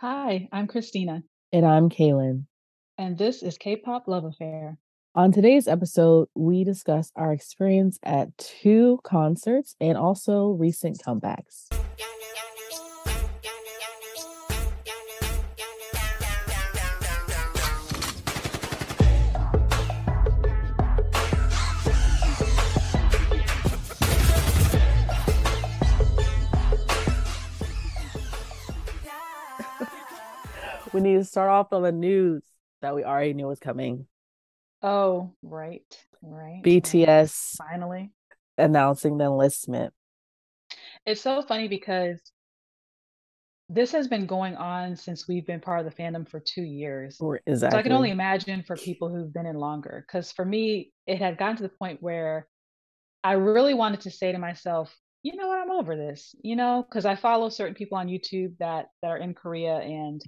Hi, I'm Christina, And I'm Kaylin. and this is K-pop Love Affair. On today's episode, we discuss our experience at two concerts and also recent comebacks. We need to start off on the news that we already knew was coming. Oh, right, right. BTS Finally. announcing the enlistment. It's so funny because this has been going on since we've been part of the fandom for two years. Or is that? So I can only imagine for people who've been in longer. Because for me, it had gotten to the point where I really wanted to say to myself, you know what, I'm over this. You know, because I follow certain people on YouTube that that are in Korea and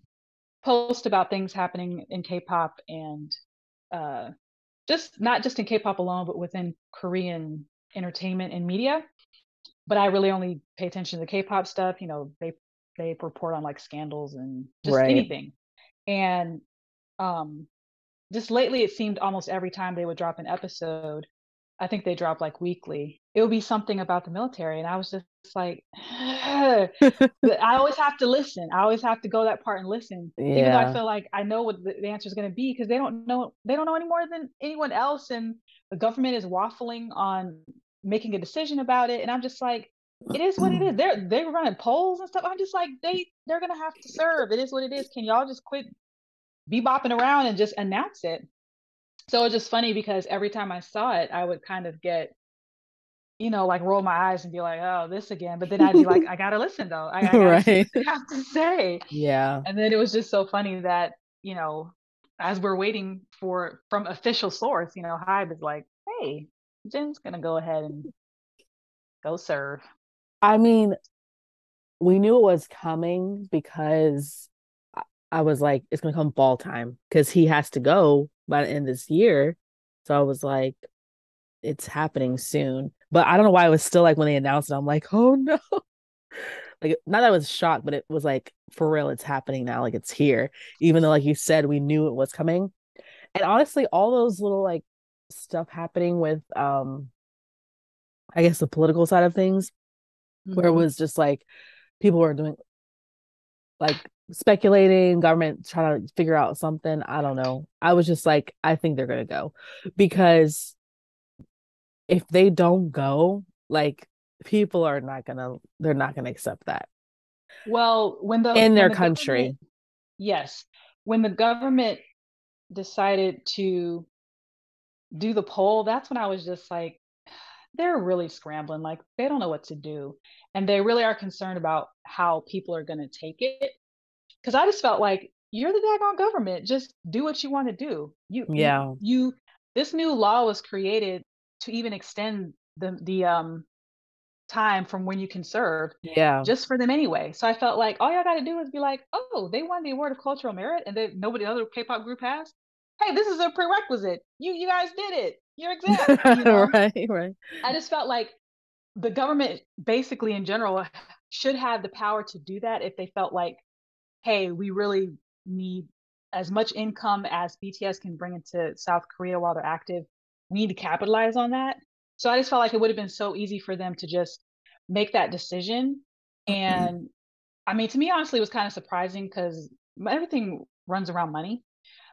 post about things happening in K-pop and uh, just not just in K-pop alone, but within Korean entertainment and media. But I really only pay attention to the K-pop stuff. You know, they they report on like scandals and just Right. anything. And um, just lately, it seemed almost every time they would drop an episode, I think they drop like weekly. It would be something about the military, and I was just like, I always have to listen. I always have to go that part and listen, even though I feel like I know what the, the answer is going to be because they don't know they don't know any more than anyone else, and the government is waffling on making a decision about it, and I'm just like, it is what it is. They're they're running polls and stuff. I'm just like, they they're gonna have to serve. It is what it is. Can y'all just quit bebopping around and just announce it? So it's just funny because every time I saw it, I would kind of get you know, like roll my eyes and be like, oh, this again. But then I'd be like, I gotta listen though. I, I gotta right. have to say. Yeah. And then it was just so funny that, you know, as we're waiting for from official source, you know, Hybe is like, hey, Jin's gonna go ahead and go serve. I mean, we knew it was coming because I- I was like, it's gonna come fall time because he has to go by the end of this year. So I was like, it's happening soon. But I don't know why it was still like when they announced it, I'm like, oh no. Like not that I was shocked, but it was like for real, it's happening now. Like it's here. Even though, like you said, we knew it was coming. And honestly, all those little like stuff happening with um I guess the political side of things, where it Mhm. was just like people were doing like speculating, government trying to figure out something. I don't know. I was just like, I think they're gonna go because if they don't go, like people are not gonna, they're not gonna accept that Well, when the in their the country. yes, when the government decided to do the poll, that's when I was just like, they're really scrambling. Like they don't know what to do. And they really are concerned about how people are to take it. Cause I just felt like you're the daggone government. Just do what you want to do. You, you, Yeah, you, this new law was created to even extend the, the, um, time from when you can serve yeah, just for them anyway. So I felt like all y'all got to do is be like, oh, they won the award of cultural merit, and then nobody other K-pop group has. Hey, this is a prerequisite. You you guys did it. You're exempt. You know. right, right. I just felt like the government, basically in general, should have the power to do that if they felt like, hey, we really need as much income as BTS can bring into South Korea while they're active. We need to capitalize on that. So I just felt like it would have been so easy for them to just make that decision. Mm-hmm. And I mean, to me, honestly, it was kind of surprising because everything runs around money.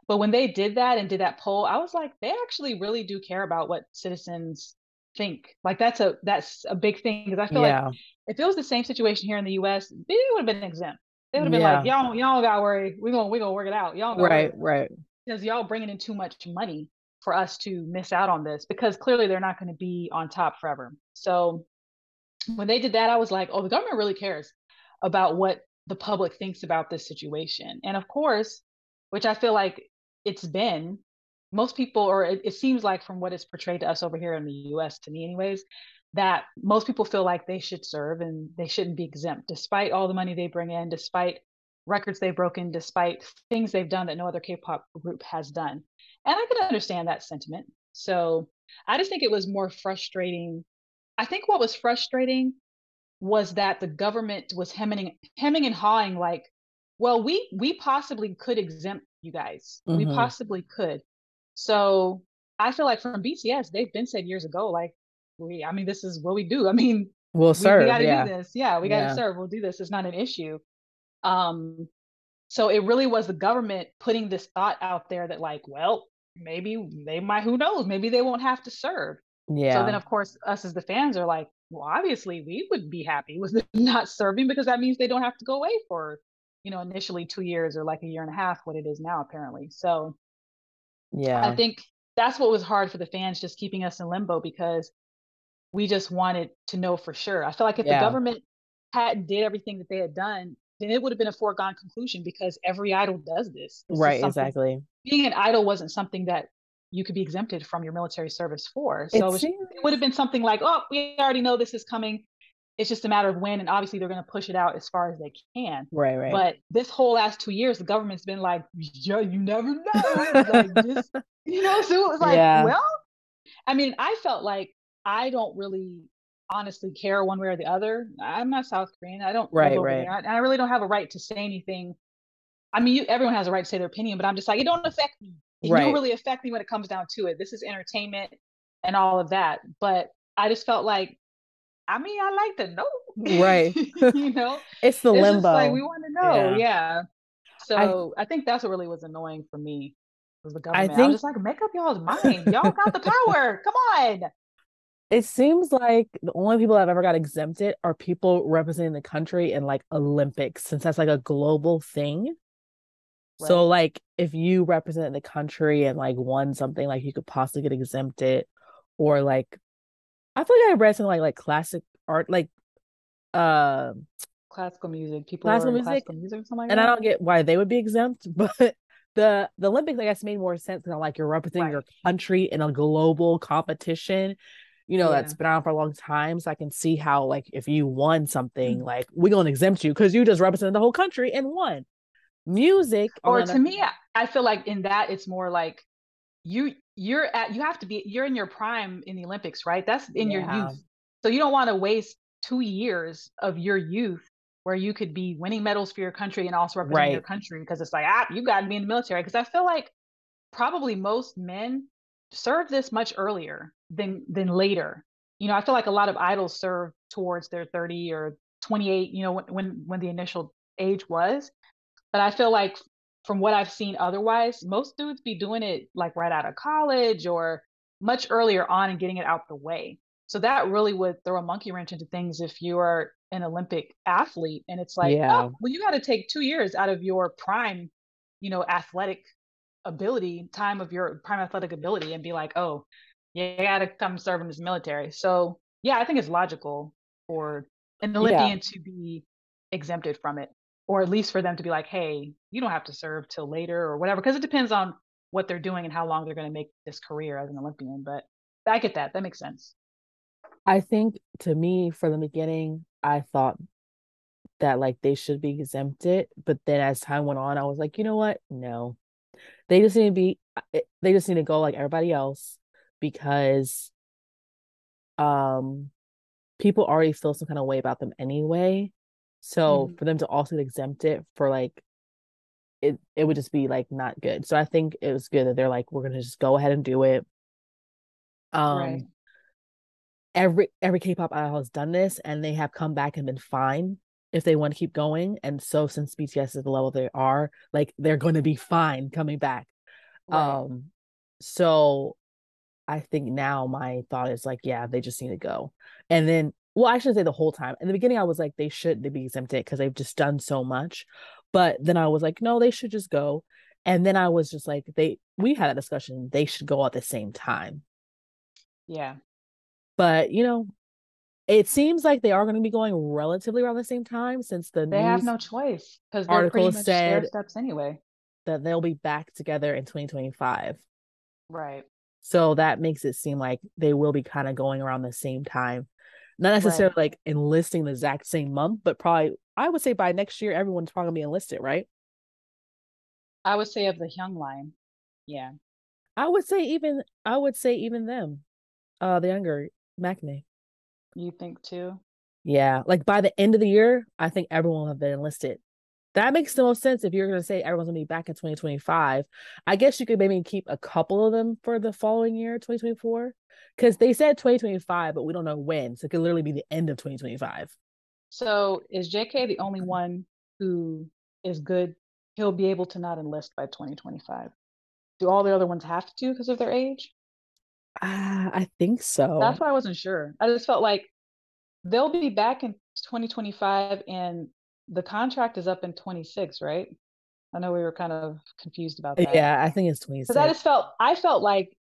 But when they did that and did that poll, I was like, they actually really do care about what citizens think. Like that's a that's a big thing because I feel like if it was the same situation here in the US, they would have been exempt. They would have been yeah, like, y'all, y'all gotta worry. We're gonna we're gonna work it out. Y'all gotta worry right, right. because y'all bringing in too much money for us to miss out on this because clearly they're not going to be on top forever. So when they did that, I was like, oh, the government really cares about what the public thinks about this situation. And of course, which I feel like it's been, most people, or it, it seems like from what is portrayed to us over here in the US, to me, anyways, that most people feel like they should serve and they shouldn't be exempt, despite all the money they bring in, despite records they've broken, despite things they've done that no other K pop group has done. And I can understand that sentiment. So I just think it was more frustrating. I think what was frustrating was that the government was hemming, hemming and hawing like, well, we we possibly could exempt you guys. We Mhm. possibly could. So I feel like from BTS, they've been said years ago, like we, I mean, this is what we do. I mean, We'll we, we serve. got to Yeah. do this. Yeah, we got to Yeah. serve. We'll do this. It's not an issue. Um, so it really was the government putting this thought out there that, like, well, maybe they might. Who knows? Maybe they won't have to serve. Yeah. So then, of course, us as the fans are like, well, obviously, we would be happy with them not serving because that means they don't have to go away for, you know, initially two years or like a year and a half, what it is now, apparently. So yeah, I think that's what was hard for the fans, just keeping us in limbo because we just wanted to know for sure. I feel like if the government hadn't did everything that they had done, then it would have been a foregone conclusion because every idol does this. This Right, exactly. being an idol wasn't something that you could be exempted from your military service for. So it, was, seems it would have been something like, oh, we already know this is coming. It's just a matter of when, and obviously they're going to push it out as far as they can. right, right. But this whole last two years, the government's been like, yeah, you never know. like, just, you know, so it was like, Yeah. well, I mean, I felt like I don't really honestly care one way or the other. I'm not South Korean. I don't Right, right. there. I, I really don't have a right to say anything. I mean, you, everyone has a right to say their opinion, but I'm just like, it don't affect me. It Right. don't really affect me when it comes down to it. This is entertainment and all of that. But I just felt like, I mean, I like to know. Right. you know? It's the it's limbo. like we want to know. Yeah. Yeah. So I, think that's what really was annoying for me was the government. I, think- was just like, make up y'all's mind. Y'all got the power. Come on. It seems like the only people that have ever got exempted are people representing the country in like Olympics, since that's like a global thing. So like if you represent the country and like won something, like you could possibly get exempted, or like I feel like I read something like like classic art, like uh, Classical music. People Classical music, classical music or something like and I don't get why they would be exempt, but the the Olympics I guess made more sense because like you're representing your country in a global competition, you know, Yeah. that's been on for a long time. So I can see how like if you won something, like we're gonna exempt you because you just represented the whole country and won. Music, or to other- me, I- I feel like in that it's more like you you're at you have to be you're in your prime in the Olympics, right? That's in your youth. So you don't want to waste two years of your youth where you could be winning medals for your country and also representing your country because it's like ah you got to be in the military because I feel like probably most men serve this much earlier than than later. You know, I feel like a lot of idols serve towards their 30 or 28, you know, when when, when the initial age was. But I feel like from what I've seen otherwise, most dudes be doing it like right out of college or much earlier on and getting it out the way. So that really would throw a monkey wrench into things if you are an Olympic athlete and it's like, oh, Yeah. oh, well, you got to take two years out of your prime, you know, athletic ability, time of your prime athletic ability, and be like, oh, you got to come serve in this military. So yeah, I think it's logical for an Olympian to be exempted from it, or at least for them to be like, hey, you don't have to serve till later or whatever, because it depends on what they're doing and how long they're going to make this career as an Olympian. But I get that. That makes sense. I think to me, for the beginning, I thought that like they should be exempted, but then as time went on, I was like, you know what? No, they just need to be. eh, They just need to go like everybody else because, um, people already feel some kind of way about them anyway. So Mhm. for them to also exempt it for like, it it would just be like not good. So I think it was good that they're like, we're gonna just go ahead and do it. Um right. every every K-pop idol has done this and they have come back and been fine if they want to keep going. And so since BTS is the level they are, like they're gonna be fine coming back. Right. Um so I think now my thought is like, yeah, they just need to go. And then well, I shouldn't say the whole time. In the beginning, I was like, they should be exempted because they've just done so much. But then I was like, no, they should just go. And then I was just like, they we had a discussion, they should go at the same time. yeah. But you know, it seems like they are going to be going relatively around the same time since the They have no choice because they're article pretty much said- steps anyway. that they'll be back together in 2025. Right. So that makes it seem like they will be kind of going around the same time. Not necessarily like enlisting the exact same month, but probably I would say by next year everyone's probably gonna be enlisted, right? I would say of the young line. Yeah. I would say even I would say even them, uh, the younger Maknae. You think too? Yeah, like by the end of the year, I think everyone will have been enlisted. that makes the most sense if you're going to say everyone's going to be back in 2025. I guess you could maybe keep a couple of them for the following year, 2024, because they said 2025, but we don't know when. So it could literally be the end of 2025. So is JK the only one who is good? He'll be able to not enlist by 2025. Do all the other ones have to because of their age? Uh, I think so. That's why I wasn't sure. I just felt like they'll be back in 2025 and the contract is up in 26, right? I know we were kind of confused about that. Yeah, I think it's 26. Because I just felt I felt like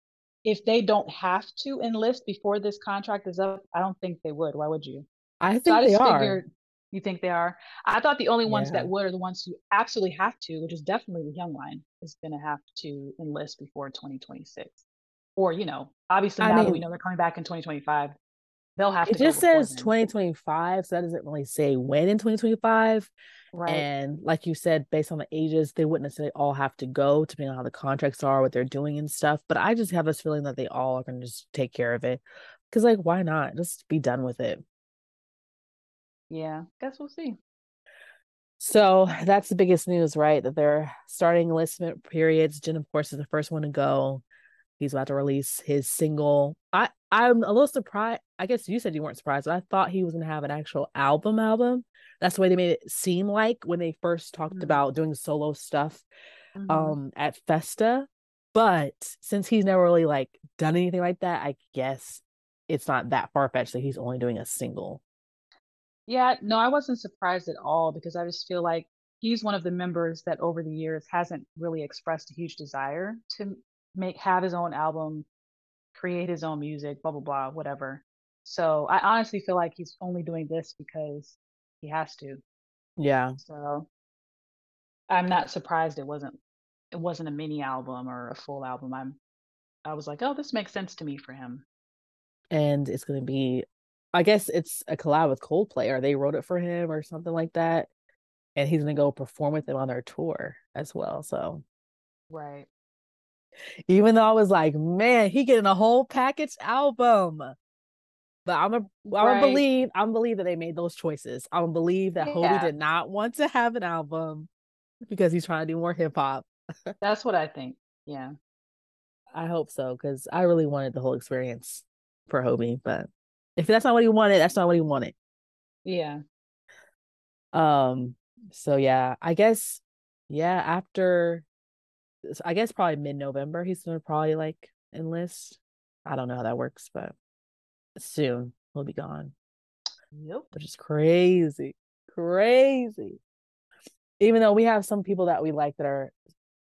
if they don't have to enlist before this contract is up, I don't think they would. Why would you? I think so I they are. You think they are? I thought the only ones yeah. that would are the ones who absolutely have to, which is definitely the young line, is going to have to enlist before 2026. Or, you know, obviously I now mean, that we know they're coming back in 2025, they'll have it to. It just says 2025, so that doesn't really say when in 2025. Right. And like you said, based on the ages, they wouldn't necessarily all have to go, depending on how the contracts are, what they're doing and stuff. But I just have this feeling that they all are going to just take care of it. Because, like, why not? Just be done with it. Yeah, guess we'll see. So that's the biggest news, right? That they're starting enlistment periods. Jin, of course, is the first one to go. He's about to release his single. I I'm a little surprised. I guess you said you weren't surprised, but I thought he was gonna have an actual album. Album. That's the way they made it seem like when they first talked mm-hmm. about doing solo stuff, mm-hmm. um, at Festa. But since he's never really like done anything like that, I guess it's not that far fetched that he's only doing a single. Yeah, no, I wasn't surprised at all because I just feel like he's one of the members that over the years hasn't really expressed a huge desire to make have his own album, create his own music, blah blah blah, whatever. So I honestly feel like he's only doing this because he has to. Yeah. So I'm not surprised it wasn't it wasn't a mini album or a full album. I'm I was like, oh, this makes sense to me for him. And it's gonna be I guess it's a collab with Coldplay, or they wrote it for him or something like that. And he's gonna go perform with them on their tour as well. So Right. Even though I was like, man, he getting a whole package album. But I'm a I'm right. a believe I'm believe that they made those choices. I'm believe that yeah. Hobie did not want to have an album because he's trying to do more hip hop. That's what I think. Yeah. I hope so because I really wanted the whole experience for Hobie, but if that's not what he wanted, that's not what he wanted. Yeah. Um. So yeah, I guess yeah. After I guess probably mid November, he's gonna probably like enlist. I don't know how that works, but soon he'll be gone. Yep. Which is crazy. Crazy. Even though we have some people that we like that are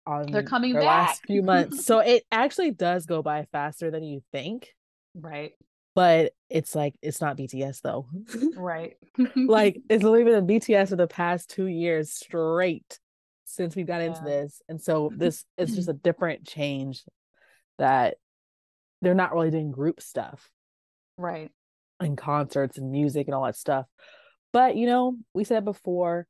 on they're coming their back. last few months. so it actually does go by faster than you think. Right. But it's like it's not BTS though. right. like it's literally been BTS for the past two years straight since we got yeah. into this. And so this is just a different change that they're not really doing group stuff. Right. And concerts and music and all that stuff. But you know, we said before,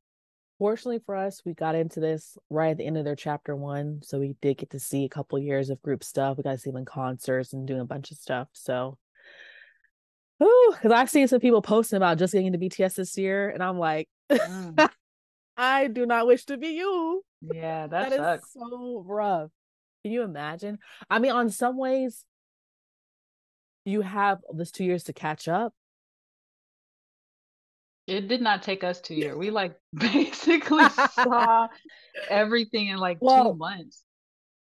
fortunately for us, we got into this right at the end of their chapter one. So we did get to see a couple years of group stuff. We got to see them in concerts and doing a bunch of stuff. So oh, because I've seen some people posting about just getting into BTS this year, and I'm like, mm. I do not wish to be you. Yeah, that, that sucks. is so rough. Can you imagine? I mean, on some ways, you have this two years to catch up. It did not take us two years. We like basically saw everything in like well, two months.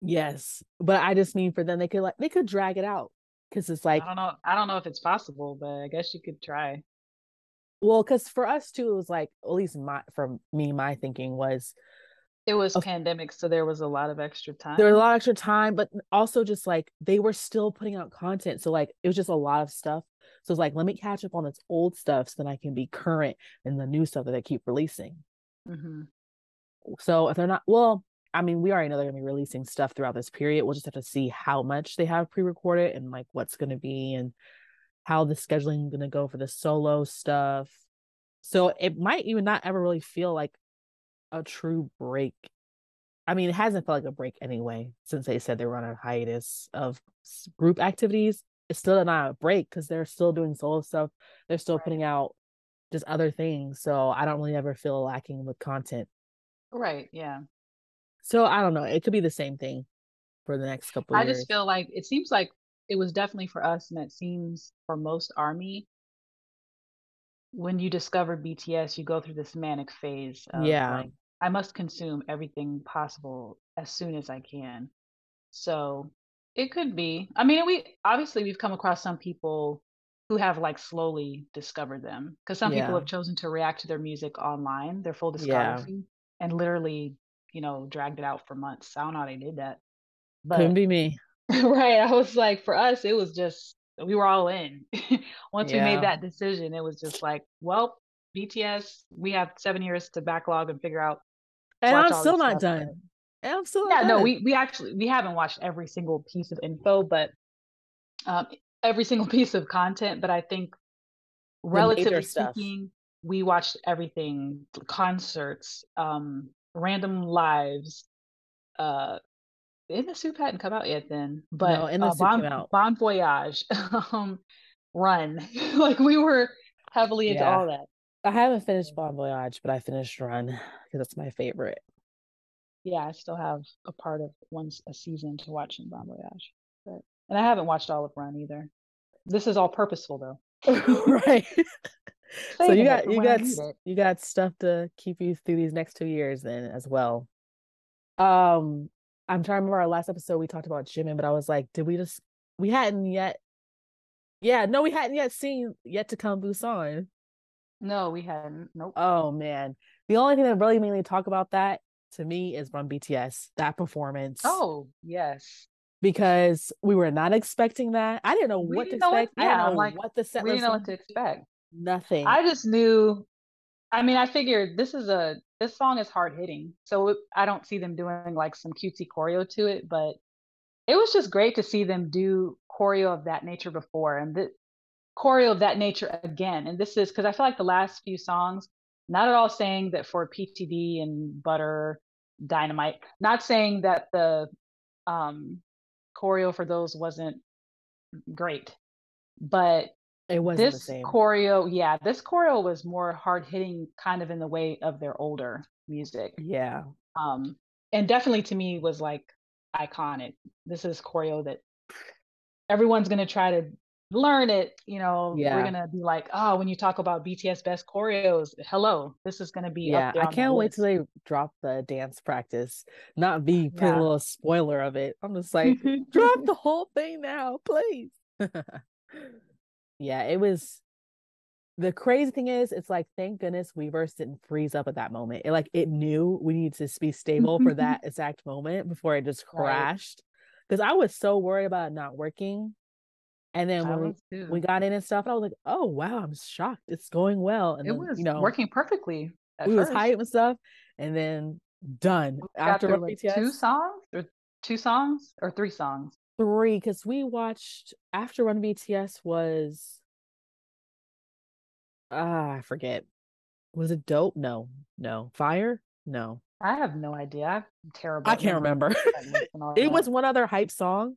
Yes, but I just mean for them, they could like they could drag it out because it's like I don't know. I don't know if it's possible, but I guess you could try. Well, because for us too, it was like at least my for me, my thinking was it was a, pandemic, so there was a lot of extra time. There was a lot of extra time, but also just like they were still putting out content, so like it was just a lot of stuff. So it's like let me catch up on this old stuff so then I can be current in the new stuff that they keep releasing. Mm-hmm. So if they're not, well, I mean, we already know they're gonna be releasing stuff throughout this period. We'll just have to see how much they have pre-recorded and like what's gonna be and how the scheduling gonna go for the solo stuff. So it might even not ever really feel like a true break. I mean, it hasn't felt like a break anyway, since they said they were on a hiatus of group activities. It's still not a break because they're still doing solo stuff. They're still right. putting out just other things. So I don't really ever feel lacking with content Right. Yeah. So I don't know. It could be the same thing for the next couple. I years. just feel like it seems like it was definitely for us, and it seems for most army. When you discover BTS, you go through this manic phase of Yeah. like, I must consume everything possible as soon as I can. So it could be. I mean, we obviously we've come across some people who have like slowly discovered them because some people have chosen to react to their music online, their full Yeah. discography, and literally, you know, dragged it out for months. I don't know how they did that, Couldn't but be me. right, I was like, for us, it was just we were all in. Once we made that decision, it was just like, well, BTS, we have seven years to backlog and figure out. And I'm still not done. And I'm still yeah no we we actually we haven't watched every single piece of info but um every single piece of content but i think relatively speaking we watched everything concerts um random lives uh in the SOOP hadn't come out yet then but No, In the uh, bon, came out. bon voyage um run like we were heavily into Yeah. all that I haven't finished Bon Voyage, but I finished Run because that's my favorite. yeah i still have a part of once a season to watch in bon voyage but and i haven't watched all of run either this is all purposeful though right. so you got you got need s- it. you got stuff to keep you through these next two years then as well. Um, I'm trying to remember our last episode we talked about Jimin, but I was like, did we just we hadn't yet? Yeah, no, we hadn't yet seen yet to come Busan. no we hadn't nope Oh man, the only thing that really made me talk about that to me is from BTS that performance. oh yes because we were not expecting that. I didn't know We what to know what- expect. I yeah, didn't know like, what the set we didn't know what to expect Nothing. i just knew i mean i figured this is a this song is hard hitting so i don't see them doing like some cutesy choreo to it but it was just great to see them do choreo of that nature before and the choreo of that nature again and this is because i feel like the last few songs not at all saying that for ptd and butter dynamite not saying that the um choreo for those wasn't great but it wasn't the this same. choreo yeah this choreo was more hard hitting kind of in the way of their older music yeah. um and definitely to me was like iconic this is choreo that everyone's going to try to learn it you know Yeah. we're going to be like oh when you talk about bts best choreos hello this is going to be Yeah. up there I can't wait till they drop the dance practice. Not be putting Yeah. a little spoiler of it. I'm just like, drop the whole thing now, please. yeah, it was the crazy thing is it's like thank goodness Weverse didn't freeze up at that moment. It like it knew we needed to be stable for that exact moment before it just crashed. Because I was so worried about it not working. And then I when we, we got in and stuff, and I was like, oh wow, I'm shocked. It's going well. And it then, was you know, working perfectly we was first. hype and stuff, and then done. After like BTS, two songs or two songs or three songs three, because we watched after Run BTS was ah, I forget. Was it dope? No, no. Fire? No. I have no idea. I'm terrible. I can't remember. that list and all it was one other hype song.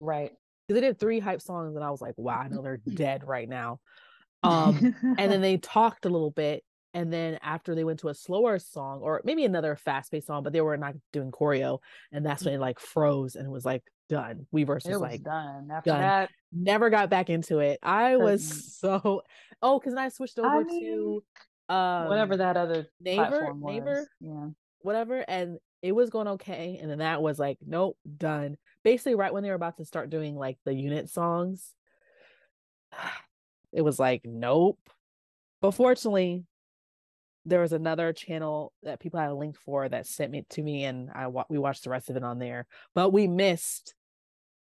right. Because they did three hype songs, and I was like, wow, I know they're dead right now. Um, and then they talked a little bit, and then after they went to a slower song, or maybe another fast-paced song, but they were not doing choreo, and that's when it like froze and it was like done. Weverse was was like done. After done. that, never got back into it. I was so oh, because I switched I over mean, to um whatever that other Naver neighbor Yeah. whatever, and it was going okay, and then that was like nope, done. Basically, right when they were about to start doing like the unit songs, it was like nope. But fortunately, there was another channel that people had a link for that sent me to me, and I wa- we watched the rest of it on there. But we missed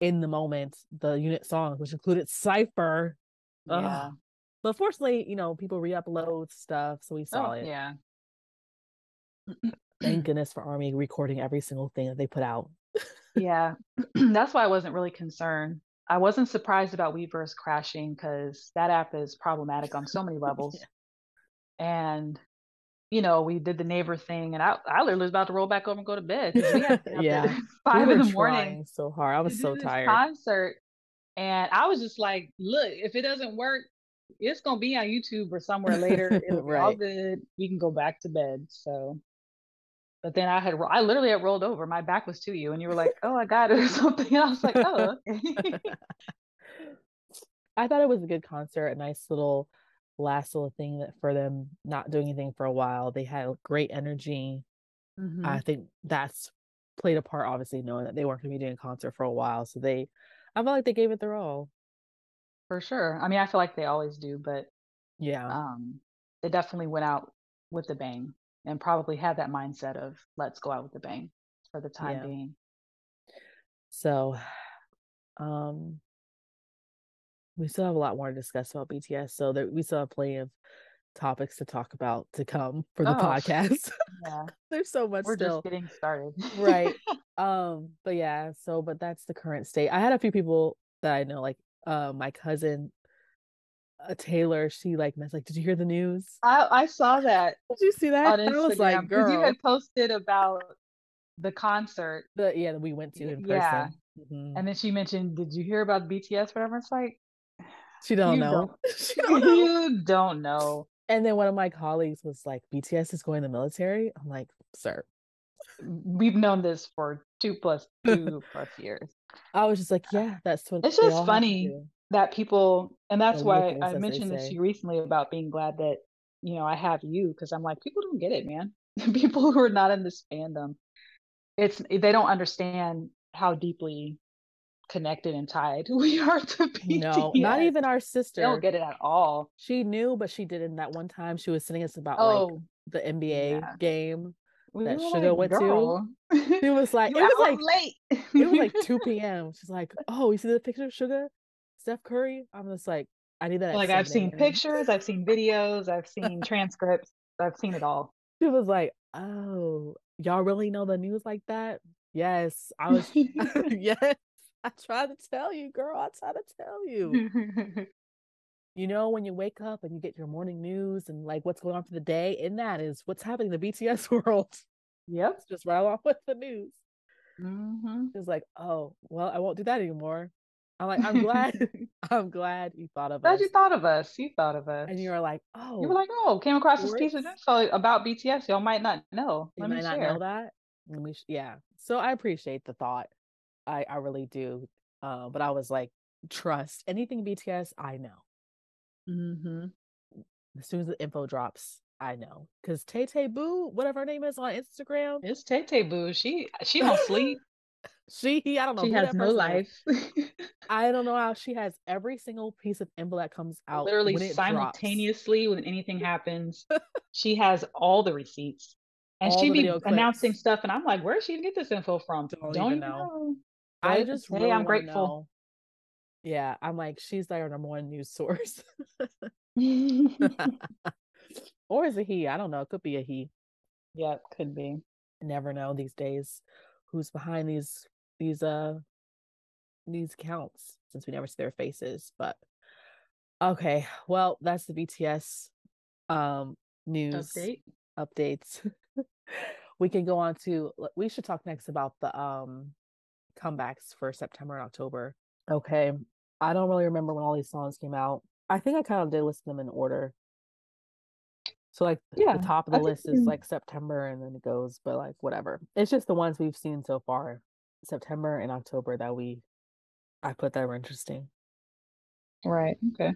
in the moment the unit songs, which included Cipher. Ugh. Yeah. But fortunately, you know, people re-upload stuff, so we saw Oh, it. yeah. Thank goodness for Army recording every single thing that they put out. yeah. That's why I wasn't really concerned. I wasn't surprised about Weverse crashing because that app is problematic on so many levels. And you know, we did the Naver thing, and I, I literally was about to roll back over and go to bed. We to Yeah. at We five in the morning so hard. I was so tired. concert, and I was just like, "Look, if it doesn't work, it's gonna be on YouTube or somewhere later. It'll be all Right. good. We can go back to bed." So But then I had I literally had rolled over. My back was to you, and you were like, "Oh, I got it" or something. And I was like, "Oh." Okay. I thought it was a good concert, a nice little last little thing that for them not doing anything for a while. They had great energy. Mm-hmm. I think that's played a part, obviously, knowing that they weren't going to be doing a concert for a while. So they, I felt like they gave it their all. For sure. I mean, I feel like they always do, but yeah, um, they definitely went out with the bang and probably had that mindset of let's go out with the bang for the time yeah. being. So, um, we still have a lot more to discuss about BTS. So there, we still have plenty of topics to talk about to come for the oh, podcast. Yeah. There's so much We're still. just getting started. right. Um, but yeah, so but that's the current state. I had a few people that I know, like uh my cousin uh, Taylor, she like messed like, did you hear the news? I I saw that. Did you see that? I was like, girl, you had posted about the concert. The yeah that we went to in yeah. person. Mm-hmm. And then she mentioned, did you hear about BTS? Whatever. It's like she don't know. Don't, she don't know. you don't know. And then one of my colleagues was like, BTS is going to the military. I'm like, sir. We've known this for two plus two plus years. I was just like, uh, yeah, that's what it's just funny that people and that's why I mentioned this to you recently about being glad that, you know, I have you because I'm like, people don't get it, man. people who are not in this fandom. It's they don't understand how deeply connected and tied we are to BTS. No, not even our sister. They don't get it at all. She knew, but she didn't. That one time she was sending us about oh, like the NBA yeah. game we that Suga like, went Girl. to. it was like, it was like late. it was like 2 p.m. She's like, oh, you see the picture of Suga Steph Curry? I'm just like, I need that. Like I've seen pictures, I've seen videos, I've seen transcripts, I've seen it all. She was like, oh, y'all really know the news like that? Yes, I was. yes, I try to tell you, girl. I try to tell you. you know, when you wake up and you get your morning news and like what's going on for the day, in that is what's happening in the BTS world. Yep. Just right off with the news. Mm-hmm. It's like, oh, well, I won't do that anymore. I'm like, I'm glad, I'm glad you thought of glad us. you thought of us. You thought of us. And you were like, oh. You were like, oh, came across this piece of info about BTS. Y'all might not know. You Let might not know that. Let me, sh- yeah. So I appreciate the thought. I I really do. Uh, but I was like, trust anything BTS, I know. Mm-hmm. As soon as the info drops, I know because Tay Tay Boo, whatever her name is on Instagram, it's Tay Tay Boo. She she don't sleep. she I don't know. She has no life. I don't know how she has every single piece of info that comes out literally simultaneously drops. when anything happens. she has all the receipts and she be announcing stuff, and I'm like, where is she get this info from? Don't, don't even know. know. I just really I'm grateful. Know. Yeah, I'm like, she's like our number one news source. or is it he? I don't know. It could be a he. Yeah, it could be. never know these days who's behind these these uh these accounts since we never see their faces. But okay, well, that's the BTS um news Update. updates. we can go on to we should talk next about the um comebacks for September and October. Okay. I don't really remember when all these songs came out. I think I kind of did list them in order. So like yeah, the top of the I list is like September and then it goes, but like whatever. It's just the ones we've seen so far. September and October that we I put that were interesting. Right. Okay.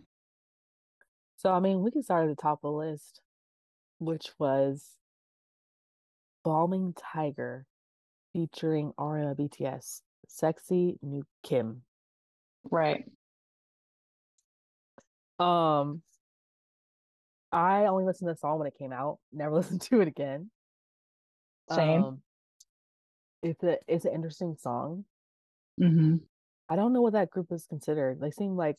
So I mean we can start at the top of the list, which was Balming Tiger featuring RM BTS. Sexy New Kim. Right. Um I only listened to the song when it came out, never listened to it again. Same. Um, it's a it's an interesting song. Mm-hmm. I don't know what that group is considered. They seem like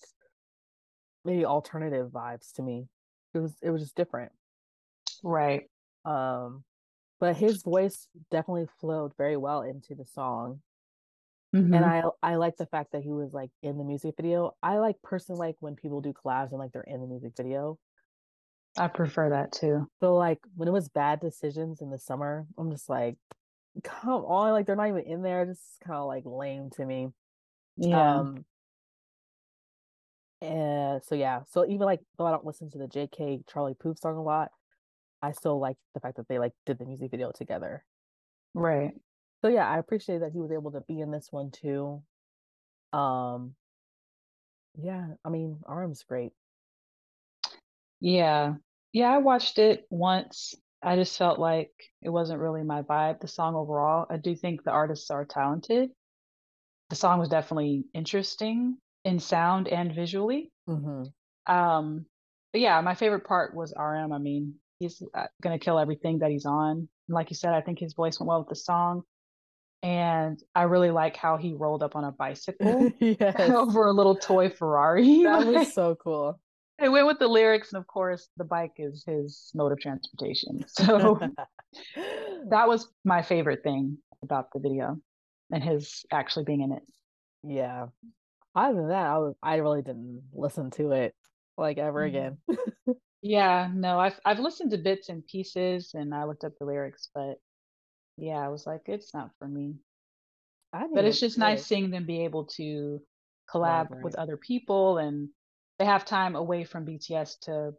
maybe alternative vibes to me. It was it was just different. Right. Um but his voice definitely flowed very well into the song. Mm-hmm. And I I like the fact that he was like in the music video. I like personally like when people do collabs and like they're in the music video. I prefer that too. So like when it was bad decisions in the summer, I'm just like, come on, like they're not even in there. Just kind of like lame to me. Yeah. Um and so yeah, so even like though I don't listen to the JK Charlie Puth song a lot, I still like the fact that they like did the music video together. Right. So yeah, I appreciate that he was able to be in this one too. Um yeah, I mean, RM's great. Yeah. Yeah, I watched it once. I just felt like it wasn't really my vibe, the song overall. I do think the artists are talented. The song was definitely interesting in sound and visually. hmm Um, but yeah, my favorite part was RM. I mean, he's uh, gonna kill everything that he's on. And like you said, I think his voice went well with the song. And I really like how he rolled up on a bicycle Yes. over a little toy Ferrari. That was so cool. it went with the lyrics, and of course, the bike is his mode of transportation. So that was my favorite thing about the video and his actually being in it. Yeah. Other than that, I was I really didn't listen to it like ever Mhm. again. Yeah, no, I've I've listened to bits and pieces and I looked up the lyrics, but yeah, I was like, it's not for me. I But it's just nice seeing them be able to collab with right. other people and they have time away from BTS to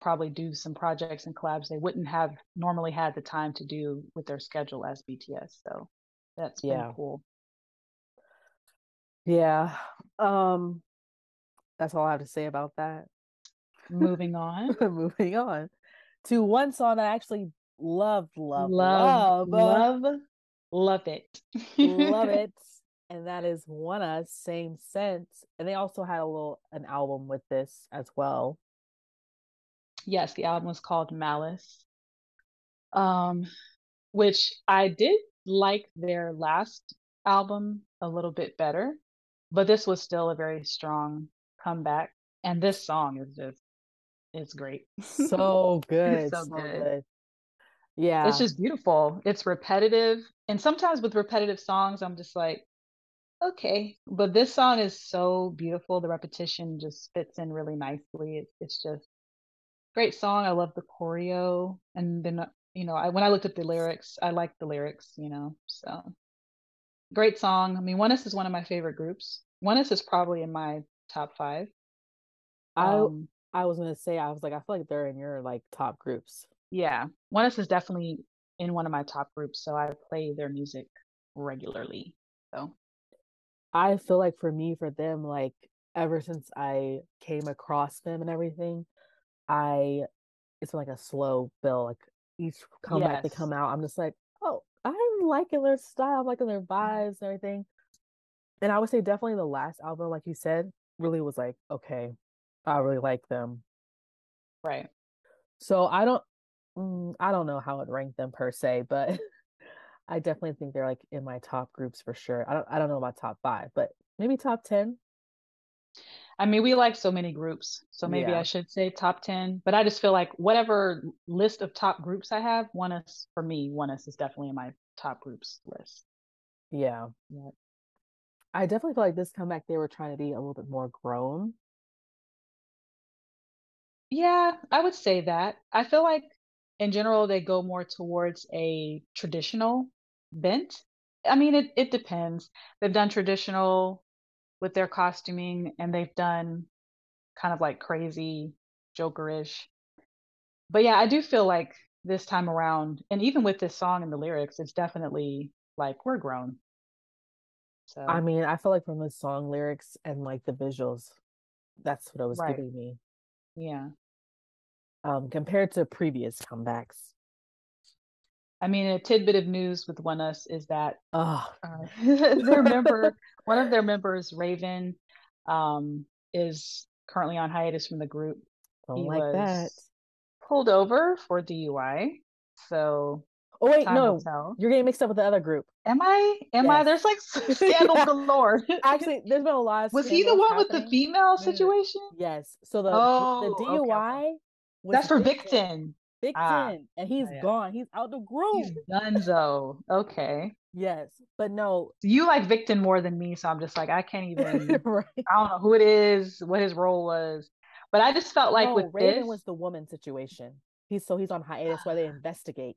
probably do some projects and collabs they wouldn't have normally had the time to do with their schedule as BTS. So that's been Yeah. cool. Yeah. Um, that's all I have to say about that. Moving on. Moving on to one song that I actually loved, love, Love, love, love, love it. love it. And that is ONEUS, Same Scent. And they also had a little an album with this as well. Yes, the album was called Malus. Um, which I did like their last album a little bit better, but this was still a very strong comeback. And this song is just it's great. So good. So so good. good. Yeah. It's just beautiful. It's repetitive. And sometimes with repetitive songs, I'm just like, okay. But this song is so beautiful. The repetition just fits in really nicely. It's it's just great song. I love the choreo. And then, uh, you know, I when I looked at the lyrics, I liked the lyrics, you know. So great song. I mean, ONEUS is one of my favorite groups. ONEUS is probably in my top five. I Um, I was gonna say, I was like, I feel like they're in your like top groups. Yeah, ONEUS is definitely in one of my top groups, so I play their music regularly. So I feel like for me, for them, like ever since I came across them and everything, I it's been like a slow build. Like each comeback they come out, I'm just like, oh, I'm liking their style, I'm liking their mm-hmm. vibes and everything. And I would say definitely the last album, like you said, really was like, okay, I really like them. right. So I don't, mm, I don't know how I'd rank them per se, but I definitely think they're like in my top groups for sure. I don't, I don't know about top five, but maybe top ten. I mean, we like so many groups, so maybe I should say top 10, but I just feel like whatever list of top groups I have, one ONEUS for me, ONEUS is definitely in my top groups list. yeah. Yeah. I definitely feel like this comeback they were trying to be a little bit more grown. Yeah, I would say that. I feel like in general they go more towards a traditional bent. I mean, it it depends. They've done traditional with their costuming and they've done kind of like crazy Jokerish. But yeah, I do feel like this time around, and even with this song and the lyrics, it's definitely like we're grown. So I mean, I feel like from the song lyrics and like the visuals, that's what it was right. giving me. Yeah. Um, compared to previous comebacks. I mean, a tidbit of news with ONEUS is that Oh, uh, their member, one of their members, Raven, um, is currently on hiatus from the group. don't He like that. was pulled over for DUI. So Oh wait, no, you're getting mixed up with the other group. Am I? Am I? There's like scandal Yeah. galore. Actually, there's been a lot of Was he the one with the female situation? Yes. So the Oh, the okay, okay. That's for Victon. Victon. Ah, and he's yeah, gone. He's out the He's group. Dunzo. Okay. Yes, but no, You like Victon more than me, so I'm just like, I can't even, right? I don't know who it is, what his role was. But I just felt like No, with Raven this, was the woman situation. He's so he's on hiatus while they investigate.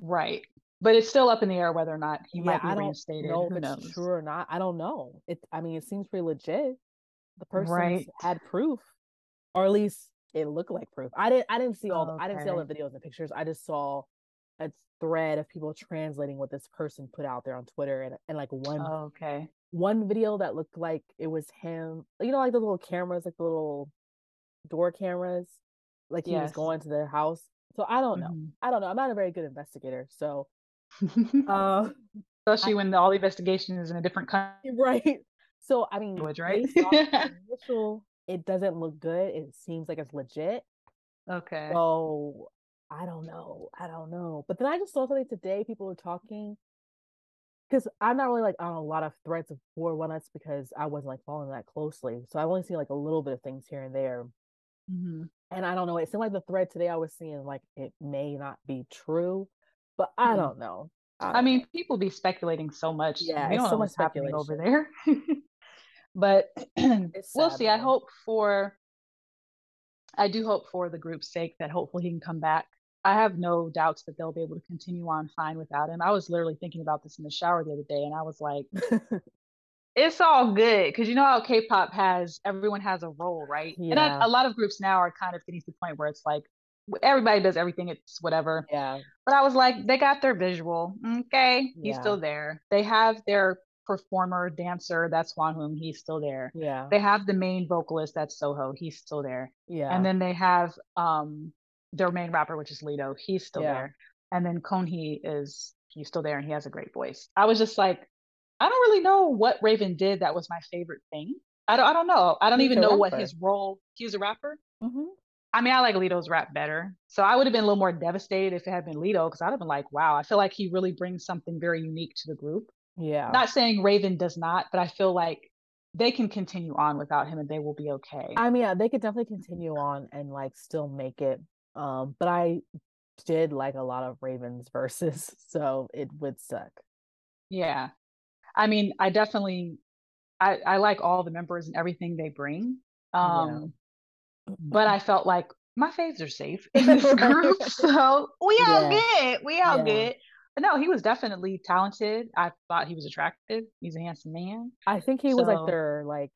right. But it's still up in the air whether or not he Yeah, might be I don't reinstated. know if Who it's knows? true or not. I don't know. It. I mean, it seems pretty legit. The person Right. had proof, or at least it looked like proof. I didn't. I didn't see all. The, I didn't see all the videos and pictures. I just saw a thread of people translating what this person put out there on Twitter and, and like one oh, okay one video that looked like it was him you know like the little cameras like the little door cameras like he yes. was going to their house so I don't know mm-hmm. I don't know I'm not a very good investigator so uh, especially I, when the, all the investigation is in a different country right so I mean right initial it doesn't look good it seems like it's legit okay so I don't know. I don't know. But then I just saw something today. People were talking because I'm not really like on a lot of threads of 411s because I wasn't like following that closely. So I've only seen like a little bit of things here and there. Mm-hmm. And I don't know. It seemed like the thread today I was seeing like it may not be true, but I mm-hmm. don't know. I, I mean, people be speculating so much. Yeah, don't so what's happening over there. but we'll see. I hope for I do hope for the group's sake that hopefully he can come back I have no doubts that they'll be able to continue on fine without him. I was literally thinking about this in the shower the other day, and I was like, it's all good because you know how K-pop has everyone has a role, right? Yeah. And I, a lot of groups now are kind of getting to the point where it's like everybody does everything. It's whatever. Yeah. But I was like, they got their visual. Okay, he's yeah. still there. They have their performer, dancer, that's Hwanwoong, he's still there. Yeah. They have the main vocalist, that's Soho, he's still there. Yeah. And then they have um their main rapper, which is Leedo, he's still yeah. there. And then Keonhee is he's still there and he has a great voice. I was just like, I don't really know what Raven did that was my favorite thing. I don't I don't know. I don't he's even know what his role he was a rapper. Mm-hmm. I mean, I like Leedo's rap better. So I would have been a little more devastated if it had been Leedo because I'd have been like, wow, I feel like he really brings something very unique to the group. Yeah. Not saying Raven does not, but I feel like they can continue on without him and they will be okay. I mean, yeah, they could definitely continue on and like still make it um, but I did like a lot of Ravens verses, so it would suck. Yeah. I mean, I definitely I, I like all the members and everything they bring. Um yeah. but I felt like my faves are safe in this group. so we all yeah. good. We all yeah. good. But no, he was definitely talented. I thought he was attractive. He's a handsome man. I think he so, was like their like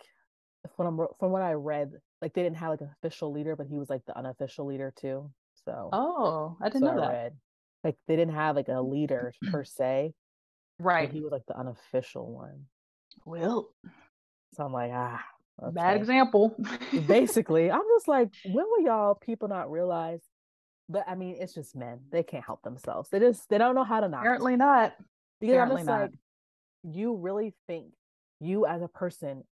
from from what I read, like they didn't have like an official leader, but he was like the unofficial leader too. So oh, I didn't so know that. Read. Like they didn't have like a leader per se, right? he was like the unofficial one. Well, so I'm like ah, okay. bad example. Basically, I'm just like, when will y'all people not realize? But I mean, it's just men; they can't help themselves. They just they don't know how to not. Apparently not. Because Apparently I'm just not. like, you really think you as a person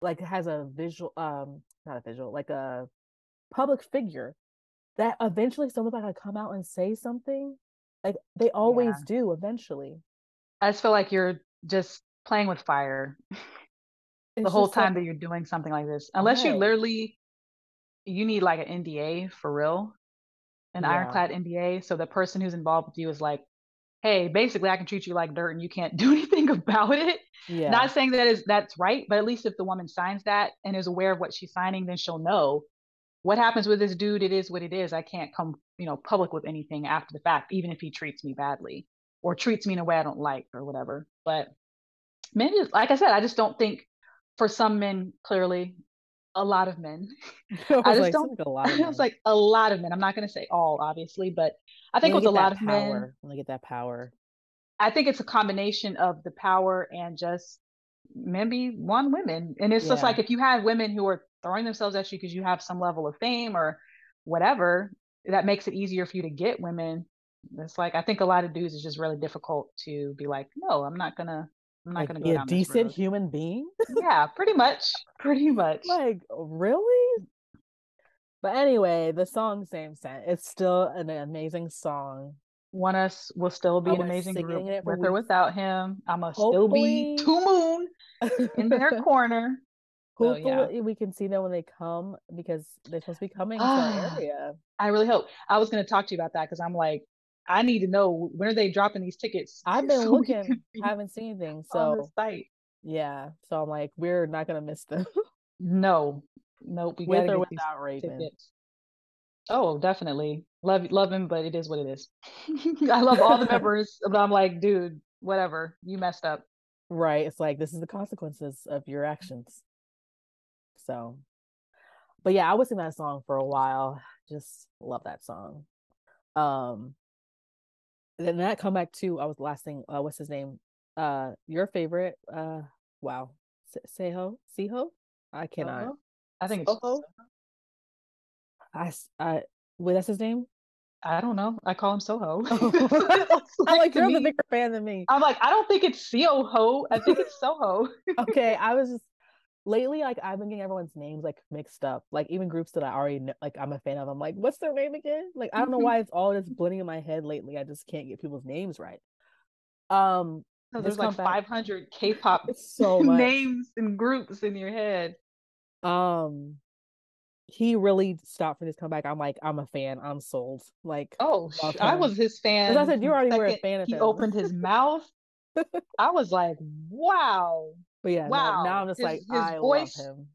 like has a visual um not a visual like a public figure that eventually someone's like gonna come out and say something like they always yeah. do eventually i just feel like you're just playing with fire the whole time like, that you're doing something like this unless right. you literally you need like an nda for real an yeah. ironclad nda so the person who's involved with you is like hey, basically I can treat you like dirt and you can't do anything about it. Yeah. Not saying that is that's right, but at least if the woman signs that and is aware of what she's signing, then she'll know what happens with this dude. It is what it is. I can't come, you know, public with anything after the fact, even if he treats me badly or treats me in a way I don't like or whatever. But men, just, like I said, I just don't think for some men, clearly, a lot of men. I, I just like, don't. Like a lot of men. it's like a lot of men. I'm not going to say all, obviously, but I think with a lot of power, men, when they get that power, I think it's a combination of the power and just maybe one women. And it's yeah. just like if you have women who are throwing themselves at you because you have some level of fame or whatever, that makes it easier for you to get women. It's like I think a lot of dudes is just really difficult to be like, no, I'm not gonna I'm not like, gonna be a decent human being. yeah, pretty much. Pretty much. Like, really? But anyway, the song same Scent" It's still an amazing song. ONEUS will still be an amazing group with weeks. or without him. I'm gonna still be To Moon in their corner. Hopefully, so, yeah. we can see them when they come because they're supposed to be coming to our ah, area. I really hope. I was going to talk to you about that because I'm like, I need to know when are they dropping these tickets. I've been so looking, haven't seen anything. So site. Yeah. So I'm like, we're not gonna miss them. no. Nope. We With or without Raven. Tickets. Oh, definitely. Love love him, but it is what it is. I love all the members, but I'm like, dude, whatever. You messed up. Right. It's like this is the consequences of your actions. So but yeah, I was in that song for a while. Just love that song. Um then that comeback too. I was last thing. Uh, what's his name? Uh, your favorite? Uh, wow, Seho, Seho. I cannot. Uh-huh. I think. Soho? I, I, wait, that's his name. I don't know. I call him Soho. I'm like, you're the bigger fan than me. I'm like, I don't think it's Soho. I think it's Soho. okay, I was just lately like I've been getting everyone's names like mixed up. Like even groups that I already know, like I'm a fan of. I'm like, what's their name again? Like I don't know why it's all just blending in my head lately. I just can't get people's names right. Um, so there's like 500 K-pop so names and groups in your head. Um, he really stopped for this comeback. I'm like, I'm a fan. I'm sold. Like, oh, I was his fan. I said you already were a fan of he opened his mouth. I was like, wow. But yeah, wow. now I'm just his, like, his I voice, love him.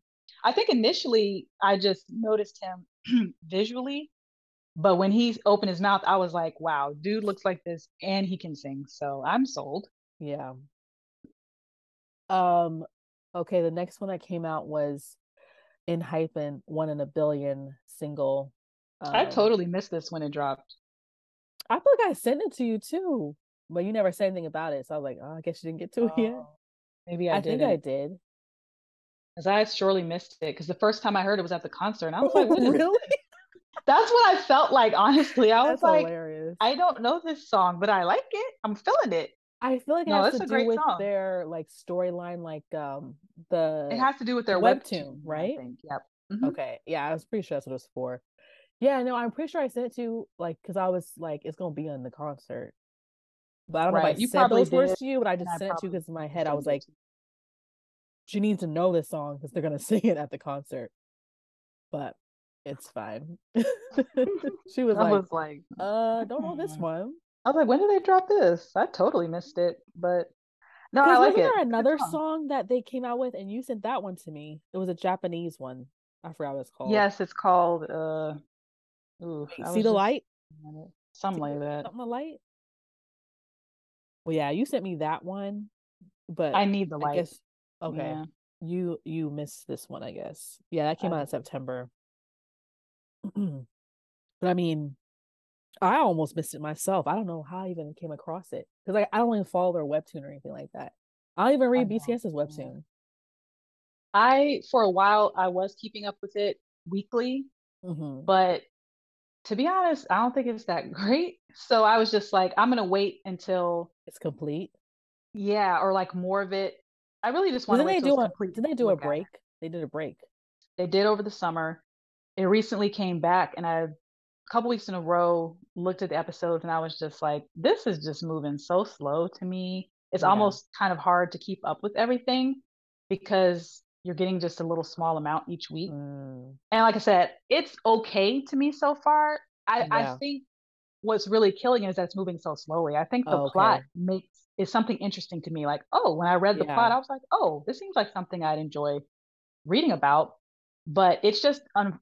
I think initially I just noticed him visually, but when he opened his mouth, I was like, wow, dude looks like this and he can sing. So I'm sold. Yeah. Um, okay, the next one that came out was Enhypen one in a billion single. Um, I totally missed this when it dropped. I feel like I sent it to you too, but you never said anything about it. So I was like, oh, I guess you didn't get to it yet. Oh, maybe I, did. I think I did. Because I surely missed it. Because the first time I heard it was at the concert, and I was like, really? That's what I felt like. Honestly, I was like, hilarious. I don't know this song, but I like it. I'm feeling it. I feel like it no, has to do with song. their like storyline, like um the. It has to do with their webtoon, webtoon right? Yep. Mm-hmm. Okay, yeah, I was pretty sure that's what it was for. Yeah, no, I'm pretty sure I sent it to like because I was like, it's gonna be on the concert, but I don't right. know if I you said those did, words to you, but I just sent it to you because in my head I was like, she needs to know this song because they're gonna sing it at the concert. But it's fine. she was I like, was like, uh, don't know this one. I was like, when did they drop this? I totally missed it, but no, I like wasn't it. There another song. song that they came out with, and you sent that one to me. It was a Japanese one. I forgot what it's called. Yes, it's called. uh ooh, See the light. Something like that. Something the light. Well, yeah, you sent me that one, but I need the light. Guess, okay, yeah. you you missed this one, I guess. Yeah, that came out in September. but I mean, I almost missed it myself. I don't know how I even came across it because like I don't even follow their webtoon or anything like that. I don't even read BTS's webtoon. I for a while I was keeping up with it weekly, mm-hmm. but to be honest, I don't think it's that great. So I was just like, I'm gonna wait until it's complete. Yeah, or like more of it. I really just want to wait. They do a, did they do a break? They did a break. They did over the summer. It recently came back, and I a couple weeks in a row looked at the episodes and I was just like, this is just moving so slow to me. It's yeah. almost kind of hard to keep up with everything because you're getting just a little small amount each week. Mm. And like I said, it's okay to me so far. I, yeah. I think what's really killing is that it's moving so slowly. I think the oh, okay. plot makes is something interesting to me. Like, oh, when I read the yeah. plot, I was like, oh, this seems like something I'd enjoy reading about. But it's just un-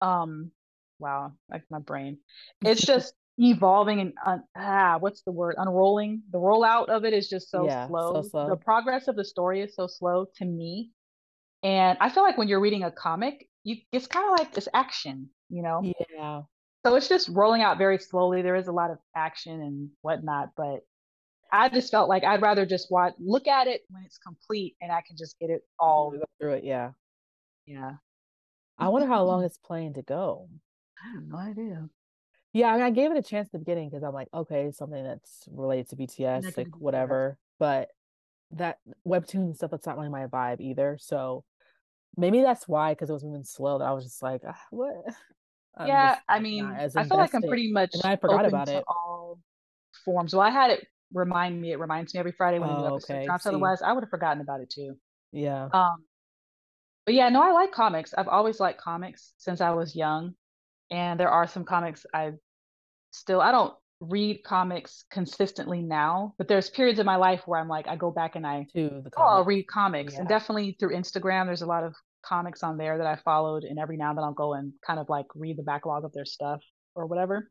um wow, like my brain. It's just evolving and uh, ah, what's the word? Unrolling. The rollout of it is just so, yeah, slow. so slow. The progress of the story is so slow to me. And I feel like when you're reading a comic, you it's kind of like this action, you know? Yeah. So it's just rolling out very slowly. There is a lot of action and whatnot, but I just felt like I'd rather just watch, look at it when it's complete, and I can just get it mm-hmm, all through it. Yeah. Yeah. I wonder how long it's planning to go. I have no idea. Yeah, I mean, I gave it a chance at the beginning because I'm like, okay, something that's related to BTS, like whatever. But that webtoon stuff, that's not really my vibe either. So maybe that's why, because it was moving slow, that I was just like, ah, what? I'm yeah, just, I mean, I feel like I'm pretty much. And I forgot about it. All forms. Well, I had it remind me. It reminds me every Friday when oh, a new episode okay. drops. Otherwise, I would have forgotten about it too. Yeah. Um. But yeah, no, I like comics. I've always liked comics since I was young and there are some comics I still I don't read comics consistently now, but there's periods of my life where I'm like I go back and I to the oh I'll read comics yeah. and definitely through Instagram there's a lot of comics on there that I followed and every now and then I'll go and kind of like read the backlog of their stuff or whatever.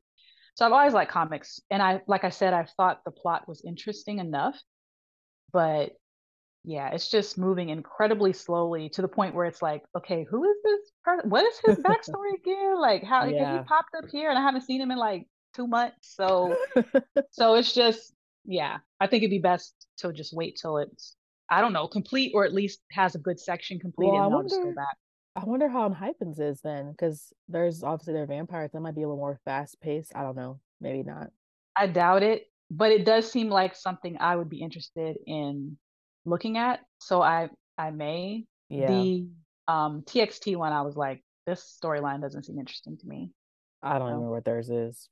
So I've always liked comics and I like I said I thought the plot was interesting enough, but yeah, it's just moving incredibly slowly to the point where it's like, okay, who is this person? What is his backstory again? Like, how yeah. he popped up here and I haven't seen him in like two months. So so it's just yeah, I think it'd be best to just wait till it's I don't know, complete or at least has a good section complete, well, and I'll wonder, just go back. I wonder how Enhypen's is then, because there's obviously their vampires. That might be a little more fast paced. I don't know. Maybe not. I doubt it, but it does seem like something I would be interested in looking at. So I I may. Yeah. The um TXT one, I was like, this storyline doesn't seem interesting to me. I don't so. remember what theirs is.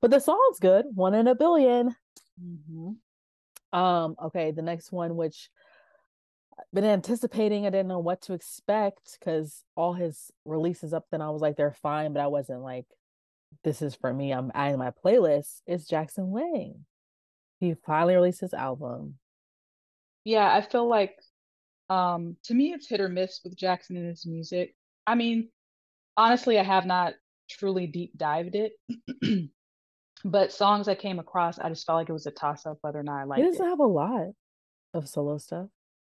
But the song's good. One in a 1000000000 mm-hmm. Um, okay, the next one, which been anticipating, I didn't know what to expect because all his releases up then I was like, they're fine, but I wasn't like, this is for me. I'm adding my playlist. Is Jackson Wang. He finally released his album. Yeah, I feel like um to me it's hit or miss with Jackson and his music. I mean, honestly, I have not truly deep dived it. but songs I came across, I just felt like it was a toss up whether or not I liked it. He doesn't it. have a lot of solo stuff.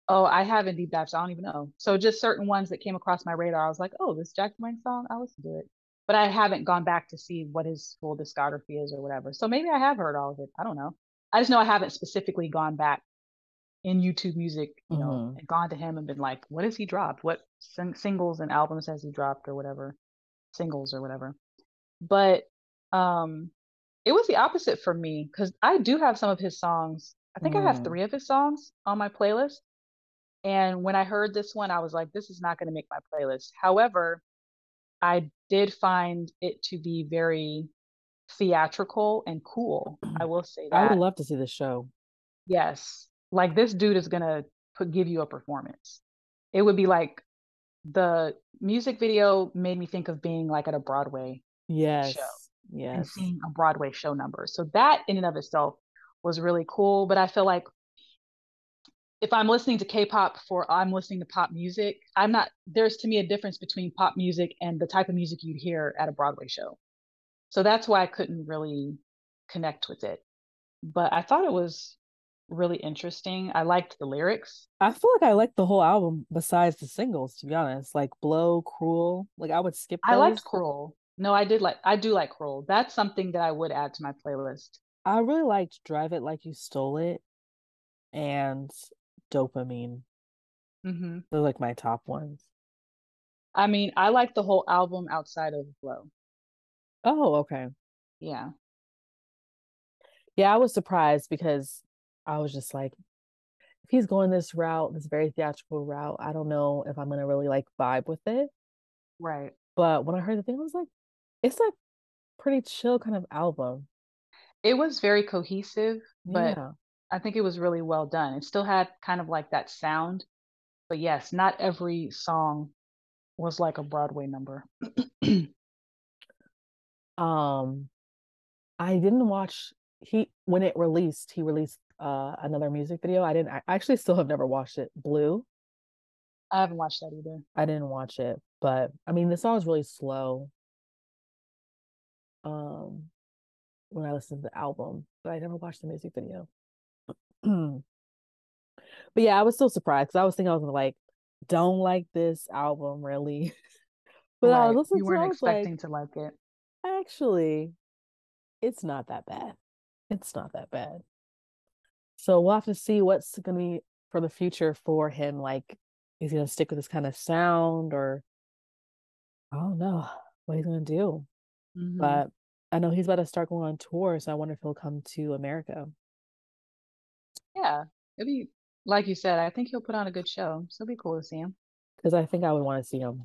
Oh, I haven't deep dived, so I don't even know. So just certain ones that came across my radar, I was like, oh, this Jack Wang song, I'll listen to it. But I haven't gone back to see what his full discography is or whatever. So maybe I have heard all of it. I don't know. I just know I haven't specifically gone back in YouTube music, you mm-hmm. know, and gone to him and been like, what has he dropped? What sing- singles and albums has he dropped or whatever? Singles or whatever. But um it was the opposite for me because I do have some of his songs. I think mm. I have mm. three of his songs on my playlist. And when I heard this one, I was like, this is not going to make my playlist. However, I did find it to be very theatrical and cool. I will say that. I would love to see the show. Yes. Like this dude is going to put give you a performance. It would be like the music video made me think of being like at a Broadway yes. show. Yes. And seeing a Broadway show number. So that in and of itself was really cool. But I feel like if I'm listening to K-pop for I'm listening to pop music, I'm not there's to me a difference between pop music and the type of music you'd hear at a Broadway show. So that's why I couldn't really connect with it. But I thought it was really interesting. I liked the lyrics. I feel like I liked the whole album besides the singles, to be honest. Like Blow, Cruel. Like I would skip those. I liked Cruel. No, I did like I do like Cruel. That's something that I would add to my playlist. I really liked Drive It Like You Stole It and dopamine. Mm-hmm. They're like my top ones. I mean, I like the whole album outside of Blow. Oh, okay. Yeah. Yeah, I was surprised because I was just like, if he's going this route, this very theatrical route, I don't know if I'm gonna really like vibe with it. Right. But when I heard the thing, I was like, it's a pretty chill kind of album. It was very cohesive, but yeah. I think it was really well done. It still had kind of like that sound, but yes, not every song was like a Broadway number. um, I didn't watch he when it released. He released uh another music video. I didn't. I actually still have never watched it. Blue. I haven't watched that either. I didn't watch it, but I mean the song is really slow. Um, when I listened to the album, but I never watched the music video. But yeah, I was still surprised because I was thinking I was like, don't like this album really. but right. I was listening you weren't to, expecting like, to like it. Actually, it's not that bad. It's not that bad. So we'll have to see what's gonna be for the future for him. Like, is he gonna stick with this kind of sound or I don't know what he's gonna do. Mm-hmm. But I know he's about to start going on tour, so I wonder if he'll come to America. Yeah, it'd be like you said. I think he'll put on a good show, so it'd be cool to see him. Because I think I would want to see him.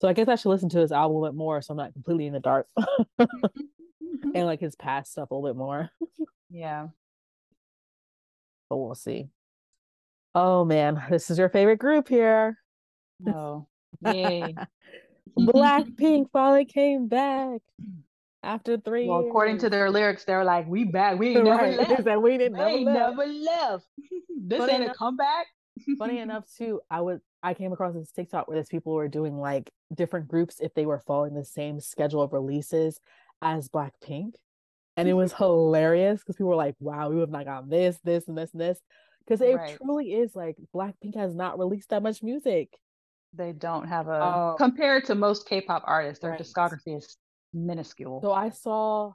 So I guess I should listen to his album a bit more, so I'm not completely in the dark, and mm-hmm. like his past stuff a little bit more. yeah, but we'll see. Oh man, this is your favorite group here. Oh, yay! Blackpink finally came back after three. Well, years. according to their lyrics, they're like, "We back. We ain't right. never left. That we didn't never, left. never left. this funny ain't enough, a comeback." funny enough, too, I was I came across this TikTok where these people were doing like different groups if they were following the same schedule of releases as Blackpink, and it was hilarious because people were like, "Wow, we have not gotten this, this, and this, and this," because it right. truly is like Blackpink has not released that much music. They don't have a um, compared to most K-pop artists, their right. discography is minuscule. So I saw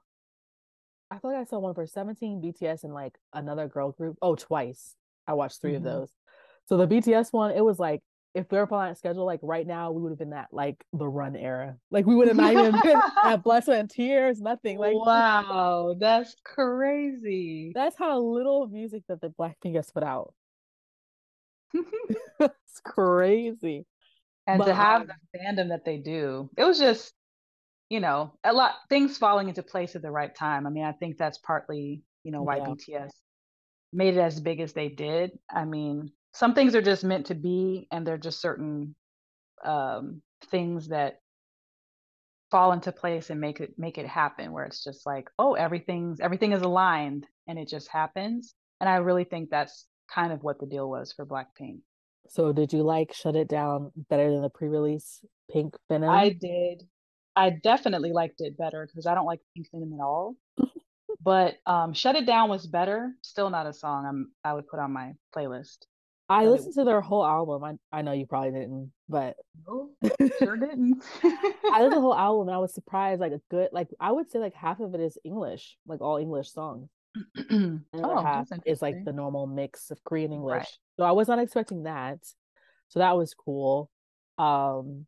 I feel like I saw one for 17 BTS and like another girl group. Oh, twice. I watched 3 mm-hmm. of those. So the BTS one, it was like if we were following that schedule, like right now, we would have been that like the run era. Like we would have not even been at Blood, Sweat, and Tears, nothing. Like wow, that's crazy. That's how little music that the Blackpink has put out. it's crazy. And but, to have the fandom that they do, it was just, you know, a lot things falling into place at the right time. I mean, I think that's partly, you know, why yeah. BTS made it as big as they did. I mean, some things are just meant to be and they're just certain um, things that fall into place and make it make it happen where it's just like oh everything's everything is aligned and it just happens and i really think that's kind of what the deal was for blackpink so did you like shut it down better than the pre-release pink venom i did i definitely liked it better because i don't like pink venom at all but um shut it down was better still not a song i'm i would put on my playlist I listened to their whole album. I I know you probably didn't, but no, sure didn't. I listened to the whole album and I was surprised. Like a good, like I would say, like half of it is English, like all English songs. and oh, half is like the normal mix of Korean English. Right. So I was not expecting that. So that was cool. Um,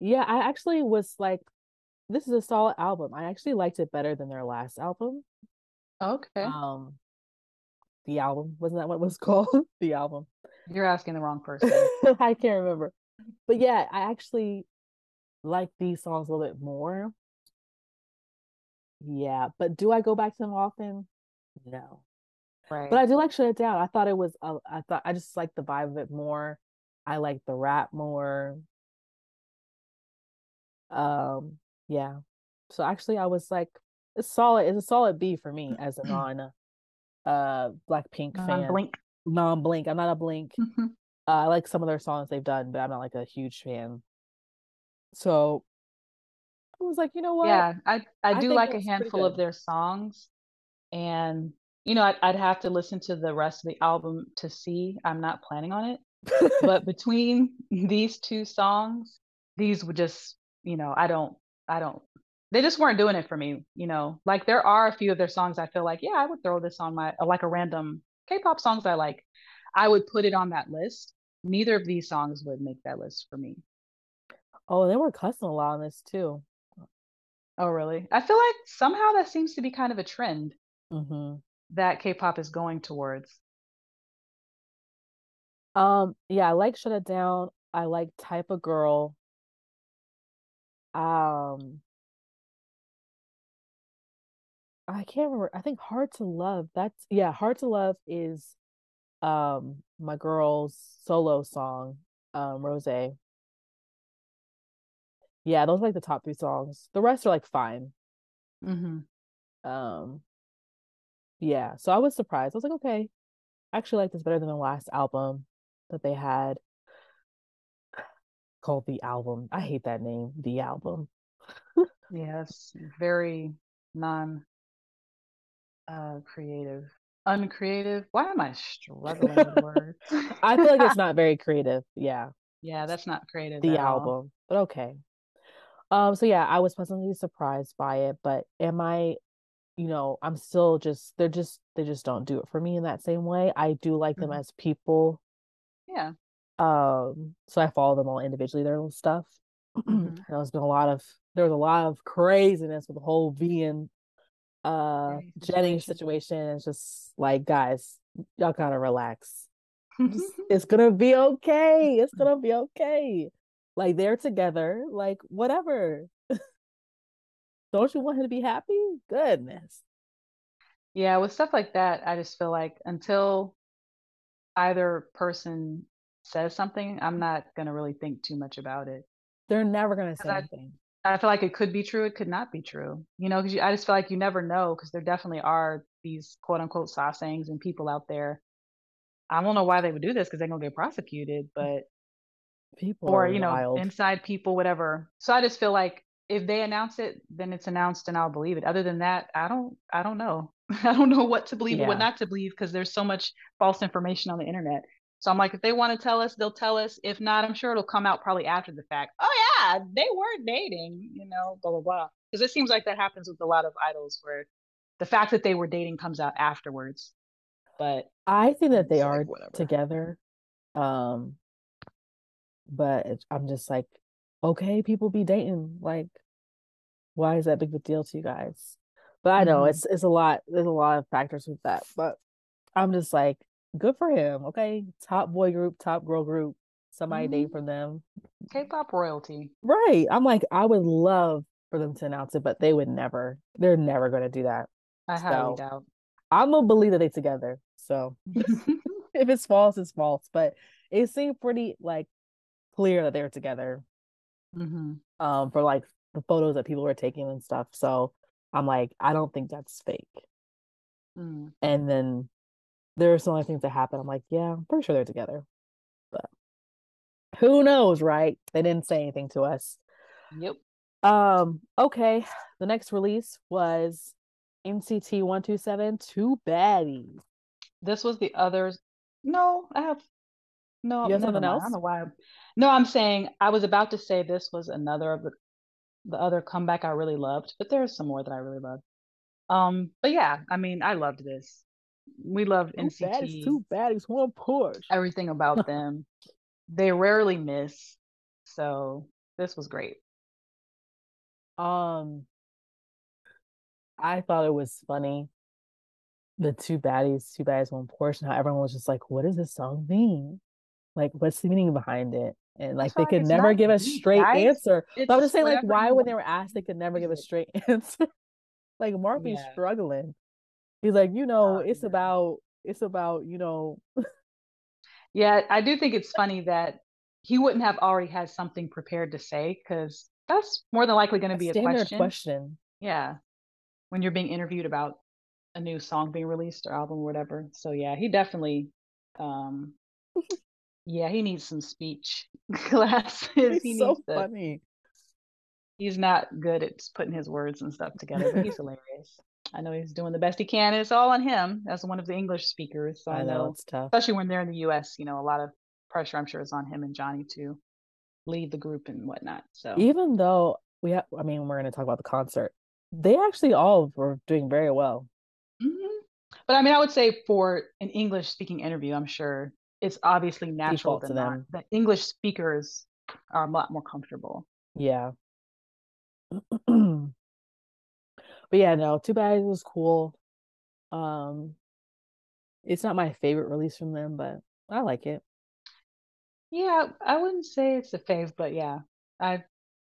yeah, I actually was like, this is a solid album. I actually liked it better than their last album. Okay. Um, the album. Wasn't that what was called? the album. You're asking the wrong person. I can't remember. But yeah, I actually like these songs a little bit more. Yeah, but do I go back to them often? No. Right. But I do like Shut It Down. I thought it was I thought I just like the vibe of it more. I like the rap more. Um yeah. So actually I was like it's solid it's a solid B for me as a non uh Blackpink fan. Blink. Non Blink. I'm not a Blink. Mm-hmm. Uh, I like some of their songs they've done, but I'm not like a huge fan. So I was like, you know what? Yeah, I I do like a handful of their songs, and you know, I'd, I'd have to listen to the rest of the album to see. I'm not planning on it, but between these two songs, these would just, you know, I don't, I don't they just weren't doing it for me, you know. Like there are a few of their songs I feel like, yeah, I would throw this on my like a random K-pop songs I like. I would put it on that list. Neither of these songs would make that list for me. Oh, they were cussing a lot on this too. Oh, really? I feel like somehow that seems to be kind of a trend mm-hmm. that K-pop is going towards. Um, yeah, I like Shut It Down. I like Type of Girl. Um, I can't remember. I think Hard to Love. That's yeah, Hard to Love is um my girl's solo song, um, Rose. Yeah, those are like the top three songs. The rest are like fine. Mm-hmm. Um yeah, so I was surprised. I was like, okay, I actually like this better than the last album that they had called The Album. I hate that name, The Album. yes, very non uh creative uncreative why am i struggling with words i feel like it's not very creative yeah yeah that's not creative the album all. but okay um so yeah i was pleasantly surprised by it but am i you know i'm still just they're just they just don't do it for me in that same way i do like them mm-hmm. as people yeah um so i follow them all individually their little stuff mm-hmm. there's been a lot of there was a lot of craziness with the whole vegan uh Jennie situation It's just like guys, y'all gotta relax. it's gonna be okay. It's gonna be okay. Like they're together, like whatever. Don't you want him to be happy? Goodness. Yeah, with stuff like that, I just feel like until either person says something, I'm not gonna really think too much about it. They're never gonna say I, anything. I feel like it could be true, it could not be true. You know, because I just feel like you never know because there definitely are these quote unquote sasaengs and people out there. I don't know why they would do this because they're gonna get prosecuted, mm. but people or you know wild. inside people, whatever. So I just feel like if they announce it, then it's announced and I'll believe it. Other than that, I don't I don't know. I don't know what to believe yeah. what not to believe because there's so much false information on the internet. So I'm like, if they want to tell us, they'll tell us. If not, I'm sure it'll come out probably after the fact. Oh yeah, they were dating, you know, blah blah blah. Because it seems like that happens with a lot of idols, where the fact that they were dating comes out afterwards. But I think that they are like, together. Um, but I'm just like, okay, people be dating. Like, why is that big of a deal to you guys? But I know mm-hmm. it's it's a lot. There's a lot of factors with that. But I'm just like, good for him. Okay, top boy group, top girl group. Somebody mm-hmm. date from them. K-pop royalty. Right. I'm like, I would love for them to announce it, but they would never. They're never going to do that. I highly so, doubt. I'm gonna believe that they're together. So if it's false, it's false. But it seemed pretty like clear that they were together. Mm-hmm. Um, for like the photos that people were taking and stuff. So I'm like, I don't think that's fake. Mm. And then there are some other things that happen. I'm like, yeah, I'm pretty sure they're together. But who knows, right? They didn't say anything to us. Yep. Um, okay. The next release was NCT 127 Two Baddies. This was the others. No, I have no. You have something else? I don't know why. No, I'm saying I was about to say this was another of the the other comeback I really loved, but there's some more that I really loved. Um, but yeah, I mean, I loved this. We loved two NCT. Baddies, two baddies, one Porsche. Everything about them. they rarely miss, so this was great. Um, I thought it was funny. The two baddies, two baddies, one Porsche. How everyone was just like, "What does this song mean? Like, what's the meaning behind it?" And like, they could never give a straight guys. answer. It's but I'm just saying, like, why when they were asked, they could never give a straight answer. like, Mark be yeah. struggling. He's like, you know, it's about, it's about, you know. yeah, I do think it's funny that he wouldn't have already had something prepared to say because that's more than likely going to be a question. question. Yeah when you're being interviewed about a new song being released or album or whatever. So yeah, he definitely um yeah, he needs some speech classes. He's he so funny. He's not good at putting his words and stuff together, but he's hilarious. I know he's doing the best he can. It's all on him as one of the English speakers. So I, I know, know it's tough. Especially when they're in the US, you know, a lot of pressure I'm sure is on him and Johnny to lead the group and whatnot. So even though we have I mean, we're gonna talk about the concert they actually all were doing very well. Mm-hmm. But I mean, I would say for an English speaking interview, I'm sure it's obviously natural to them. that English speakers are a lot more comfortable. Yeah. but yeah, no, too bad it was cool. Um it's not my favorite release from them, but I like it. Yeah, I wouldn't say it's a fave, but yeah, I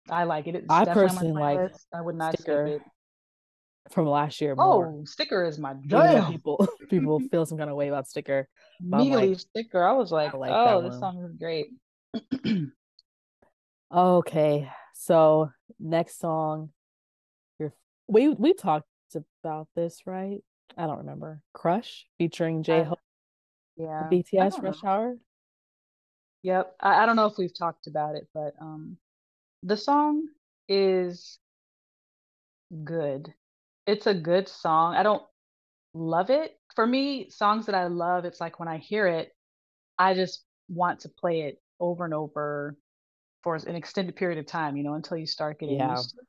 I like it. It's I personally like list. I would not sticker skip it. From last year, more. oh, sticker is my jam. People, people feel some kind of way about sticker. Immediately, like, sticker. I was like, I like oh, this song is great. okay, so next song, we we talked about this, right? I don't remember. Crush featuring J Hope. Yeah. BTS Rush Hour. Yep. I, I don't know if we've talked about it, but um the song is good. It's a good song. I don't love it. For me, songs that I love, it's like when I hear it, I just want to play it over and over for an extended period of time, you know, until you start getting yeah. used to it.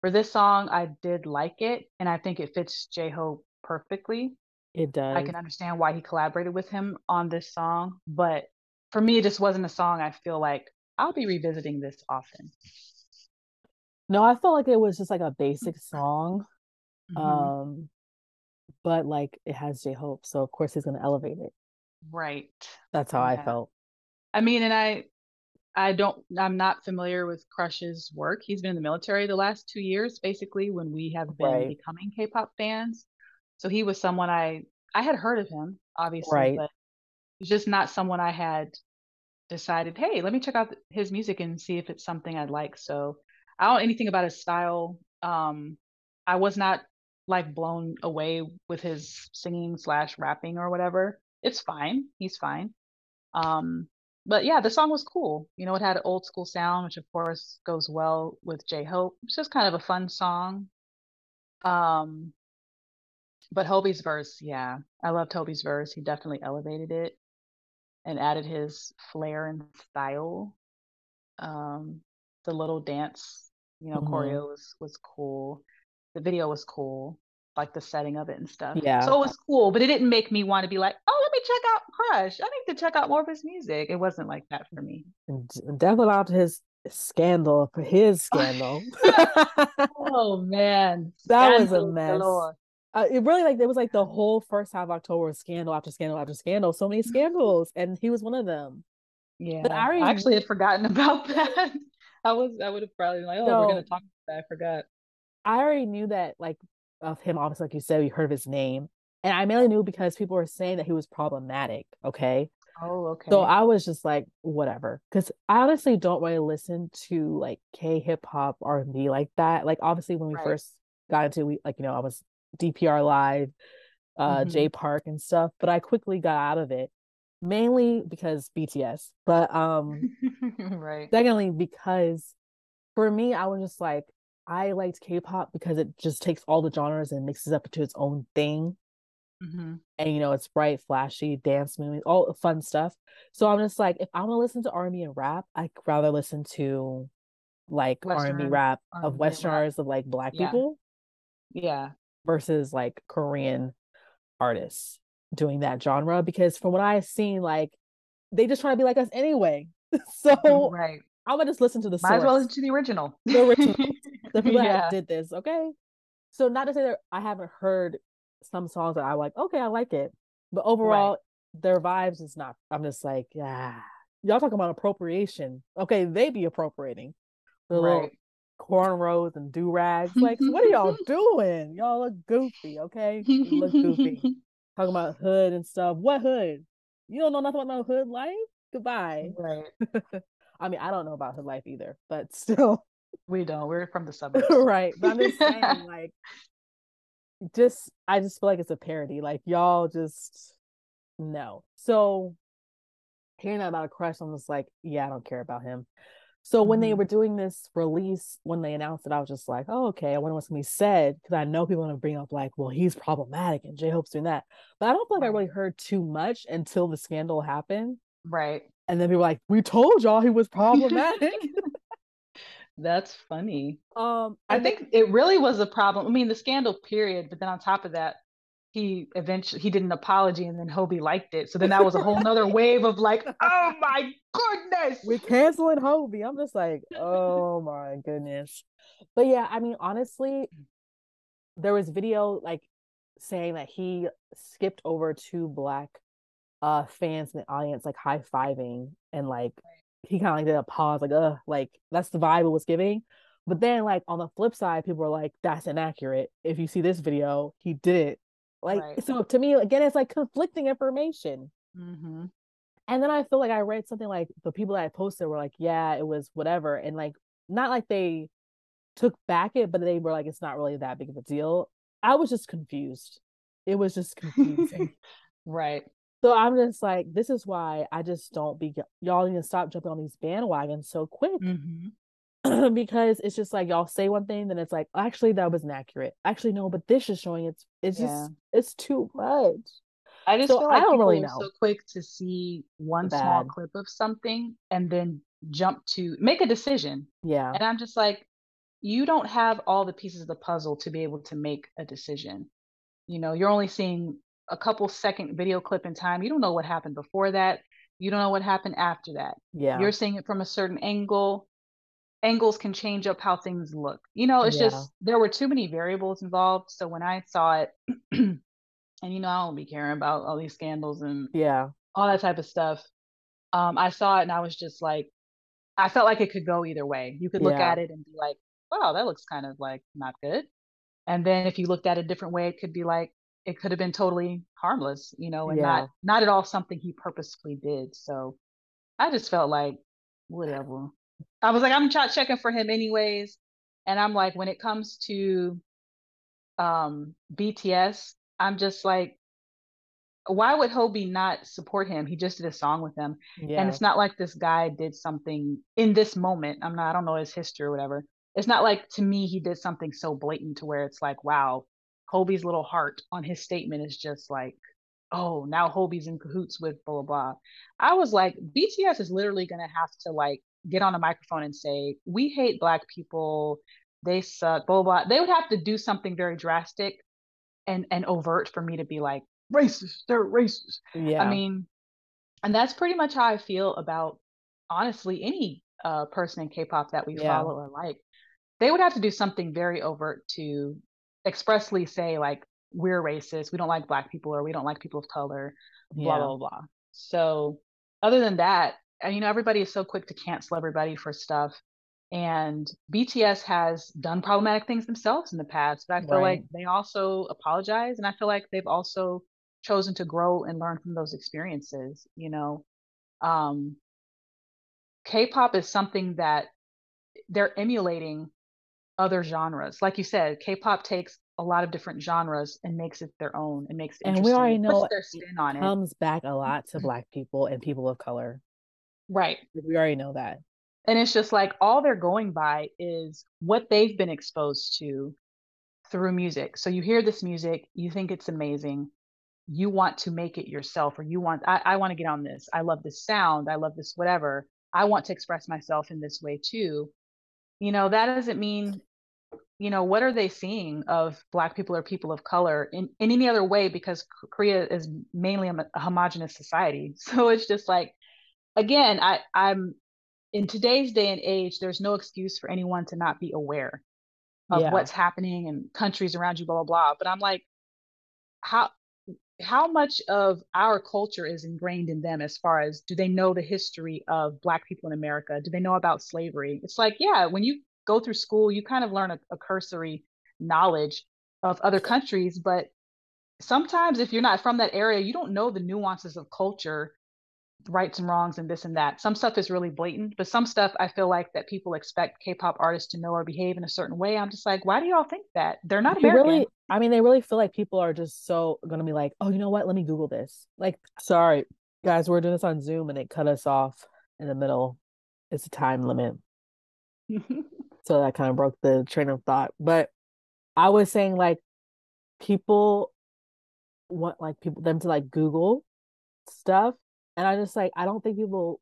For this song, I did like it, and I think it fits J Hope perfectly. It does. I can understand why he collaborated with him on this song, but for me, it just wasn't a song I feel like I'll be revisiting this often. No, I felt like it was just like a basic song. Mm-hmm. Um but like it has J Hope, so of course he's gonna elevate it. Right. That's how yeah. I felt. I mean, and I I don't I'm not familiar with Crush's work. He's been in the military the last two years, basically, when we have been right. becoming K pop fans. So he was someone I I had heard of him, obviously, right. but just not someone I had decided, hey, let me check out his music and see if it's something I'd like. So I don't know anything about his style. Um, I was not like blown away with his singing slash rapping or whatever. It's fine. He's fine. Um, but yeah, the song was cool. You know, it had an old school sound, which of course goes well with J Hope. It's just kind of a fun song. Um, but Hobie's verse, yeah, I love Hobi's verse. He definitely elevated it and added his flair and style. Um, the little dance, you know, mm-hmm. choreo was was cool. The video was cool, like the setting of it and stuff. Yeah. So it was cool, but it didn't make me want to be like, oh, me check out Crush. I need to check out more of his music. It wasn't like that for me. Not his scandal for his scandal. oh man, that was a mess. Uh, it really like it was like the whole first half of October was scandal after scandal after scandal. So many scandals, and he was one of them. Yeah, but I. I actually had forgotten about that. I was I would have probably been like, oh, no, we're gonna talk about that. I forgot. I already knew that like of him. Obviously, like you said, we heard of his name, and I mainly knew because people were saying that he was problematic. Okay, Oh, okay. So I was just like, whatever, because I honestly don't really listen to like K hip hop R and B like that. Like obviously when we right. first got into we like you know I was DPR live, uh mm-hmm. Jay Park and stuff, but I quickly got out of it mainly because BTS. But um, right. Secondly, because for me, I was just like I liked K-pop because it just takes all the genres and mixes up into its own thing. Mm-hmm. And you know, it's bright, flashy, dance movies, all fun stuff. So I'm just like, if I'm gonna listen to R&B and rap, I'd rather listen to like R&B rap R&B of Westerners artists of like Black yeah. people, yeah, versus like Korean artists doing that genre. Because from what I've seen, like they just try to be like us anyway. so right. I'm gonna just listen to the Might source. as well listen to the original. The original. the people yeah. that did this, okay? So not to say that I haven't heard some songs that I like, okay, I like it. But overall, right. their vibes is not. I'm just like, yeah. Y'all talking about appropriation. Okay, they be appropriating. The right. little cornrows and do rags. Like, what are y'all doing? Y'all look goofy, okay? You look goofy. talking about hood and stuff. What hood? You don't know nothing about no hood life? Goodbye. Right. I mean, I don't know about hood life either, but still. We don't. We're from the suburbs. right. But I'm just saying, like, just I just feel like it's a parody. Like y'all just no. So hearing that about a crush, I'm just like, yeah, I don't care about him. So mm-hmm. when they mm-hmm. were doing this release, when they announced it, I was just like, oh, okay, I wonder what's gonna be said because I know people are gonna bring up like, well, he's problematic and J Hope's doing that, but I don't feel like I really heard too much until the scandal happened. Right. And then people were like, we told y'all he was problematic. That's funny. Um, I think it really was a problem. I mean, the scandal period, but then on top of that, he eventually he did an apology and then Hobi liked it. So then that was a whole nother wave of like, oh my goodness. We're canceling Hobi. I'm just like, oh my goodness. But yeah, I mean, honestly, there was video like saying that he skipped over two black uh fans in the audience like high-fiving and like he kind of like did a pause, like, uh, like that's the vibe it was giving. But then, like on the flip side, people were like, "That's inaccurate." If you see this video, he did it. Like, right. so to me, again, it's like conflicting information. Mm-hmm. And then I feel like I read something like the people that I posted were like, "Yeah, it was whatever," and like not like they took back it, but they were like, "It's not really that big of a deal." I was just confused. It was just confusing. right. So I'm just like, this is why I just don't be y'all need to stop jumping on these bandwagons so quick. Mm-hmm. because it's just like y'all say one thing, then it's like, actually that was inaccurate. Actually, no, but this is showing it's it's yeah. just it's too much. I just so feel like I don't really know. so quick to see one Bad. small clip of something and then jump to make a decision. Yeah. And I'm just like, you don't have all the pieces of the puzzle to be able to make a decision. You know, you're only seeing a couple second video clip in time. You don't know what happened before that. You don't know what happened after that. Yeah. You're seeing it from a certain angle. Angles can change up how things look. You know, it's yeah. just there were too many variables involved. So when I saw it, and you know, I don't be caring about all these scandals and yeah, all that type of stuff. Um, I saw it and I was just like, I felt like it could go either way. You could look yeah. at it and be like, wow, that looks kind of like not good. And then if you looked at it a different way, it could be like, it could have been totally harmless, you know, and yeah. not not at all something he purposefully did. So I just felt like whatever. I was like, I'm ch- checking for him anyways, and I'm like, when it comes to um BTS, I'm just like, why would Hobi not support him? He just did a song with them, yeah. and it's not like this guy did something in this moment. I'm not, I don't know his history or whatever. It's not like to me he did something so blatant to where it's like, wow, Hobi's little heart on his statement is just like oh, now Hobie's in cahoots with blah, blah, blah. I was like, BTS is literally going to have to like get on a microphone and say, we hate Black people. They suck, blah, blah, blah. They would have to do something very drastic and, and overt for me to be like, racist, they're racist. Yeah. I mean, and that's pretty much how I feel about honestly any uh, person in K-pop that we yeah. follow or like. They would have to do something very overt to expressly say like we're racist, we don't like black people or we don't like people of color, blah yeah. blah blah. So other than that, and you know everybody is so quick to cancel everybody for stuff. And BTS has done problematic things themselves in the past, but I feel right. like they also apologize, and I feel like they've also chosen to grow and learn from those experiences. You know, um, K-pop is something that they're emulating other genres. Like you said, K-pop takes a lot of different genres and makes it their own and makes it and we already know their spin on it. comes back a lot to black people and people of color. Right. We already know that. And it's just like all they're going by is what they've been exposed to through music. So you hear this music you think it's amazing. You want to make it yourself or you want i, I want to get on this. I love this sound. I love this whatever. I want to express myself in this way too. You know that doesn't mean you know what are they seeing of black people or people of color in, in any other way? Because korea is mainly a, a homogenous society. So it's just like again i i'm in today's day and age there's no excuse for anyone to not be aware of yeah. what's happening in countries around you blah blah blah. But i'm like how how much of our culture is ingrained in them as far as do they know the history of black people in america? Do they know about slavery? It's like yeah when you go through school, you kind of learn a, a cursory knowledge of other countries, but sometimes if you're not from that area, you don't know the nuances of culture, rights and wrongs, and this and that. Some stuff is really blatant, but some stuff I feel like that people expect K-pop artists to know or behave in a certain way. I'm just like, why do y'all think that? They're not American. Really, I mean, they really feel like people are just so gonna be like, oh, you know what? Let me Google this. Like, sorry, guys, we're doing this on Zoom and it cut us off in the middle. It's a time limit. so that kind of broke the train of thought but i was saying like people want like people them to like google stuff and i just like i don't think people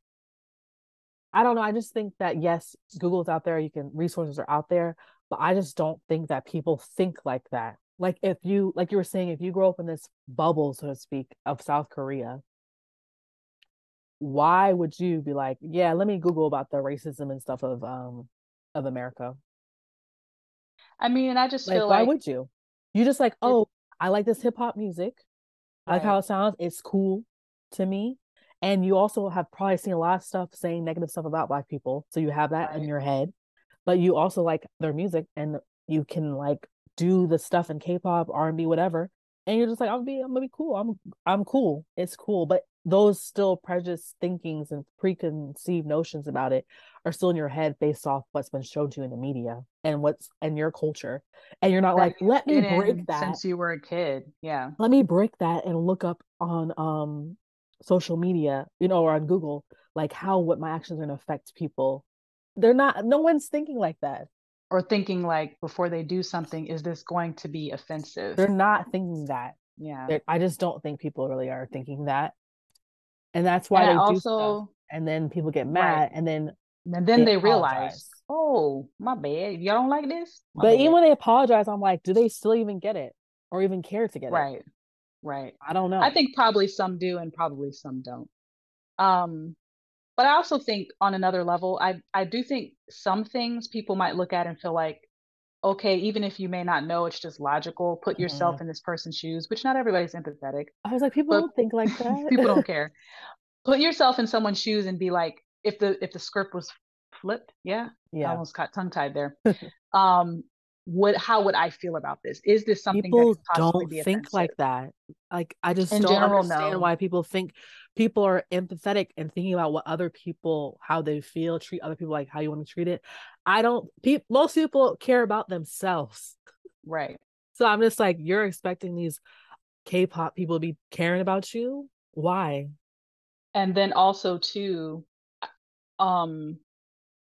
i don't know i just think that yes google's out there you can resources are out there but i just don't think that people think like that. Like if you like you were saying if you grow up in this bubble so to speak of south korea why would you be like yeah let me google about the racism and stuff of um of America. I mean, I just feel like, feel why like... would you? You just like, oh, I like this hip hop music. I like how it sounds. It's cool to me. And you also have probably seen a lot of stuff saying negative stuff about black people. So you have that right. in your head. But you also like their music and you can like do the stuff in K-pop, R&B, whatever. And you're just like, I'm gonna be I'm gonna be cool. I'm I'm cool. It's cool. But those still prejudiced thinkings and preconceived notions about it are still in your head based off what's been shown to you in the media and what's in your culture. And you're not that like let me break that. since you were a kid. Yeah. Let me break that and look up on um social media you know or on google like how what my actions are going to affect people. They're not no one's thinking like that. Or thinking like before they do something is this going to be offensive? They're not thinking that. Yeah. They're, i just don't think people really are thinking that and that's why and they also and then people get mad right. and then and then they, they realize oh my bad y'all don't like this my but bad. even when they apologize i'm like do they still even get it or even care to get right. it right right i don't know i think probably some do and probably some don't um but i also think on another level i i do think some things people might look at and feel like okay, even if you may not know, it's just logical. Put yourself mm-hmm. in this person's shoes, which not everybody's empathetic. I was like, people don't think like that. people don't care. Put yourself in someone's shoes and be like, if the if the script was flipped, yeah, yeah, I almost got tongue tied there. um, what how would I feel about this? Is this something people don't think like that? Like I just in don't general, understand no. why people think people are empathetic and thinking about what other people how they feel, treat other people like how you want to treat it. I don't. Pe- most people care about themselves, right? So I'm just like, you're expecting these K-pop people to be caring about you. Why? And then also too, um,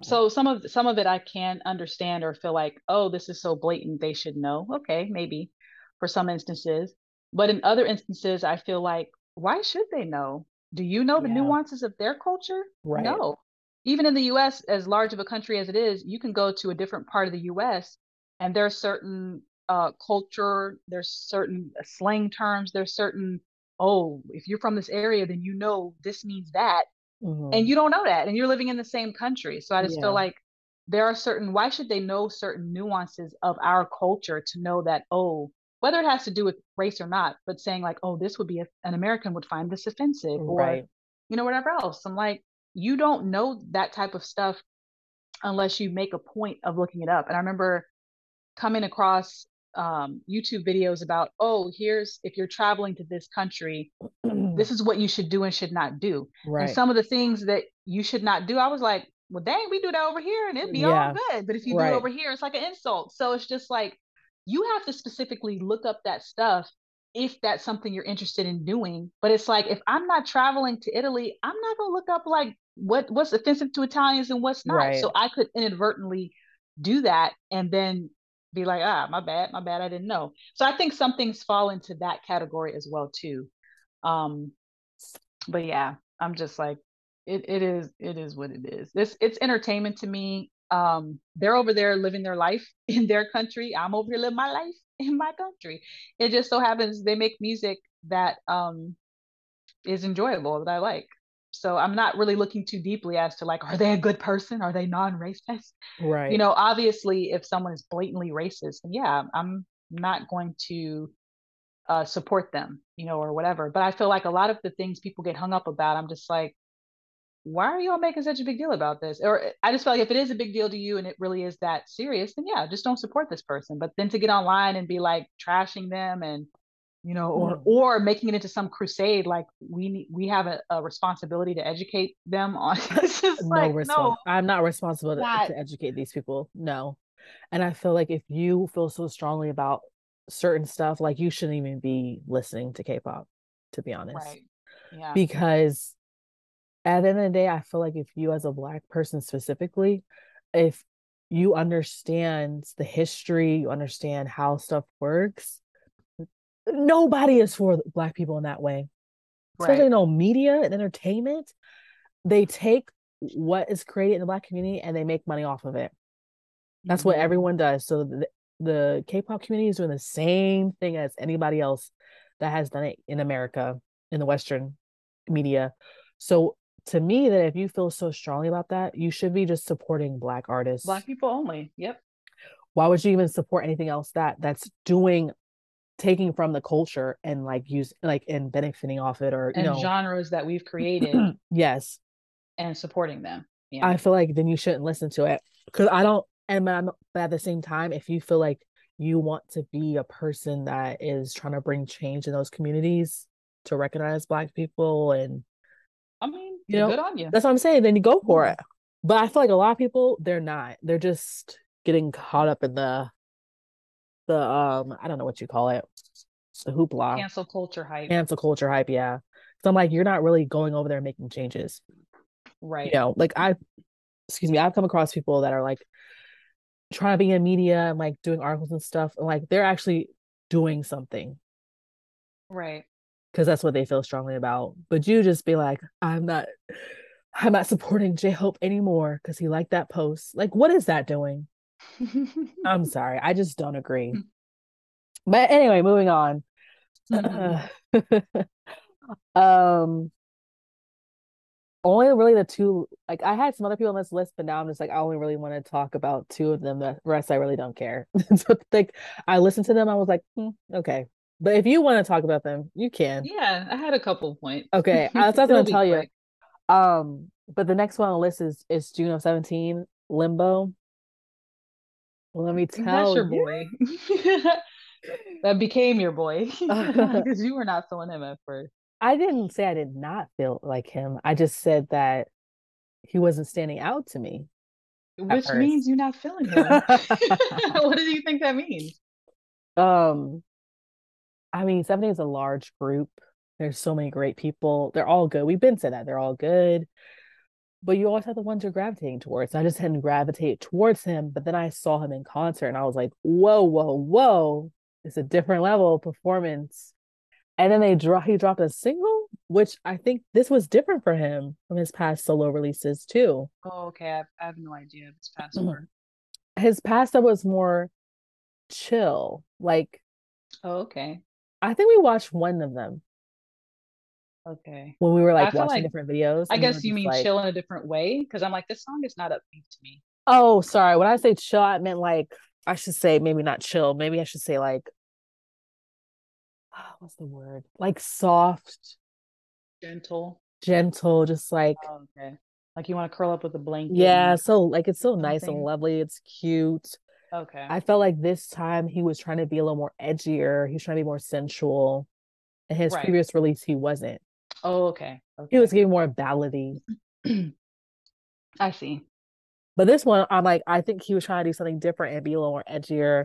so some of some of it I can understand or feel like, oh, this is so blatant, they should know. Okay, maybe for some instances. But in other instances, I feel like, why should they know? Do you know the Yeah. nuances of their culture? Right. No. Even in the US, as large of a country as it is, you can go to a different part of the US and there's certain uh, culture, there's certain uh, slang terms, there's certain, oh, if you're from this area, then you know this means that. Mhm. And you don't know that. And you're living in the same country. So I just Yeah. feel like there are certain, why should they know certain nuances of our culture to know that, oh, whether it has to do with race or not, but saying like, oh, this would be, a, an American would find this offensive or, Right. you know, whatever else. I'm like, you don't know that type of stuff unless you make a point of looking it up. And I remember coming across um, YouTube videos about, oh, here's if you're traveling to this country, this is what you should do and should not do. right. And some of the things that you should not do, I was like, well, dang, we do that over here and it'd be Yeah. all good. But if you Right. do it over here, it's like an insult. So it's just like you have to specifically look up that stuff if that's something you're interested in doing. But it's like if I'm not traveling to Italy, I'm not gonna look up like what what's offensive to Italians and what's not. Right. So I could inadvertently do that and then be like, ah, my bad, my bad, I didn't know. So I think some things fall into that category as well too. Um, but yeah, I'm just like, it it is it is what it is. This it's entertainment to me. Um, they're over there living their life in their country. I'm over here living my life in my country. It just so happens they make music that um is enjoyable that I like. So I'm not really looking too deeply as to like, are they a good person? Are they non-racist? right. you know obviously if someone is blatantly racist then yeah i'm not going to uh, support them you know or whatever but i feel like a lot of the things people get hung up about i'm just like why are you all making such a big deal about this or i just feel like if it is a big deal to you and it really is that serious then yeah just don't support this person but then to get online and be like trashing them and you know or Mhm. or making it into some crusade like we we have a, a responsibility to educate them on no no I'm not responsible to, to educate these people. No. And I feel like if you feel so strongly about certain stuff, like you shouldn't even be listening to K-pop, to be honest. right yeah Because at the end of the day, I feel like if you as a black person specifically, if you understand the history, you understand how stuff works, nobody is for black people in that way especially right you know media and entertainment they take what is created in the black community and they make money off of it that's what Mhm. everyone does so the, the k-pop community is doing the same thing as anybody else that has done it in america in the western media so to me that if you feel so strongly about that you should be just supporting black artists Black people only. Yep. why would you even support anything else that that's doing taking from the culture and like use like and benefiting off it or you And know genres that we've created yes and supporting them. Yeah. I feel like then you shouldn't listen to it because I don't. And but, I'm, but at the same time, if you feel like you want to be a person that is trying to bring change in those communities to recognize Black people, and I mean, you know, good on you. that's what I'm saying, then you go for it. But I feel like a lot of people they're not. They're just getting caught up in the the um I don't know what you call it, the hoopla, Cancel culture hype. cancel culture hype. Yeah, so I'm like, you're not really going over there and making changes. right. you know like i excuse me i've come across people that are like trying to be in media and like doing articles and stuff and like they're actually doing something Right. because that's what they feel strongly about but you just be like i'm not i'm not supporting j-hope anymore because he liked that post like what is that doing i'm sorry i just don't agree but anyway moving on um only really the two like I had some other people on this list, but now I'm just like I only really want to talk about two of them. The rest I really don't care. so like I listened to them, I was like, hmm, okay. But if you want to talk about them, you can. yeah, I had a couple points. Okay, I was gonna tell you. Um, but the next one on the list is is Jun of 17, Limbo. Let me That's tell your you. boy. that became your boy because you were not feeling him at first. I didn't say I did not feel like him. I just said that he wasn't standing out to me. Which first. means you're not feeling him. what do you think that means? Um, I mean, Seventeen is a large group. There's so many great people. They're all good. We've been said that they're all good, but you always have the ones you're gravitating towards. I just hadn't gravitated towards him, but then I saw him in concert, and I was like, whoa, whoa, whoa! It's a different level of performance And then they draw he dropped a single, which I think this was different for him from his past solo releases too. Oh, okay. I, I have no idea of his past mm-hmm. work. His past that was more chill. Like Oh, okay. I think we watched one of them Okay. when we were like watching like- different videos. I we guess you mean like, chill in a different way because I'm like, this song is not upbeat to me. Oh, sorry. When I say chill, I meant like I should say maybe not chill. Maybe I should say like what's the word? Like soft, Gentle. gentle, just like Oh, okay. Like you want to curl up with a blanket. yeah, so like it's so nice and lovely. It's cute. Okay. I felt like this time he was trying to be a little more edgier. He's trying to be more sensual. In his Right. previous release, he wasn't. Oh, okay. Okay. He was getting more ballady. I see. But this one, I'm like, I think he was trying to do something different and be a little more edgier,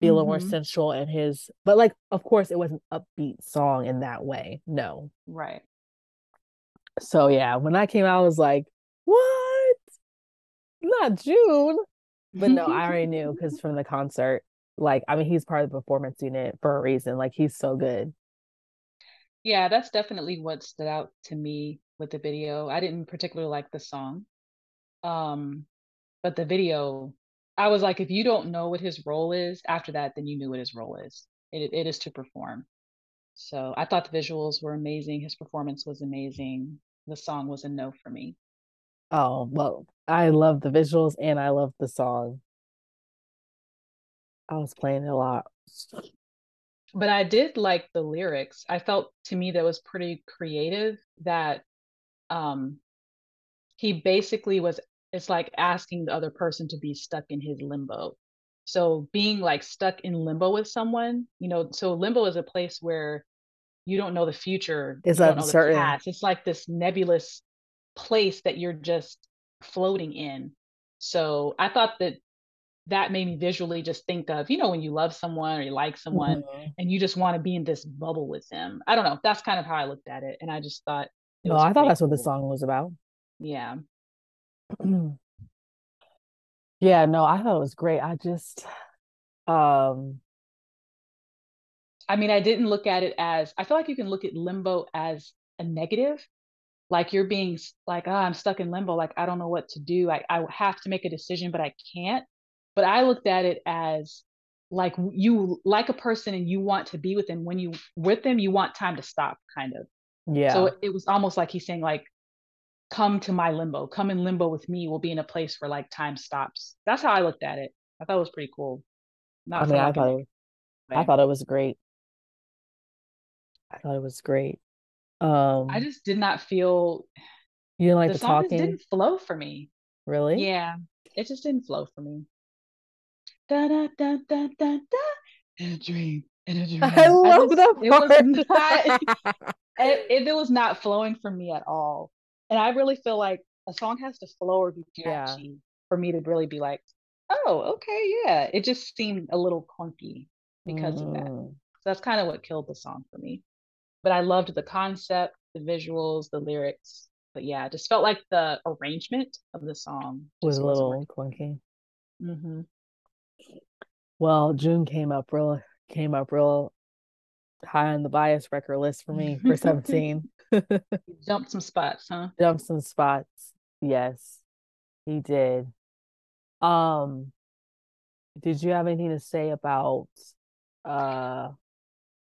be a little more Mhm. sensual in his. But like, of course, it was an upbeat song in that way. No. Right. So yeah, when that came out, I was like, what? Not Jun. But no, I already knew because from the concert, like, I mean, he's part of the performance unit for a reason. Like, he's so good. Yeah, that's definitely what stood out to me with the video. I didn't particularly like the song. Um, but the video, I was like, if you don't know what his role is after that, then you knew what his role is. It it is to perform. So I thought the visuals were amazing. His performance was amazing. The song was a no for me. Oh, well, I love the visuals and I love the song. I was playing it a lot. But I did like the lyrics. I felt to me that was pretty creative that um he basically was it's like asking the other person to be stuck in his limbo. So being like stuck in limbo with someone, you know, so limbo is a place where you don't know the future, It's you don't know the uncertain. past. It's like this nebulous place that you're just floating in. So I thought that that made me visually just think of, you know, when you love someone or you like someone Mhm. and you just want to be in this bubble with them. I don't know. That's kind of how I looked at it. And I just thought No, I thought that's what the song was about. Yeah. Yeah, no, I thought it was great. I just um I mean, I didn't look at it as I feel like you can look at limbo as a negative. Like you're being like, oh, I'm stuck in limbo. Like I don't know what to do. I, I have to make a decision, but I can't. But I looked at it as like you like a person and you want to be with them. When you with them, you want time to stop, kind of. yeah. So it, was almost like he's saying, like, come to my limbo, come in limbo with me. We'll be in a place where like time stops. That's how I looked at it. I thought it was pretty cool. Not I mean, I thought it, I thought it was great. I thought it was great. Um, I just did not feel you didn't like the the song just talking, didn't flow for me. really? Yeah, it just didn't flow for me. Da da da da da da. In a dream, in a dream. I love just- that It was not. it, it, was not flowing for me at all. And I really feel like a song has to flow or be Yeah. catchy for me to really be like, oh, okay, yeah. It just seemed a little clunky because of that. Mm. So that's kind of what killed the song for me. But I loved the concept, the visuals, the lyrics. But yeah, it just felt like the arrangement of the song was a little clunky. hmm Well, Jun came up real came up real high on the bias record list for me for 17. Jumped some spots, huh? Jumped some spots. Yes, he did. Um, did you have anything to say about uh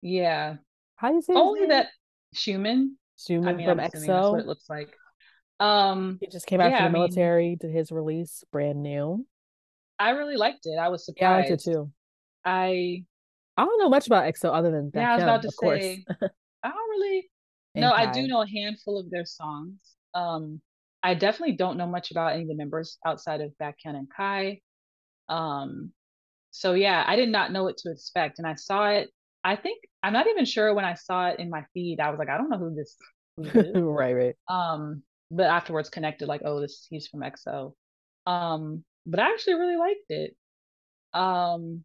Yeah. how do you say Only that Xiumin. I Xiumin mean, from I'm that's what it looks like. Um, He just came out yeah, from I the mean- military, did his release, brand new. I really liked it. I was surprised. Yeah, I liked it too. I I don't know much about EXO other than yeah, I was about to say I don't really No, I do know a handful of their songs. Um, I definitely don't know much about any of the members outside of Baekhyun and Kai. Um, so yeah, I did not know what to expect, and I saw it. I think I'm not even sure when I saw it in my feed. I was like, I don't know who this who right, right. um, but afterwards connected like, oh, this he's from EXO. Um, but I actually really liked it. Um,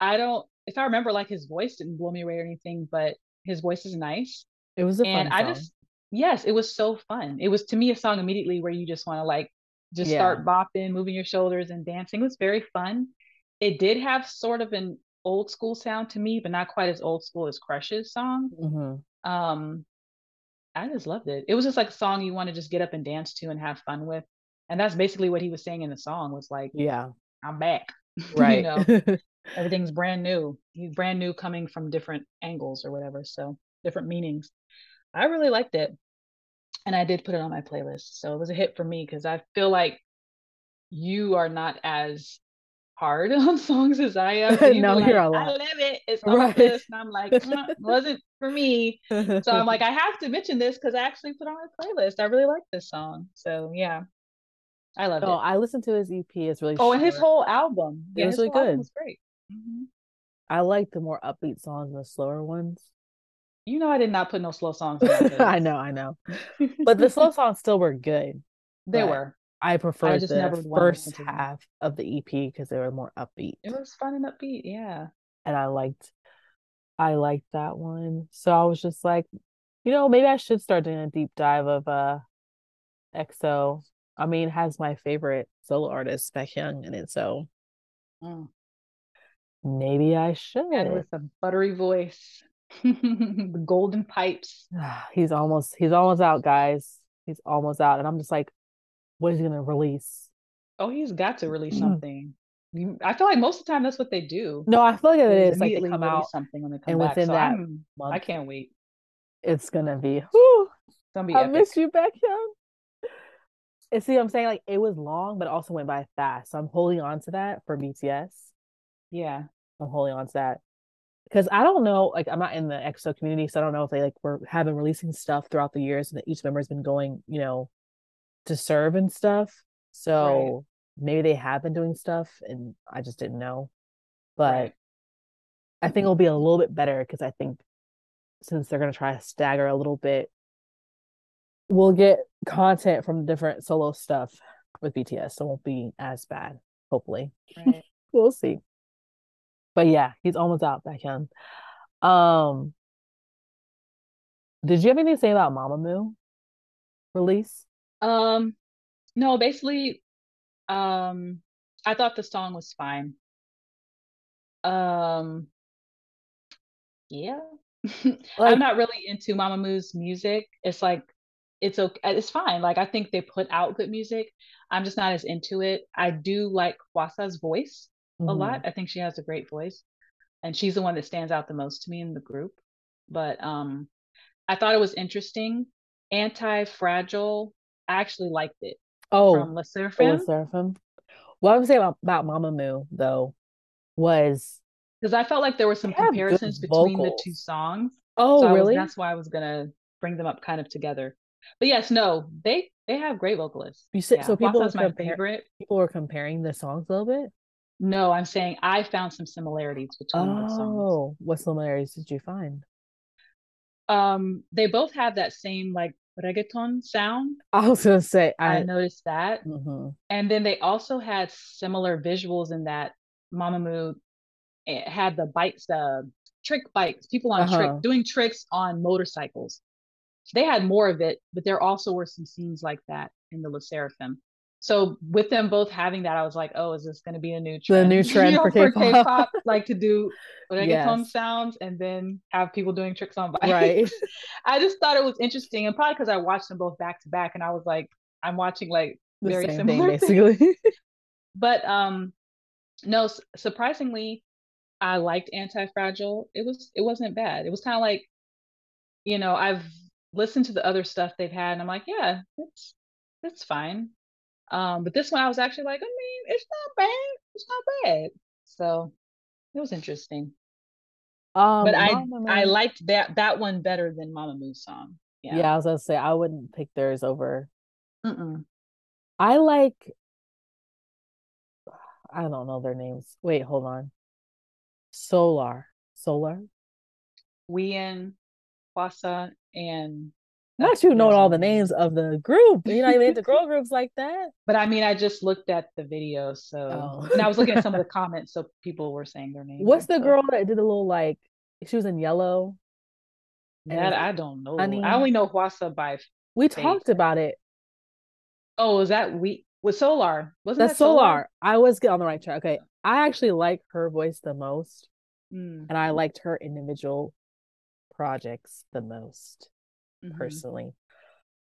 I don't, if I remember, like his voice didn't blow me away or anything, but his voice is nice It was a fun and I song. just yes, it was so fun. It was to me a song immediately where you just want to like just Yeah. start bopping, moving your shoulders and dancing. It was very fun. It did have sort of an old school sound to me, but not quite as old school as Crush's song. Mm-hmm. Um, I just loved it. It was just like a song you want to just get up and dance to and have fun with. And that's basically what he was saying in the song was like, Yeah. I'm back. Right. you know, everything's brand new. He's brand new coming from different angles or whatever. So different meanings. I really liked it. And I did put it on my playlist. So it was a hit for me because I feel like you are not as hard on songs as I am. So you No, were you're a lot. I love it. It's on Right. list. And I'm like, "Mm, wasn't for me. So I'm like, I have to mention this because I actually put on my playlist. I really like this song. So yeah, I loved No, it. I listened to his EP. It's really Oh, and his whole album. It was his really whole album good. was great. Mhm. I like the more upbeat songs and the slower ones. You know, I did not put no slow songs on my playlist. I know, I know. But the slow songs still were good. they were. I preferred just the never first listen to them. half of the EP because they were more upbeat. It was fun and upbeat. Yeah. and I liked I liked that one. So I was just like, you know, maybe I should start doing a deep dive of uh EXO. I mean, has my favorite solo artist, Baekhyun, in it, so Mm. maybe I And should. with a buttery voice, the golden pipes. He's almost he's almost out, guys. He's almost out. And I'm just like, what is he gonna release? Oh, he's got to release something. I feel like most of the time that's what they do. No, I feel like it is like they come out something when they come and back. within So that I'm, I can't wait. it's gonna be whew, It's gonna be I epic. miss you, Baekhyun. And see, I'm saying like it was long, but also went by fast. So I'm holding on to that for BTS. Yeah. I'm holding on to that because I don't know. Like, I'm not in the EXO community, so I don't know if they like were have been releasing stuff throughout the years, and that each member has been going, you know, to serve and stuff. So maybe they have been doing stuff, and I just didn't know. But Right. I think it'll be a little bit better because I think since they're gonna try to stagger a little bit, we'll get content from different solo stuff with BTS, so it won't be as bad. Hopefully Right. we'll see. But yeah, he's almost out Baekhyun. Um, did you have anything to say about Mamamoo release? Um, no, basically, um, I thought the song was fine. Um, yeah. I'm not really into Mamamoo's music. It's like it's okay, it's fine. Like I think they put out good music. I'm just not as into it. I do like Hwasa's voice a mhm. lot. I think she has a great voice, and she's the one that stands out the most to me in the group. But um, I thought it was interesting. Anti-Fragile, I actually liked it Oh, from oh, Sserafim with Sserafim. What I would say about, about Mamamoo though was because I felt like there were some they have good comparisons between the two songs. Oh, so I was, really? that's why I was gonna bring them up kind of together. But yes, no, they they have great vocalists. You said Yeah, so people were Hwasa's my favorite. people were comparing the songs a little bit. No, I'm saying I found some similarities between the songs. Oh, what similarities did you find? Um, they both have that same like reggaeton sound. I was gonna say I I noticed that. mhm. And then they also had similar visuals in that Mamamoo eh, had the bikes, the trick bikes, people on Uh-huh. trick doing tricks on motorcycles. They had more of it, but there also were some scenes like that in the Le Sserafim. So with them both having that, I was like, oh, is this going to be a new trend? The trend? new You trend know, for K-pop. K-pop, like to do reggaeton Yes. sounds and then have people doing tricks on bikes. Right. I just thought it was interesting, and probably because I watched them both back to back, and I was like, I'm watching like The very thing similar things. basically. But um, no, surprisingly, I liked Anti-Fragile. It was it wasn't bad. It was kind of like, you know, I've listened to the other stuff they've had, and I'm like, yeah, it's it's fine. Um, but this one I was actually like, I mean, it's not bad. It's not bad. So it was interesting. Um, But I Mama I liked that that one better than Mamamoo's song. yeah. Yeah. I was gonna say I wouldn't pick theirs over. Mm-mm. I like. I don't know their names. Wait, hold on. Solar, Solar. Wheein, Hwasa, and Not you knowing all the the names. of the group. You're not even into girl groups like that. But I mean, I just looked at the video, so Oh. and I was looking at some of the comments, so people were saying their names. What's the stuff. girl that did a little like? She was in yellow. That I don't know. honey? I only know Hwasa by. We Face. talked about it. Oh, is that we with Solar? Wasn't That's that Solar? Solar. I was get on the right track. Okay, I actually like her voice the most. Mm. and I liked her individual projects the most Mhm. personally.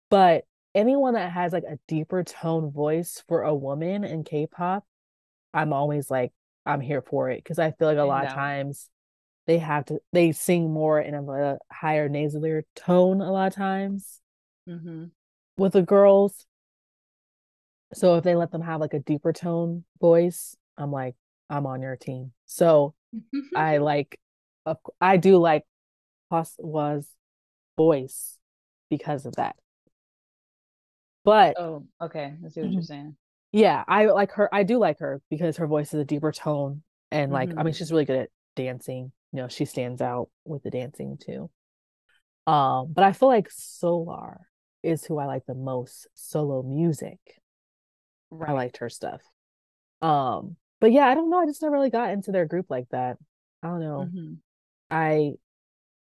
But anyone that has like a deeper tone voice for a woman in K-pop, I'm always like I'm here for it because I feel like a lot of times they have to they sing more in a, higher nasally tone a lot of times Mhm. with the girls. So if they let them have like a deeper tone voice, I'm like I'm on your team. So I like I do like Hwasa's voice because of that. But oh, okay. I see what Mm-hmm. you're saying. yeah, I like her. I do like her because her voice is a deeper tone and like I mean Mhm. she's really good at dancing. You know, she stands out with the dancing too. Um, but I feel like Solar is who I like the most solo music. I liked her stuff. Um, but yeah, I don't know. I just never really got into their group like that. I don't know. Mhm. I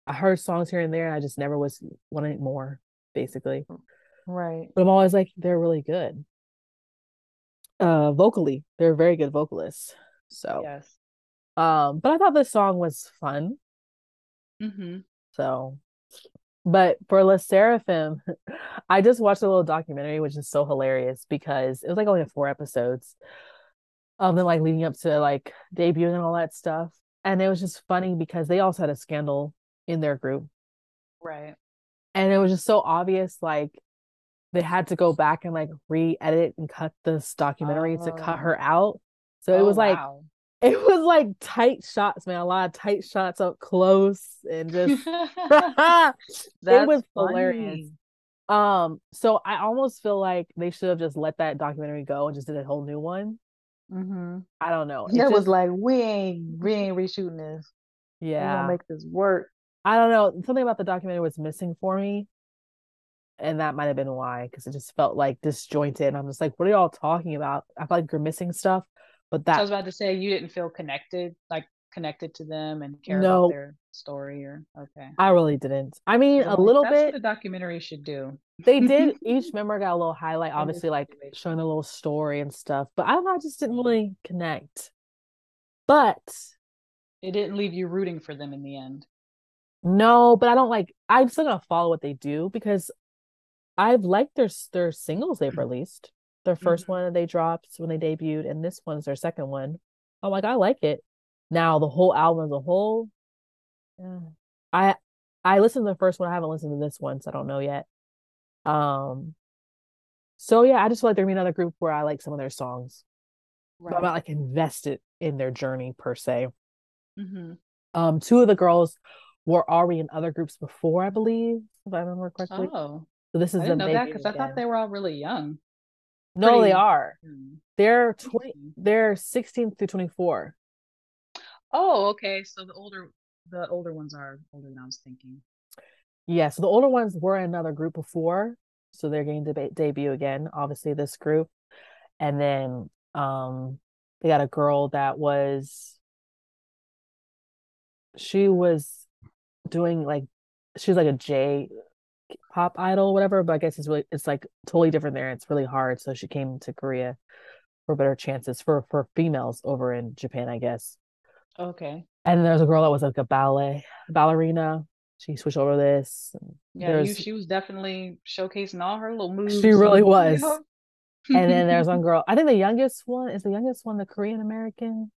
I heard songs here and there and I just never was wanting more, basically. Right. But I'm always like, they're really good. Uh vocally, they're very good vocalists. So Yes. um, but I thought this song was fun. Mhm. So but for Le Sserafim, I just watched a little documentary, which is so hilarious because it was like only four episodes of them like leading up to like debuting and all that stuff. And it was just funny because they also had a scandal in their group. Right. And it was just so obvious, like they had to go back and like re-edit and cut this documentary to cut Oh. her out. So it Oh, was like wow. it was like tight shots, man. A lot of tight shots up close and just it was hilarious. Um, so I almost feel like they should have just let that documentary go and just did a whole new one. Mm-hmm. I don't know. It It was like we ain't we ain't reshooting this. We yeah. gonna make this work. I don't know. Something about the documentary was missing for me. And that might have been why, because it just felt like disjointed. And I'm just like, what are y'all talking about? I feel like you're missing stuff. But So I was about to say you didn't feel connected, like connected to them and care no, about their story or okay. I really didn't. I mean, a little that's what bit. a documentary should do. They did each member got a little highlight, obviously, like showing a little story and stuff. But I don't know, I just didn't mm-hmm. really connect. But It didn't leave you rooting for them in the end. No, but I don't like I'm still gonna follow what they do because I've liked their their singles they've released. Their 1st Mhm. one that they dropped when they debuted, and this one's their second one. I'm like, I like it. Now the whole album as a whole, yeah. I I listened to the first one. I haven't listened to this one, so I don't know yet. Um, so yeah, I just feel like there'd be another group where I like some of their songs, but I'm not like invested in their journey per se. hmm Um, two of the girls were already in other groups before, I believe, if I remember correctly. Oh, So this I is didn't know that because I thought they were all really young. No, they are. They're 20, they're 16 through 24. Oh, okay. So the older the older ones are older than I was thinking. Yeah, so the older ones were in another group before, so they're getting to deba- debut again, obviously this group. And then um they got a girl that was she was doing like she's like a J pop idol, whatever, but I guess it's really it's like totally different there. It's really hard. So she came to Korea for better chances for for females over in Japan, I guess. Okay. And there's a girl that was like a ballet ballerina. She switched over this. Yeah, you she was definitely showcasing all her little moves. she really was. And then there's one girl. I think the youngest one is the youngest one, the Korean American.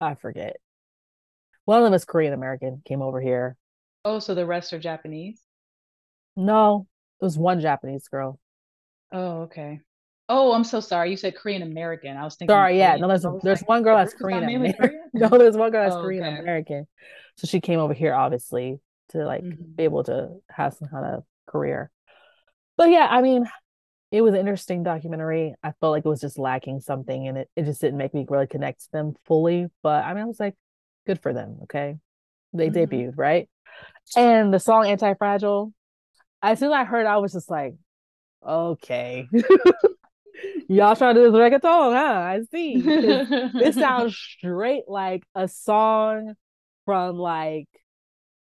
I forget. One of them is Korean American, came over here. Oh, so the rest are Japanese? No, it was one Japanese girl. Oh, okay. Oh, I'm so sorry. You said Korean American. I was thinking Sorry, yeah. No, there's there's like, one girl that's group is not Korean American. No, there's one girl that's Oh, Korean okay. American. So she came over here, obviously, to like Mhm. be able to have some kind of career. But yeah, I mean, it was an interesting documentary. I felt like it was just lacking something and it, it just didn't make me really connect to them fully. But I mean, I was like, good for them, okay? They Mhm. debuted, right? And the song Anti Fragile, as soon as I heard it, I was just like, okay. Y'all trying to do this reggaeton, huh? I see this sounds straight like a song from like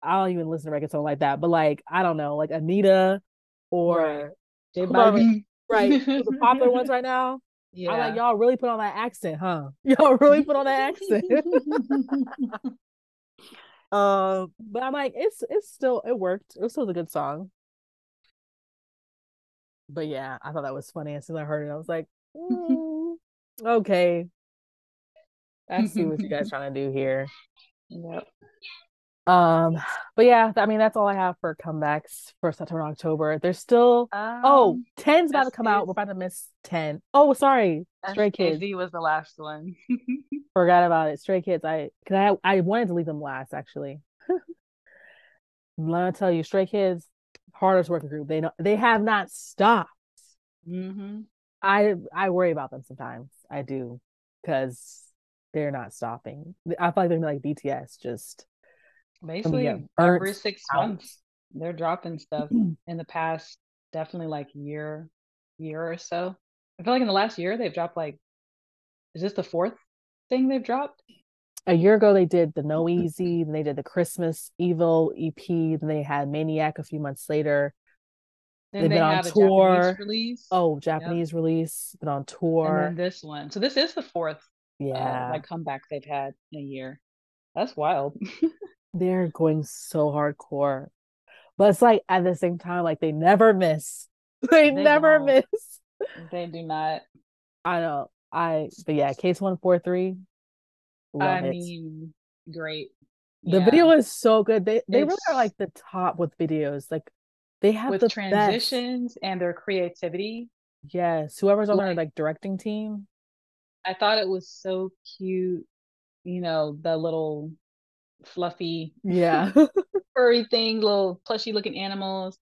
I don't even listen to reggaeton like that, but like I don't know, like Anitta or Right. J Balvin. right, the popular ones right now. I'm like, y'all really put on that accent, huh? Y'all really put on that accent. Um, but I'm like, it's it's still it worked. It was still a good song. But yeah, I thought that was funny. As soon as I heard it, I was like, mm, okay. I see what you guys trying to do here. Yep. Um, but yeah, I mean that's all I have for comebacks for September and October. There's still Um, oh 10's about to come out. We're about to miss 10. Oh, sorry. Stray Kids. SKZ was the last one. Forgot about it. Stray Kids. I cause I I wanted to leave them last actually. Let me tell you, Stray Kids, hardest working group. They know they have not stopped. hmm I I worry about them sometimes. I do because they're not stopping. I feel like they're like BTS, just Basically, every six out. months, they're dropping stuff in the past, definitely like year, year or so. I feel like in the last year, they've dropped like, is this the fourth thing they've dropped? a year ago they did the NOEASY, then they did the Christmas Evil EP, then they had Maniac a few months later. Then They've they been on have a tour. Japanese release. Oh, Japanese release, been on and tour. then this one. So this is the fourth uh, yeah, like comeback they've had in a year. That's wild. they're going so hardcore. But it's like at the same time, like they never miss. They, They never don't. miss. they do not. I know. I but yeah, case one four three. I it. mean, great. the Yeah. video is so good. They they really are like the top with videos. Like they have with the best. transitions and their creativity. Yes, whoever's on their Like- like directing team. I thought it was so cute. You know, the little fluffy Yeah. furry thing, little plushy looking animals.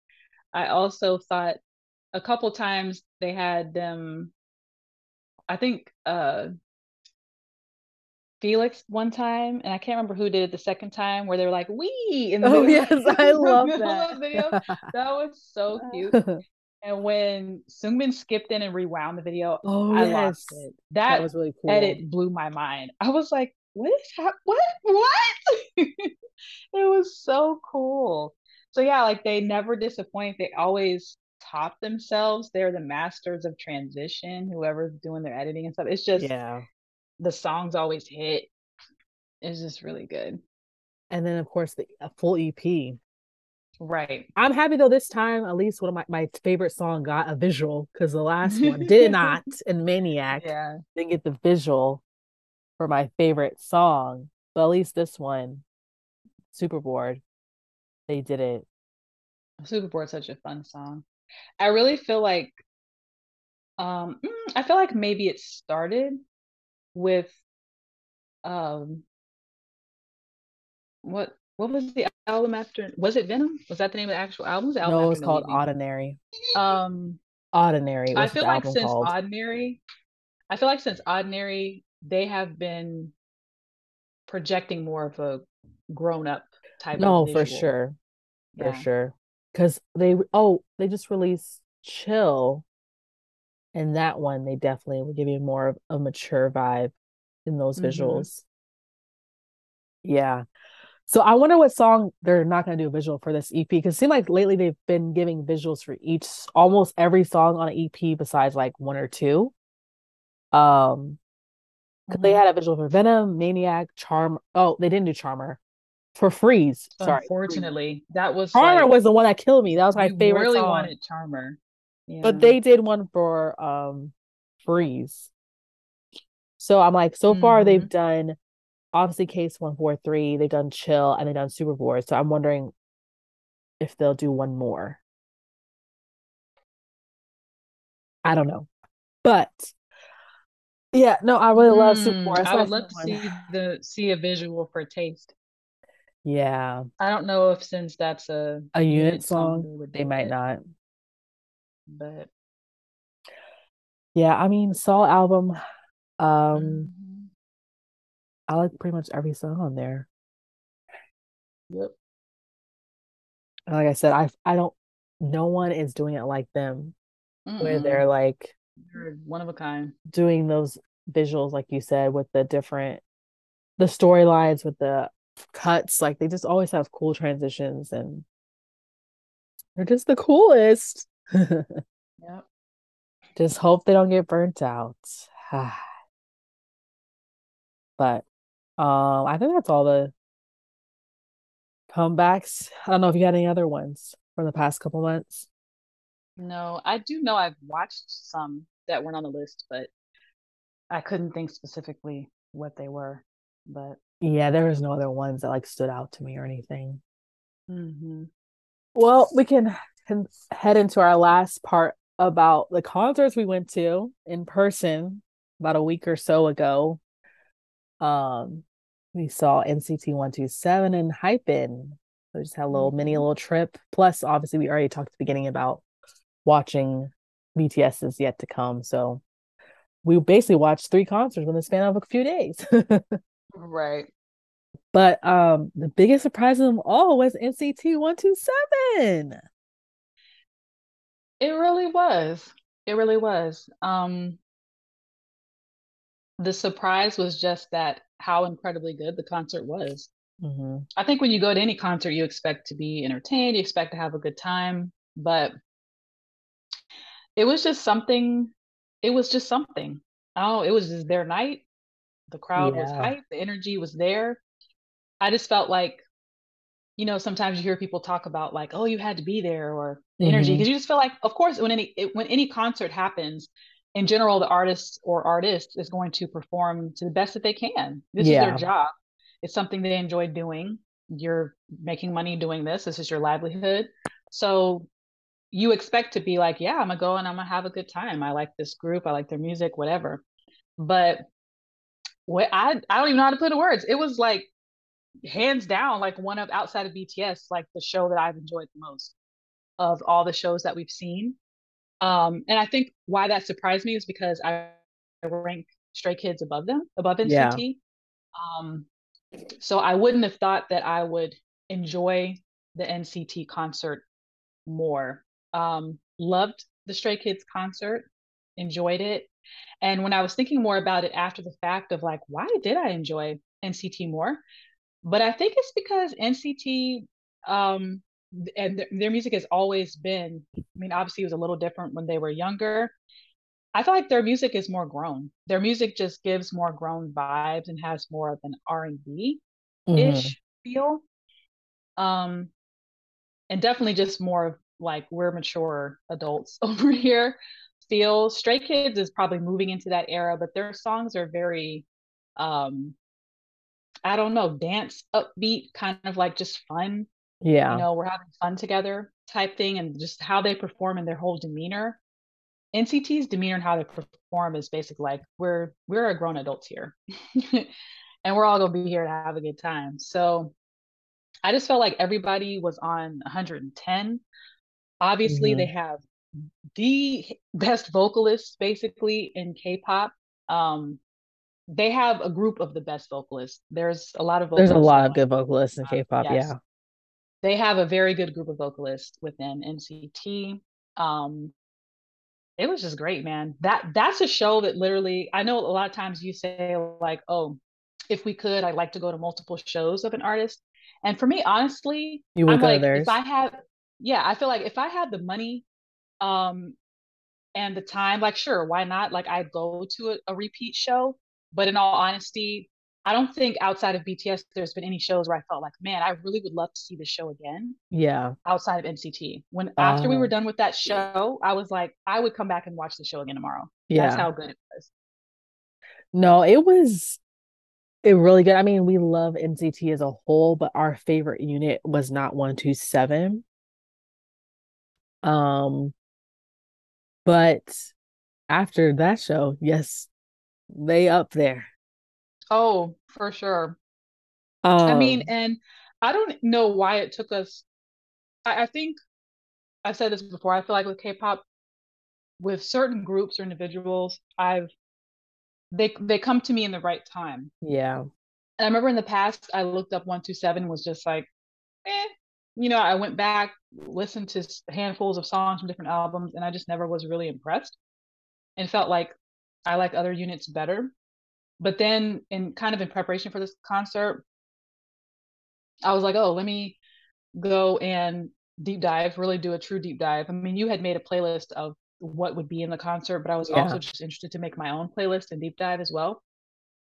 I also thought a couple times they had them. I think uh Felix one time, and I can't remember who did it the second time, where they were like "wee" in the oh middle, yes, I love the video. that. That was so cute. And when Seungmin skipped in and rewound the video, oh I yes. lost it. That That, was really cool. edit blew my mind. I was like, "What What? What?" it was so cool. So yeah, like they never disappoint. They always top themselves. They're the masters of transition. Whoever's doing their editing and stuff. It's just Yeah. the songs always hit. It's just really good. And then of course the a full EP. Right. I'm happy though this time at least one of my, my favorite song got a visual because the last one did not in Maniac Yeah. didn't get the visual for my favorite song. But at least this one, Superboard, they did it. Superboard's such a fun song. I really feel like um mm, I feel like maybe it started with um what what was the album after was it Venom? Was that the name of the actual album? Was the album No, it's No called Leaving? Oddinary. Um Oddinary I was feel like since called. Oddinary I feel like since Oddinary they have been projecting more of a grown up type No, for sure. For sure. Because they oh, they just released Chill. And that one they definitely will give you more of a mature vibe in those Mhm. visuals. Yeah. So I wonder what song they're not gonna do a visual for this EP because it seems like lately they've been giving visuals for each almost every song on an EP besides like one or two. Um 'cause they had a visual for Venom, Maniac, Charm. Oh, they didn't do Charmer. For Freeze. Sorry. Unfortunately, that was Charmer like, was the one that killed me. That was my favorite really song. wanted Charmer. Yeah. But they did one for um Freeze. So I'm like, so far they've Mhm. done obviously Case 143, they've done Chill, and they've done Superboard. So I'm wondering if they'll do one more. I don't know. But yeah, no, I really love Mm, Superboard. It's I would love to see the see a visual for Taste. Yeah, I don't know if since that's a a unit unit song, song, they they might it, not. but Yeah, I mean, Saul album. Um, Mhm. I like pretty much every song on there. Yep. And Like I said, I I don't. No one is doing it like them, where Mm-mm. they're like One of a kind. doing those visuals, like you said, with the different the storylines with the cuts. Like they just always have cool transitions, and they're just the coolest. Yep. Just hope they don't get burnt out. But um, I think that's all the comebacks. I don't know if you had any other ones from the past couple months. No, I do know I've watched some that weren't on the list, but I couldn't think specifically what they were. But yeah, there was no other ones that like stood out to me or anything. Mm-hmm. Well, we can head into our last part about the concerts we went to in person about a week or so ago. Um, we saw NCT 127 and Enhypen. We just had a little mm-hmm. mini little trip. Plus, obviously, we already talked at the beginning about watching BTS is yet to come. So we basically watched three concerts in the span of a few days. right. But um the biggest surprise of them all was NCT 127. It really was. It really was. Um the surprise was just that how incredibly good the concert was. Mm-hmm. I think when you go to any concert, you expect to be entertained, you expect to have a good time, but it was just something. It was just something. Oh, it was just their night. The crowd yeah. was hype. The energy was there. I just felt like, you know, sometimes you hear people talk about like, oh, you had to be there or the mm-hmm. energy because you just feel like, of course, when any when any concert happens, in general, the artist or artist is going to perform to the best that they can. This yeah. is their job. It's something they enjoy doing. You're making money doing this. This is your livelihood. So you expect to be like, yeah, I'm gonna go and I'm gonna have a good time. I like this group. I like their music, whatever. But what I I don't even know how to put it words. It was like hands down like one of outside of BTS like the show that I've enjoyed the most of all the shows that we've seen. Um, and I think why that surprised me is because I rank Stray Kids above them, above NCT. Yeah. Um, so I wouldn't have thought that I would enjoy the NCT concert more. Um, loved the Stray Kids concert, enjoyed it. And when I was thinking more about it after the fact of like, why did I enjoy NCT more? But I think it's because NCT um, and th- their music has always been i mean obviously it was a little different when they were younger i feel like their music is more grown their music just gives more grown vibes and has more of an r&b ish mm-hmm. feel um and definitely just more like we're mature adults over here feel. Stray kids is probably moving into that era but their songs are very um i don't know dance upbeat kind of like just fun yeah. you know we're having fun together type thing and just how they perform and their whole demeanor. Nct's demeanor and how they perform is basically like we're we're a grown adults here and we're all going to be here to have a good time. So i just felt like everybody was on 110 obviously mm-hmm. they have the best vocalists basically in k-pop um they have a group of the best vocalists there's a lot of there's a lot of good vocalists in k-pop yes. yeah they have a very good group of vocalists within NCT. Um, it was just great, man. That that's a show that literally I know a lot of times you say like, oh, if we could, I'd like to go to multiple shows of an artist. And for me, honestly, you would I'm go like, if I have, yeah, I feel like if I had the money, um, and the time, like, sure, why not? Like, I'd go to a, a repeat show. But in all honesty, I don't think outside of BTS there's been any shows where I felt like, man, I really would love to see the show again. Yeah. Outside of NCT. When after we were oh. done with that show, I was like, I would come back and watch the show again tomorrow. Yeah. That's how good it was. No, it was it really good. I mean, we love NCT as a whole, but our favorite unit was not 127. Um but after that show, yes, they up there. Oh, for sure. Um, I mean, um, and I don't know why it took us. I, I think I've said this before. I feel like with K-pop, with certain groups or individuals, I've they they come to me in the right time. Yeah. And I remember in the past, I looked up one two seven was just like, eh. You know, I went back, listened to handfuls of songs from different albums, and I just never was really impressed, and felt like I like other units better. But then in kind of in preparation for this concert i was like oh let me go and deep dive really do a true deep dive. I mean you had made a playlist of what would be in the concert but i was yeah. also just interested to make my own playlist and deep dive as well.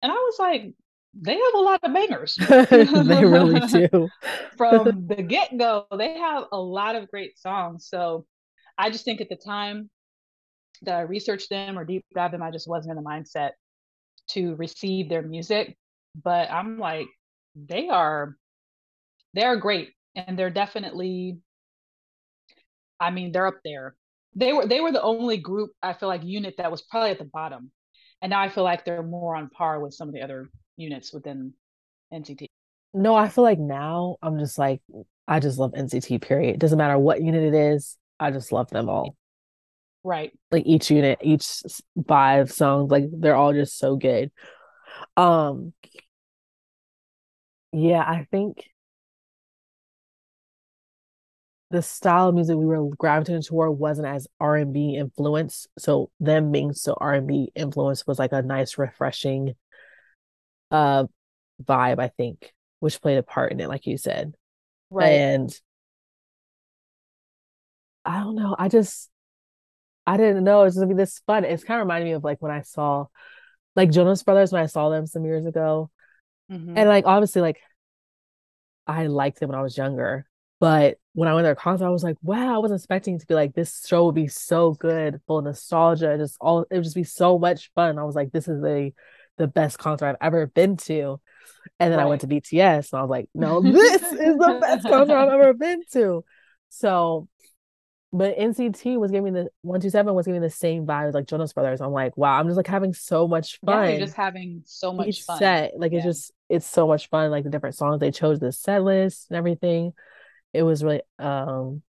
And i was like they have a lot of bangers. they really do. From the get go, they have a lot of great songs. So I just think at the time that I researched them or deep dive them, I just wasn't in the mindset to receive their music. But I'm like, they are they are great. And they're definitely I mean, they're up there. They were they were the only group I feel like unit that was probably at the bottom. And now I feel like they're more on par with some of the other units within NCT. No, I feel like now I'm just like I just love NCT period. Doesn't matter what unit it is, I just love them all. Right. Like each unit, each five songs, like they're all just so good. Um yeah, I think the style of music we were gravitating toward wasn't as R and B influenced. So them being so R and B influence was like a nice, refreshing uh vibe, I think, which played a part in it, like you said. Right. And I don't know. I just I didn't know it's gonna be this fun. It's kind of reminding me of like when I saw like Jonas Brothers when I saw them some years ago. Mm-hmm. And like obviously like I liked them when I was younger. But when I went to their concert, I was like, wow, I wasn't expecting to be like this show would be so good, full of nostalgia, just all it would just be so much fun. I was like, this is the the best concert I've ever been to. And then right. I went to BTS and I was like, no, this is the best concert I've ever been to. So, but NCT was giving the 127 was giving the same vibes like Jonas Brothers. I'm like, wow, I'm just like having so much fun. Yeah, just having so much Each fun. Set, like yeah. it's just it's so much fun. Like the different songs they chose, the set list and everything. It was really um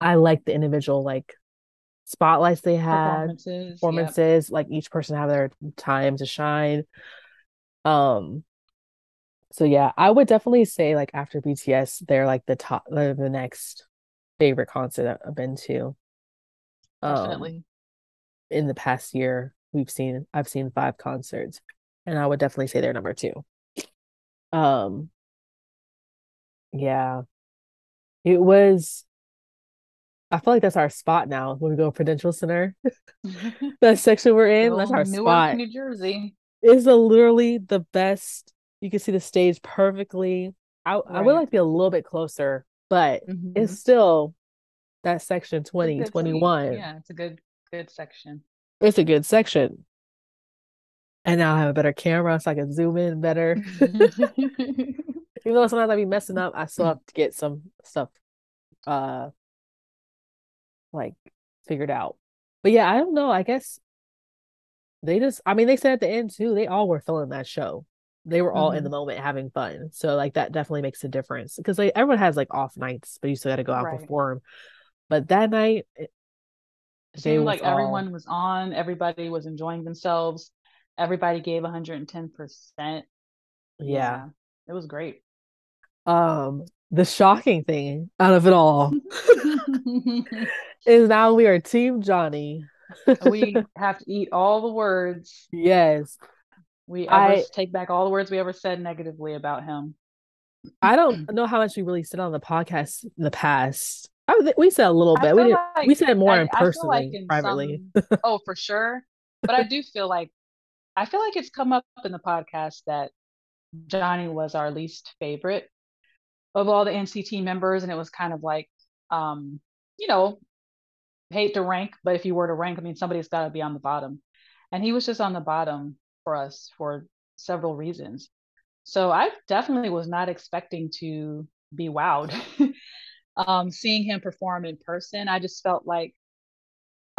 I like the individual like spotlights they had, performances, performances yep. like each person have their time to shine. Um, so yeah, I would definitely say like after BTS, they're like the top, the, next favorite concert I've been to. Definitely. Um, in the past year, we've seen I've seen five concerts, and I would definitely say they're number two. Um, yeah, it was I feel like that's our spot now when we go to Prudential Center. that section we're in, oh, that's our Newark, spot. New Jersey. It's a, literally the best. You can see the stage perfectly. I, right. I would like to be a little bit closer, but mm-hmm. it's still that section 20, 21. Yeah, it's a good good section. It's a good section. And now I have a better camera so I can zoom in better. Even though sometimes I be messing up, I still have to get some stuff uh like figured out. But yeah, I don't know. I guess they just I mean they said at the end too, they all were feeling that show. They were all mm-hmm. in the moment having fun. So like that definitely makes a difference. Because like everyone has like off nights, but you still gotta go out right. perform. But that night it, it seemed like all... everyone was on, everybody was enjoying themselves, everybody gave 110%. Yeah. yeah. It was great. Um the shocking thing out of it all is now we are Team Johnny. we have to eat all the words. Yes. We I, take back all the words we ever said negatively about him. I don't know how much we really said on the podcast in the past. I, we said a little bit. We like, we said more I, in personally, like privately. Some, oh, for sure. But I do feel like I feel like it's come up in the podcast that Johnny was our least favorite of all the NCT members, and it was kind of like, um, you know, hate to rank, but if you were to rank, I mean, somebody's got to be on the bottom, and he was just on the bottom for us for several reasons. So I definitely was not expecting to be wowed. um, seeing him perform in person, I just felt like,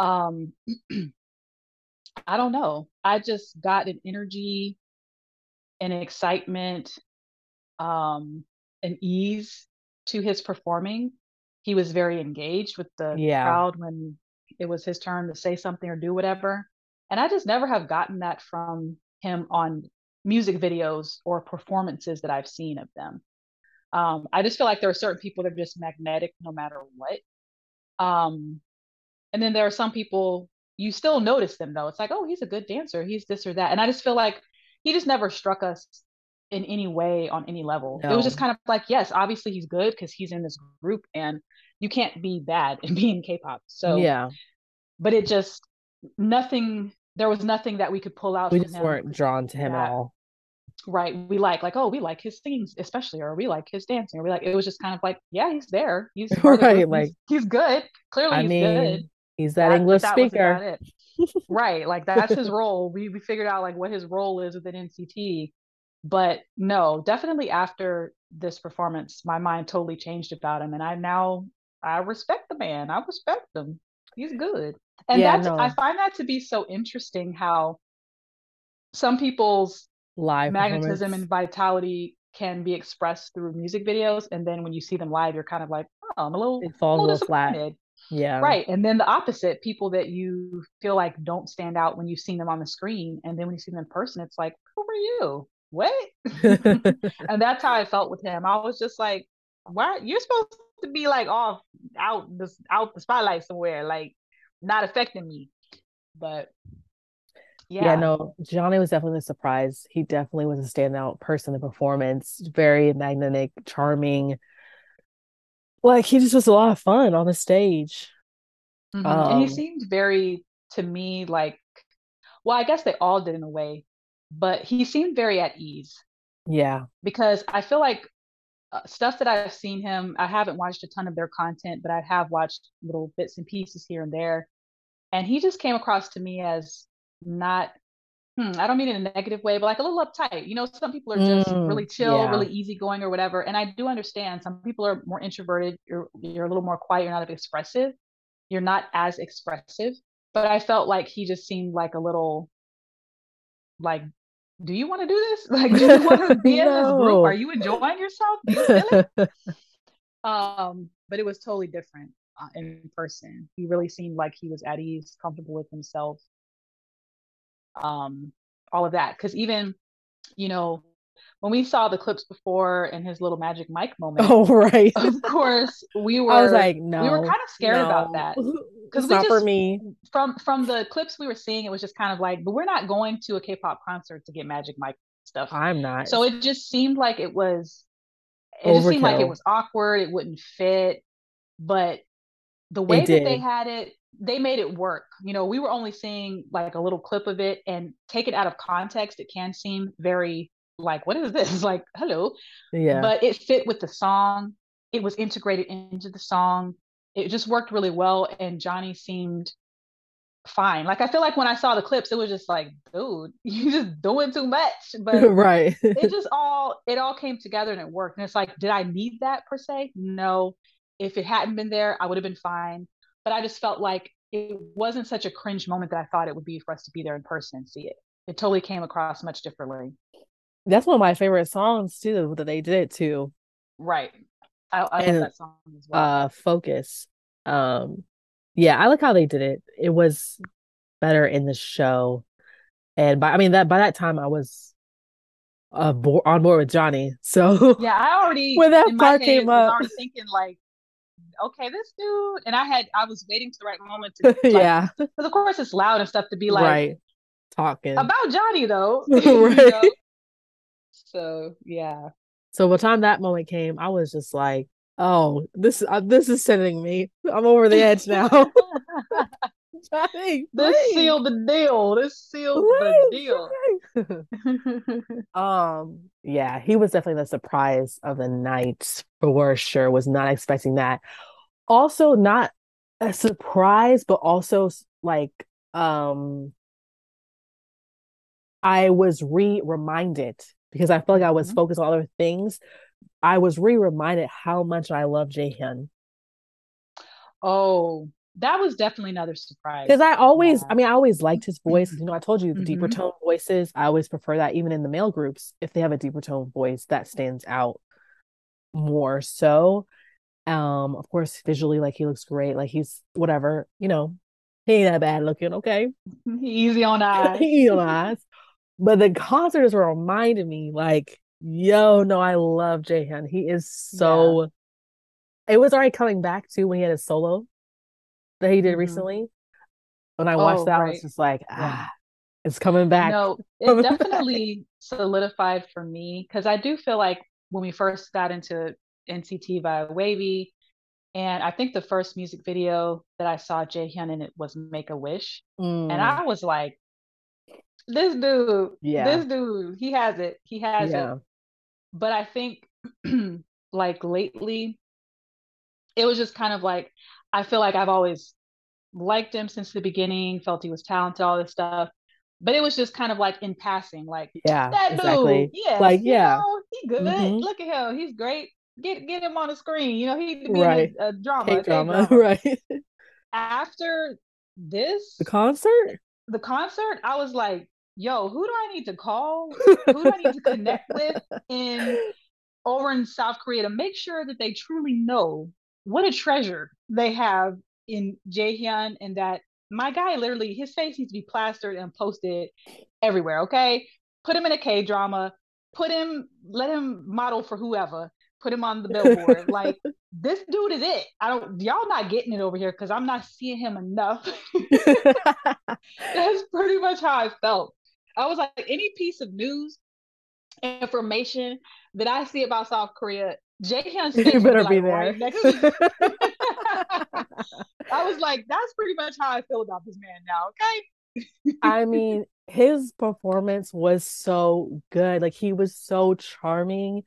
um, I don't know, I just got an energy and excitement um an ease to his performing. He was very engaged with the yeah. crowd when it was his turn to say something or do whatever. And I just never have gotten that from him on music videos or performances that I've seen of them. Um, I just feel like there are certain people that are just magnetic no matter what. Um, and then there are some people you still notice them though. It's like, oh, he's a good dancer. He's this or that. And I just feel like he just never struck us in any way on any level. No. It was just kind of like, yes, obviously he's good because he's in this group and you can't be bad and be in K-pop. So yeah, but it just nothing. There was nothing that we could pull out. We just him weren't drawn to him that, at all. right we like like oh we like his scenes especially or we like his dancing or we like it was just kind of like yeah he's there he's right like he's, he's, good clearly I he's mean, good he's that, that english that speaker right like that's his role we, we figured out like what his role is within nct but no definitely after this performance my mind totally changed about him and i now i respect the man i respect him he's good and yeah, that's no. i find that to be so interesting how some people's live magnetism and vitality can be expressed through music videos and then when you see them live you're kind of like oh i'm a little, it falls a little, flat. yeah. Right and then the opposite people that you feel like don't stand out when you've seen them on the screen and then when you see them in person it's like who are you what and that's how i felt with him i was just like why you're supposed to be like off out this out the spotlight somewhere like not affecting me but yeah. yeah, no, Johnny was definitely a surprise. He definitely was a standout person in the performance. Very magnetic, charming. Like he just was a lot of fun on the stage. Mm-hmm. Um, and he um, seemed very to me like well, I guess they all did in a way, but he seemed very at ease. Yeah. Because I feel like uh, stuff that I've seen him, I haven't watched a ton of their content, but I have watched little bits and pieces here and there. And he just came across to me as not hmm, I don't mean in a negative way, but like a little uptight. You know, some people are just mm, really chill, yeah. really easygoing or whatever. And I do understand some people are more introverted, you're you're a little more quiet, you're not as expressive. You're not as expressive. But I felt like he just seemed like a little like do you want to do this? Like, do you want to be no. in this group? Are you enjoying yourself? Do you feel it? um, but it was totally different uh, in person. He really seemed like he was at ease, comfortable with himself, um, all of that. Because even, you know, when we saw the clips before in his little magic mic moment, oh right, of course we were. I was like, no, we were kind of scared no. about that because we just for me from from the clips we were seeing, it was just kind of like, but we're not going to a K-pop concert to get Magic Mike stuff. I'm not. So it just seemed like it was. It Overkill. just seemed like it was awkward. It wouldn't fit, but the way that they had it they made it work. You know, we were only seeing like a little clip of it and take it out of context, it can seem very like, what is this? Like, hello. Yeah. But it fit with the song. It was integrated into the song. It just worked really well. And Johnny seemed fine. Like I feel like when I saw the clips, it was just like, dude, you just doing too much. But right. it just all it all came together and it worked. And it's like, did I need that per se? No. If it hadn't been there, I would have been fine but I just felt like it wasn't such a cringe moment that I thought it would be for us to be there in person and see it. It totally came across much differently. That's one of my favorite songs too that they did it to. Right. I, I and, love that song as well. Uh, Focus. Um, yeah, I like how they did it. It was better in the show, and by I mean that by that time I was uh bo- on board with Johnny. So yeah, I already when that part came up, I was thinking like okay, this dude. And I had, I was waiting to the right moment to, like, yeah. Because of course it's loud and stuff to be like, right, talking about Johnny though. right. You know? So yeah. So by the time that moment came, I was just like, oh, this, uh, this is sending me. I'm over the edge now. Johnny, this sealed the deal. This sealed the deal. um, yeah, he was definitely the surprise of the night for sure. Was not expecting that. Also, not a surprise, but also like um I was re-reminded because I felt like I was mm-hmm. focused on other things. I was re-reminded how much I love Jaehyun. Oh, that was definitely another surprise. Because I always, yeah. I mean, I always liked his voice. You know, I told you the mm-hmm. deeper tone voices. I always prefer that, even in the male groups. If they have a deeper tone voice, that stands out more so. Um, of course, visually, like he looks great. Like he's whatever, you know, he ain't that bad looking. Okay, easy on eyes. easy on eyes. But the concerts were reminding me, like, yo, no, I love Jaehyun. He is so. Yeah. It was already coming back to when he had a solo that he did mm-hmm. recently. When I watched oh, that, right. I was just like, ah, it's coming back. No, it definitely solidified for me because I do feel like when we first got into NCT via WayV, and I think the first music video that I saw Jaehyun in it was Make a Wish. Mm. And I was like, this dude, Yeah. this dude, he has it. He has Yeah. it. But I think like lately, it was just kind of like I feel like I've always liked him since the beginning, felt he was talented, all this stuff. But it was just kind of like in passing, like Yeah. that Exactly. dude, yeah, Like, you yeah. know, he good. Mhm. Look at him, he's great. Get get him on the screen. You know, he to be Right. a, a drama, a drama. K-drama. Right. After this, The concert? the concert, I was like, yo, who do I need to call? Who do I need to connect with in over in South Korea to make sure that they truly know what a treasure they have in Jaehyun and that my guy literally his face needs to be plastered and posted everywhere, okay? Put him in a K drama, put him, let him model for whoever, put him on the billboard. like this dude is it. I don't y'all not getting it over here because I'm not seeing him enough. That's pretty much how I felt. I was like, any piece of news, information that I see about South Korea, face you better like be there. right next to I was like, that's pretty much how I feel about this man now. Okay. I mean, his performance was so good. Like he was so charming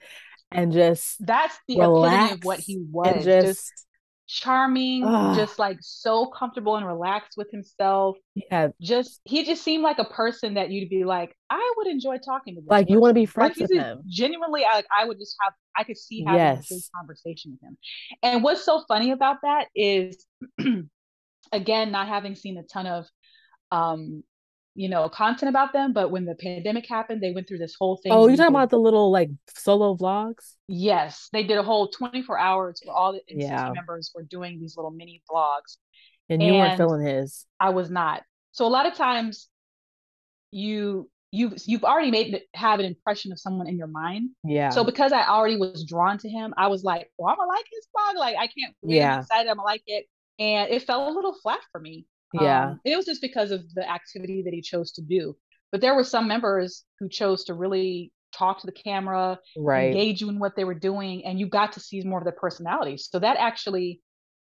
and just That's the epitome of what he was. just, Just charming, Ugh. just like so comfortable and relaxed with himself. yeah, Just he just seemed like a person that you'd be like, I would enjoy talking to like you want to be person. Like friends with him. genuinely like I would just have I could see having a good conversation with him. And what's so funny about that is again, not having seen a ton of um you know content about them, but when the pandemic happened, they went through this whole thing. Oh, you're talking about the little like solo vlogs? Yes, they did a whole 24 hours where all the Yeah. members were doing these little mini vlogs. And you weren't And- feeling his. I was not. So a lot of times you you you've already made have an impression of someone in your mind. Yeah. So because I already was drawn to him, I was like, well, I'm gonna like his vlog. Like I can't wait. Yeah. I'm excited. I'm gonna like it. And it fell a little flat for me. Yeah. Um, it was just because of the activity that he chose to do. But there were some members who chose to really talk to the camera, right. engage you in what they were doing, and you got to see more of their personalities. So that actually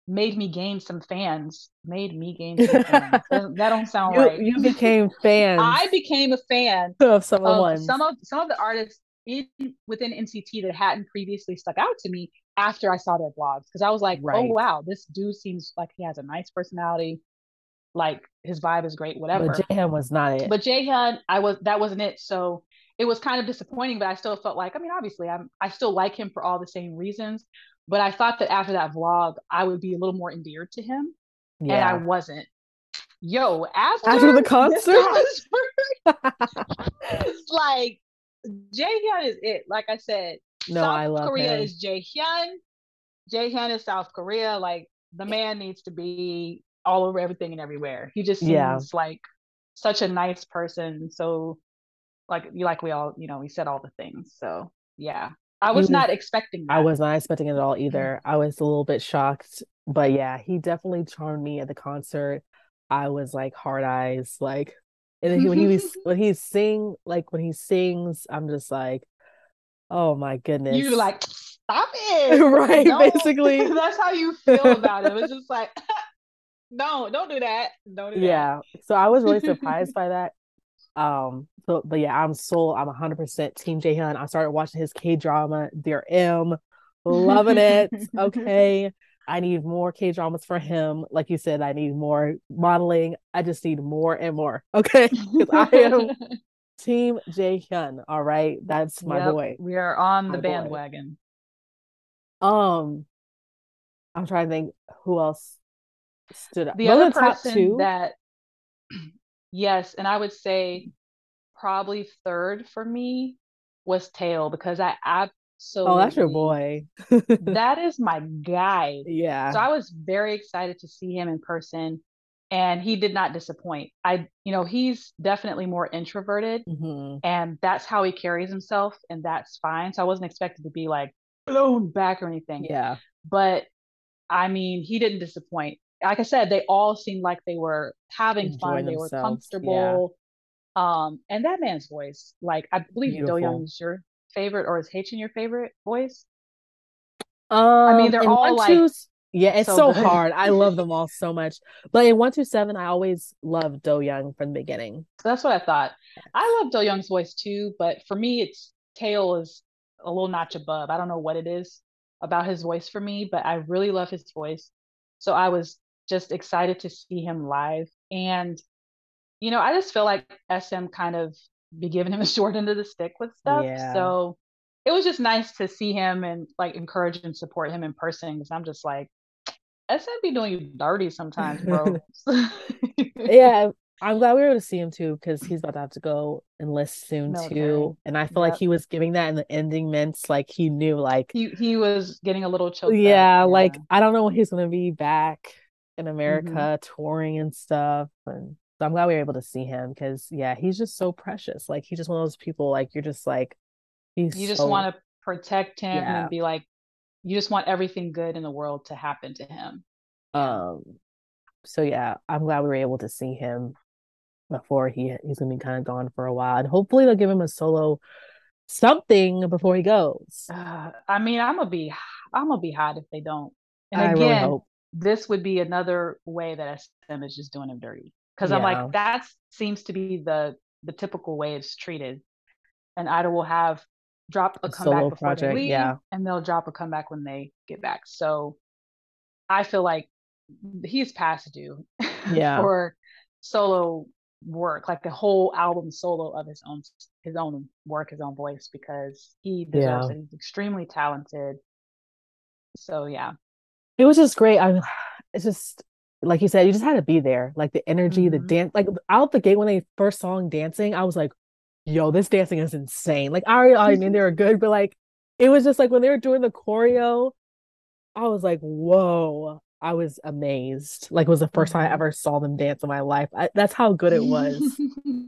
made me gain some fans. Made me gain some fans. that, don't sound You, right. you became fans I became a fan of someone. of some of some of the artists in within NCT that hadn't previously stuck out to me after I saw their blogs because I was like, Right. oh wow, this dude seems like he has a nice personality, like his vibe is great, whatever. But Jaehyun was not it. But Jaehyun, I was that wasn't it. So it was kind of disappointing, but I still felt like, I mean, obviously, I'm I still like him for all the same reasons. But I thought that after that vlog, I would be a little more endeared to him, and I wasn't. Yo, after, After the concert? concert, it's like Jaehyun is it. Like I said, no, South I love Korea him. is Jaehyun. Jaehyun is South Korea. Like the man needs to be all over everything and everywhere. He just seems Yeah. like such a nice person. So like you like we all, you know, we said all the things. So yeah. I was was- not expecting that. I was not expecting it at all Mm-hmm. either. I was a little bit shocked, but yeah, he definitely charmed me at the concert. I was like hard eyes, like, and then he, when he was when he sing, like when he sings, I'm just like, oh my goodness, you like stop it. right? Basically, That's how you feel about it. It's just like no, don't do that. Don't do that. yeah. So I was really surprised by that. Um, so but yeah, I'm sold. I'm 100% Team Jaehyun. I started watching his K drama, Dear M, loving it. Okay. I need more K dramas for him. Like you said, I need more modeling. I just need more and more. Okay. I am Team Jaehyun. All right. That's my Yep, boy. We are on the My boy. bandwagon. Um, I'm trying to think who else stood up. The Those other the top person two. that yes, and I would say probably third for me was Taeil because I absolutely oh, that's your boy. that is my guy. yeah. So I was very excited to see him in person and he did not disappoint. I you know, he's definitely more introverted Mhm. and that's how he carries himself and that's fine. So I wasn't expected to be like blown back or anything. Yeah. But I mean, he didn't disappoint. Like I said, they all seemed like they were having fun. Enjoying They were themselves, yeah. comfortable. Um, and that man's voice, like I believe Do Beautiful. Young is your favorite, or is Haechan your favorite voice? Um, mean, they're all, like- Yeah, it's so, so hard. I love them all so much. But in one two seven, I always loved Do Young from the beginning. That's what I thought. I love Do Young's voice too, but for me, it's Taeil is a little notch above. I don't know what it is about his voice for me, but I really love his voice. So I was just excited to see him live. And, you know, I just feel like SM kind of be giving him a short end of the stick with stuff. Yeah. So it was just nice to see him and like encourage and support him in person because I'm just like, SM be doing you dirty sometimes, bro. yeah, I'm glad we were able to see him too because he's about to have to go enlist soon Military. too. And I feel yep. like he was giving that in the ending mints, like he knew, like he he was getting a little choked. Yeah, yeah. like I don't know when he's gonna be back in America mm-hmm. touring and stuff. And so I'm glad we were able to see him because yeah, he's just so precious. Like he's just one of those people. Like you're just like he's. You just so... want to protect him yeah. and be like, you just want everything good in the world to happen to him. Um. So yeah, I'm glad we were able to see him before he he's gonna be kind of gone for a while, and hopefully they'll give him a solo something before he goes. Uh, I mean, I'm gonna be I'm gonna be hot if they don't. And I again, really this would be another way that SM is just doing him dirty because yeah. I'm like that seems to be the the typical way it's treated. And Idol will have drop a, a comeback before project, they leave, yeah. and they'll drop a comeback when they get back. So I feel like he's past due yeah. for solo work, like a whole album solo of his own his own work, his own voice, because he deserves yeah. it. He's extremely talented. So yeah. It was just great. I it's just like you said, you just had to be there. Like the energy, mm-hmm. the dance, like out the gate when they first saw him dancing, I was like, yo, this dancing is insane. Like I already, I mean they were good, but like it was just like when they were doing the choreo, I was like, whoa. I was amazed. Like it was the 1st mm-hmm. time I mm-hmm. ever saw them dance in my life. I, that's how good it was.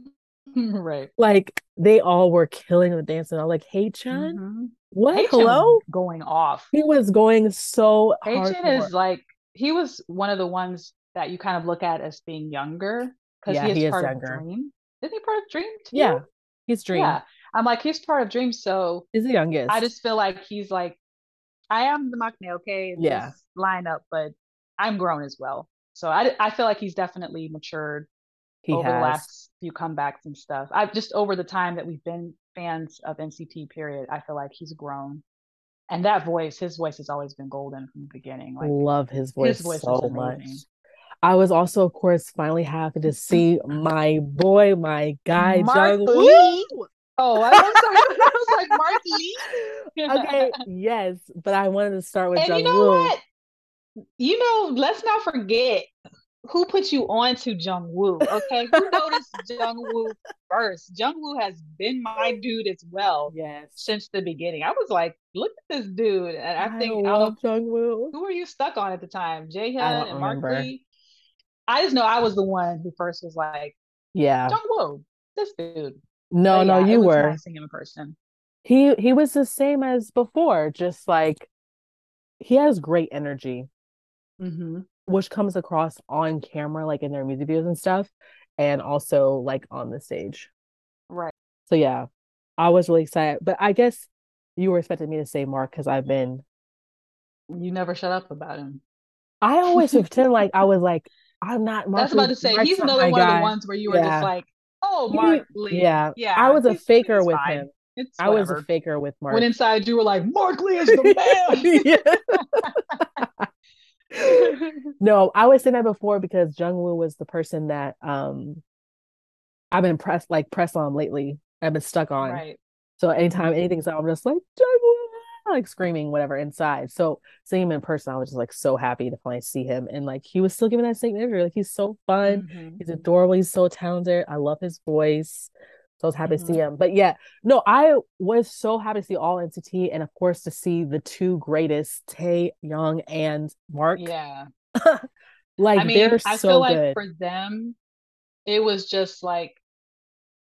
right. Like they all were killing the dance, and I was like, "Hey, Chan, mm-hmm. What? Hey, Hello?" Going off. He was going so. Chan is like he was one of the ones that you kind of look at as being younger because yeah, he, is he is part younger. of Dream. Isn't he part of Dream too? Yeah, he's Dream. Yeah, I'm like he's part of Dream, so he's the youngest. I just feel like he's like I am the maknae, okay? yeah. Lineup, but I'm grown as well. So I, I feel like he's definitely matured he over has. the last few comebacks and stuff. I've just over the time that we've been fans of NCT period, I feel like he's grown. And that voice, his voice has always been golden from the beginning. Like love his voice, his voice so much. I was also, of course, finally happy to see my boy, my guy, Jung Lee. Oh, I was, I was like Mark Lee. okay, yes, but I wanted to start with and Jung you know Woo. what? you know, let's not forget who put you on to Jung Woo. Okay, who noticed Jung Woo first? Jung Woo has been my dude as well. Yes, since the beginning. I was like, look at this dude, and I, I think love Jung Woo. Who were you stuck on at the time? Jaehyun and Mark. Lee. I just know I was the one who first was like, yeah, Jung Woo, this dude. No, but no, yeah, you were nice seeing him in person. He he was the same as before, just like he has great energy mm-hmm. Which comes across on camera, like in their music videos and stuff, and also like on the stage. Right. So yeah, I was really excited. But I guess you were expecting me to say Mark because I've been. You never shut up about him. I always pretend like I was like I'm not. Mark That's about to say Mark's he's another one guy. of the ones where you were yeah. just like, oh Mark Lee. Yeah, yeah. I was a faker with fine. him. It's I was a faker with Mark. When inside you were like, Mark Lee is the man. no, I was saying that before because Jungwoo was the person that um I've been pressed like pressed on lately. I've been stuck on. Right. So anytime anything's out, I'm just like Jungwoo, like screaming whatever inside. So seeing him in person, I was just like so happy to finally see him, and like he was still giving that same energy. Like he's so fun, mm-hmm. he's adorable, he's so talented. I love his voice. So I was happy mm-hmm. to see mm-hmm. him. But yeah, no, I was so happy to see all NCT and of course to see the two greatest, Tae Young and Mark. Yeah. like I mean, they're I so feel like good. for them, it was just like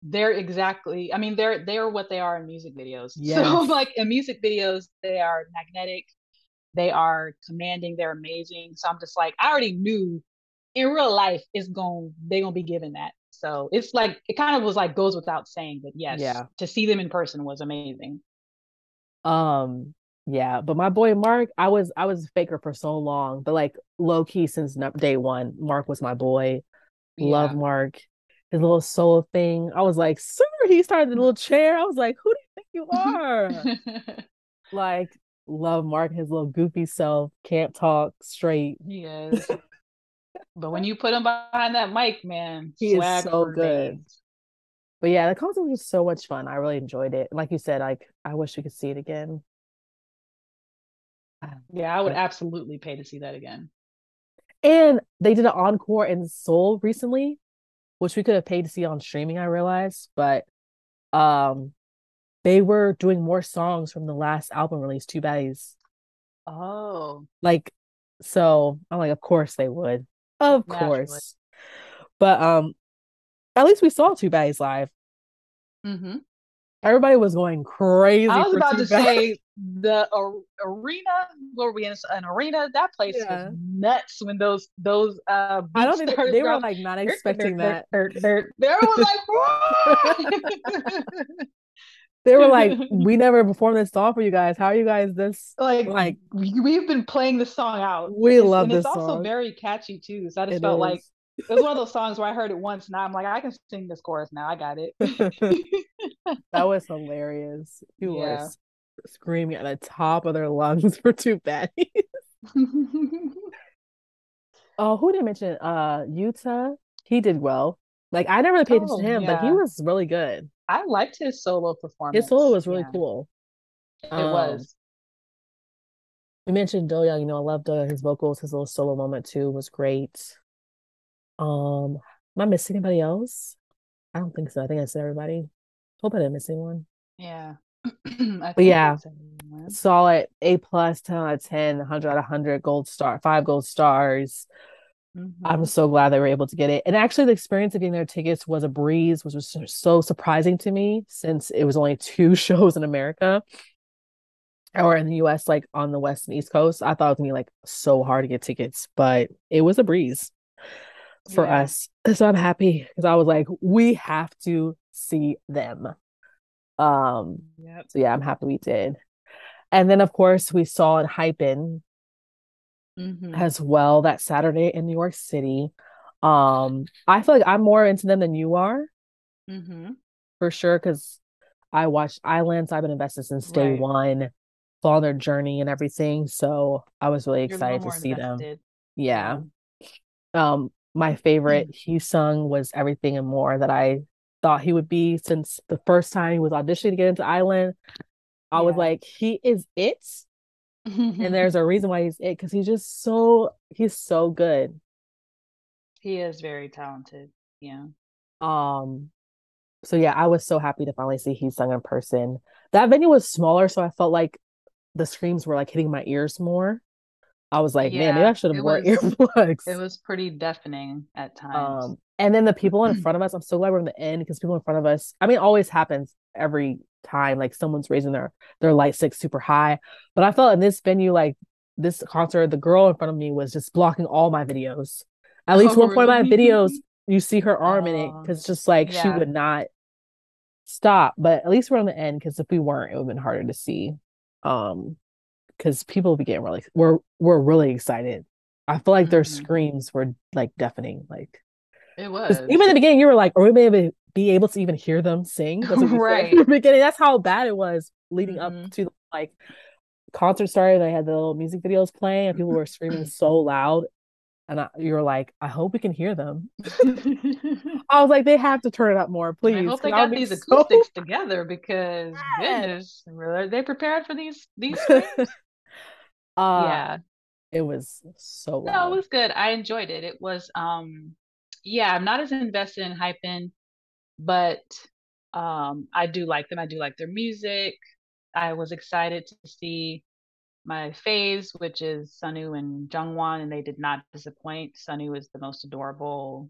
they're exactly I mean, they're they're what they are in music videos. Yes. So like in music videos, they are magnetic, they are commanding, they're amazing. So I'm just like, I already knew in real life it's going they're gonna be given that. So it's like it kind of was like goes without saying, but yes, yeah. to see them in person was amazing. Um, Yeah, but my boy Mark, I was I was a faker for so long, but like low key since day one, Mark was my boy. Love Mark. His little solo thing. I was like, sir, he started the little chair. I was like, who do you think you are? Like, love Mark, his little goofy self, can't talk straight. He is. But when you put him behind that mic, man, He is so good. days. But yeah, the concert was so much fun. I really enjoyed it. Like you said, like I wish we could see it again. Yeah, I would absolutely pay to see that again. And they did an encore in Seoul recently, which we could have paid to see on streaming, I realized, but um they were doing more songs from the last album release, Two Baddies. Oh, Like, so I'm like, of course they would. Of Naturally. course. But um at least we saw Two Baddies live. Mm-hmm. Everybody was going crazy. I was about to say the ar- arena. Where were we in an arena? That place Yeah. was nuts when those those uh. I don't think started they were like not expecting that. They were like! They were like, we never performed this song for you guys. How are you guys this? like Like- we- we've been playing the song out. We It's- love and this it's also song. very catchy too. So I just It felt like it was one of those songs where I heard it once and I'm like, I can sing this chorus now. I got it. that was hilarious. Were Yeah. s- screaming at the top of their lungs for Two Baddies. Oh, who did I mention? Uh, Yuta. He did well. Like I never really paid attention Oh, to him, but he was really good. I liked his solo performance. His solo was really Yeah, cool. It Um, was. We mentioned Doyoung, you know, I love Doyoung. His vocals, his little solo moment too was great. Um, am I missing anybody else? I don't think so. I think I said everybody. Hope I didn't miss anyone. Yeah. But yeah. Solid A plus, 10 out of 10, 100 out of 100, gold star, five gold stars. I'm Mhm. so glad they were able to get it. And actually, the experience of getting their tickets was a breeze, which was so- surprising to me since it was only two shows in America or in the US, like on the West and East Coast. I thought it was gonna be like so hard to get tickets, but it was a breeze for Yeah. us. So I'm happy because I was like, we have to see them. Um, Yep. so yeah, I'm happy we did. And then of course we saw Enhypen Mhm. as well that Saturday in New York City. Um, I feel like I'm more into them than you are mm-hmm. for sure because I watched I-LANDs. I've been invested since day Right. one, following their journey and everything. So I was really You're excited to see them. Yeah. Um, my favorite Heeseung was Everything and More that I thought he would be since the first time he was auditioning to get into I-LAND. I was like, he is it. And there's a reason why he's it because he's just so he's so good. he is very talented. Yeah. Um, so yeah, I was so happy to finally see Heeseung in person. That venue was smaller, so I felt like the screams were like hitting my ears more. I was like, man, maybe I should have worn was- earplugs. It was pretty deafening at times. Um, and then the people in front of us, I'm so glad we're in the end because people in front of us, I mean, always happens every time, like someone's raising their their light stick super high. But I felt in this venue, like this concert, the girl in front of me was just blocking all my videos. At least Oh, one point in my videos, you see her arm in it Oh, because just like she would not stop. But at least we're on the end because if we weren't, it would have been harder to see. Um, because people would be getting really, we're we're really excited. I feel like their Mhm. screams were like deafening, like. it was. even in the beginning, you were like, "Are we maybe be able to even hear them sing?" Right. the beginning. That's how bad it was leading Mhm. up to like concert started. They had the little music videos playing, and people were screaming so loud. And I, you were like, "I hope we can hear them." I was like, "They have to turn it up more, please." I hope they got be these so- acoustics together because Yes. goodness, are they prepared for these these uh, yeah. it was so No, loud. it was good. I enjoyed it. It was um yeah, I'm not as invested in Enhypen, but um I do like them. I do like their music. I was excited to see my faves, which is Sunoo and Jungwon, and they did not disappoint. Sunoo is the most adorable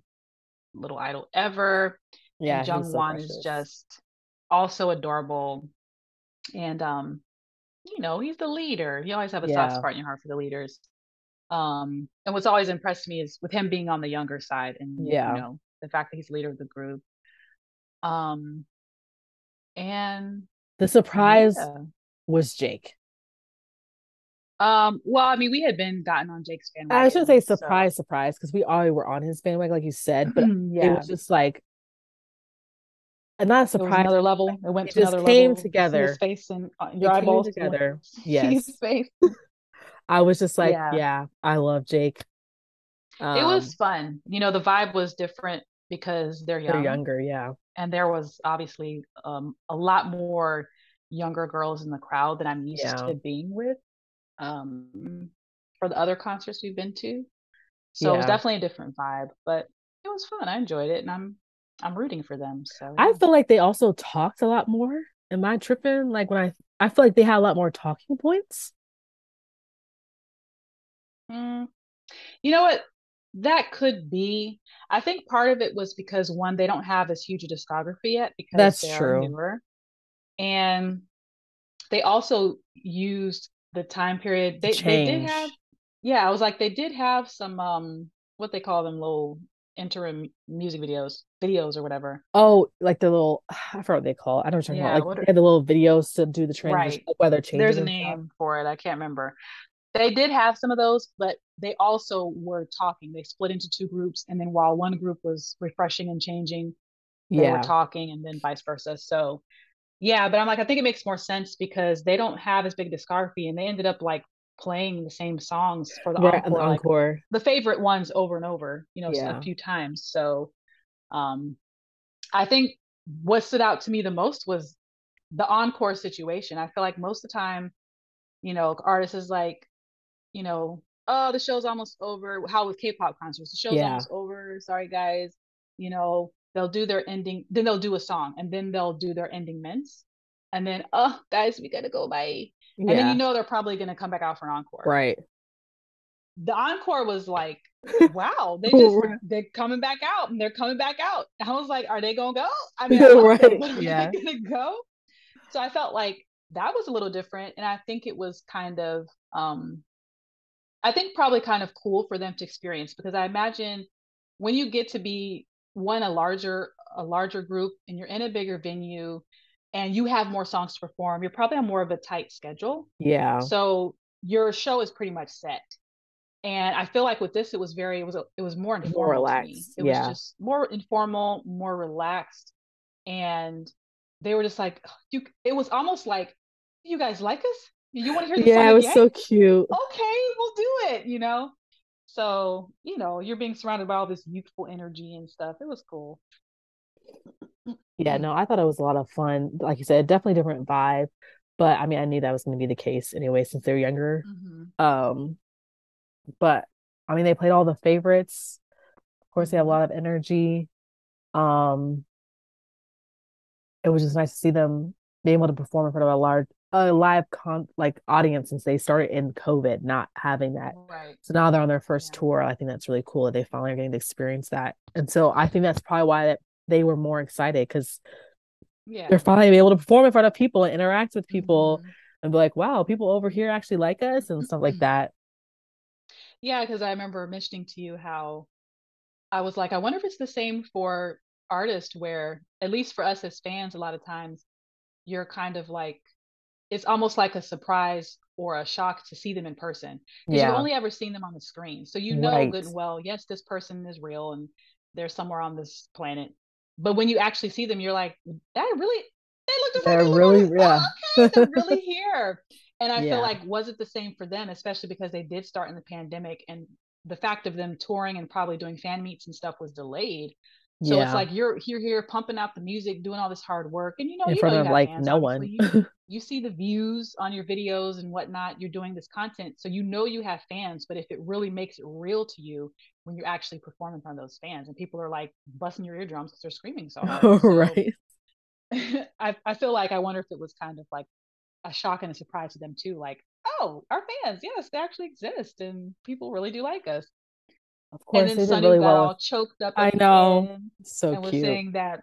little idol ever. yeah, and was so Jungwon is just also adorable. And um, you know, he's the leader. You always have a soft spot in your heart for the leaders. Um, and what's always impressed me is with him being on the younger side and Yeah. you know, the fact that he's leader of the group. Um and the surprise yeah. was Jake. Um, well, I mean, we had been gotten on Jake's bandwagon. I shouldn't say so- surprise, surprise, because we already were on his bandwagon, like you said, but yeah. it was just like and not a surprise. another level. It went It to just another came level. Together. his face and uh, It your came eyeballs together. Yes. face. I was just like, Yeah. yeah, I love Jake. it was Um, fun. You know, the vibe was different because they're young, they're younger, yeah. And there was obviously um, a lot more younger girls in the crowd than I'm used Yeah. to being with. Um, for the other concerts we've been to, so it was definitely a different vibe, but it was fun. I enjoyed it, and I'm I'm rooting for them. So I feel like they also talked a lot more. Am I tripping? Like when I I feel like they had a lot more talking points. Mm, you know what? That could be. I think part of it was because one, they don't have as huge a discography yet because That's they are true. newer. And they also used the time period. They they did have, yeah, I was like, they did have some um what they call them little interim music videos, videos or whatever. Oh, like the little I forgot what they call it. I don't know what you're talking Yeah, about. Like are- they had the little videos to do the transition, Right. like while they're There's a name for it. I can't remember. They did have some of those, but they also were talking. They split into two groups, and then while one group was refreshing and changing, they were talking and then vice versa. So yeah, but I'm like, I think it makes more sense because they don't have as big a discography and they ended up like playing the same songs for the Right, encore, the like the favorite ones over and over, you know, Yeah. a few times. So um I think what stood out to me the most was the encore situation. I feel like most of the time, you know, artists is like, you know, oh, the show's almost over. How with K-pop concerts, the show's Yeah. almost over. Sorry, guys. You know, they'll do their ending, then they'll do a song, and then they'll do their ending mints, and then, oh, guys, we gotta go bye. And then you know they're probably gonna come back out for an encore. Right. The encore was like, wow, they just they're coming back out and they're coming back out. I was like, are they gonna go? I mean, them, Right, but are yeah. they gonna go? So I felt like that was a little different, and I think it was kind of, um, I think probably kind of cool for them to experience because I imagine when you get to be one a larger a larger group and you're in a bigger venue and you have more songs to perform, you're probably on more of a tight schedule. Yeah. So your show is pretty much set. And I feel like with this, it was very, it was, a, it was more informal to me. relaxed, It yeah. was just more informal, more relaxed. And they were just like, you, it was almost like, you guys like us? You want to hear the Yeah, it was so cute. okay, we'll do it, you know? So, you know, you're being surrounded by all this youthful energy and stuff. It was cool. Yeah, no, I thought it was a lot of fun. Like you said, definitely different vibe. But I mean, I knew that was going to be the case anyway, since they're younger. Mhm. Um, but I mean, they played all the favorites. Of course, they have a Mhm. lot of energy. Um, it was just nice to see them be able to perform in front of a large, a live con like audience since they started in COVID, not having that. Right. So now they're on their first Yeah. tour. I think that's really cool that they finally are getting to experience that. And so I think that's probably why that they were more excited because Yeah. they're finally able to perform in front of people and interact with people Mhm. and be like, wow, people over here actually like us and stuff like that. Yeah, because I remember mentioning to you how I was like, I wonder if it's the same for artists where, at least for us as fans, a lot of times you're kind of like, it's almost like a surprise or a shock to see them in person. Because you've only ever seen them on the screen. So you know good and well, yes, this person is real and they're somewhere on this planet. But when you actually see them, you're like, that really, they look They're really, yeah. Oh, okay, they're really here. And I Yeah. feel like, was it the same for them, especially because they did start in the pandemic and the fact of them touring and probably doing fan meets and stuff was delayed. So it's like you're you're here pumping out the music, doing all this hard work, and you know In you front know of like fans. no Obviously, one. you you see the views on your videos and whatnot. You're doing this content, so you know you have fans. But if it really makes it real to you when you actually perform in front of those fans, and people are like busting your eardrums because they're screaming so hard. So Right. I I feel like I wonder if it was kind of like a shock and a surprise to them too. Like, oh, our fans, yes, they actually exist, and people really do like us. Of And then Sunoo really got well all choked up I know. So and was saying that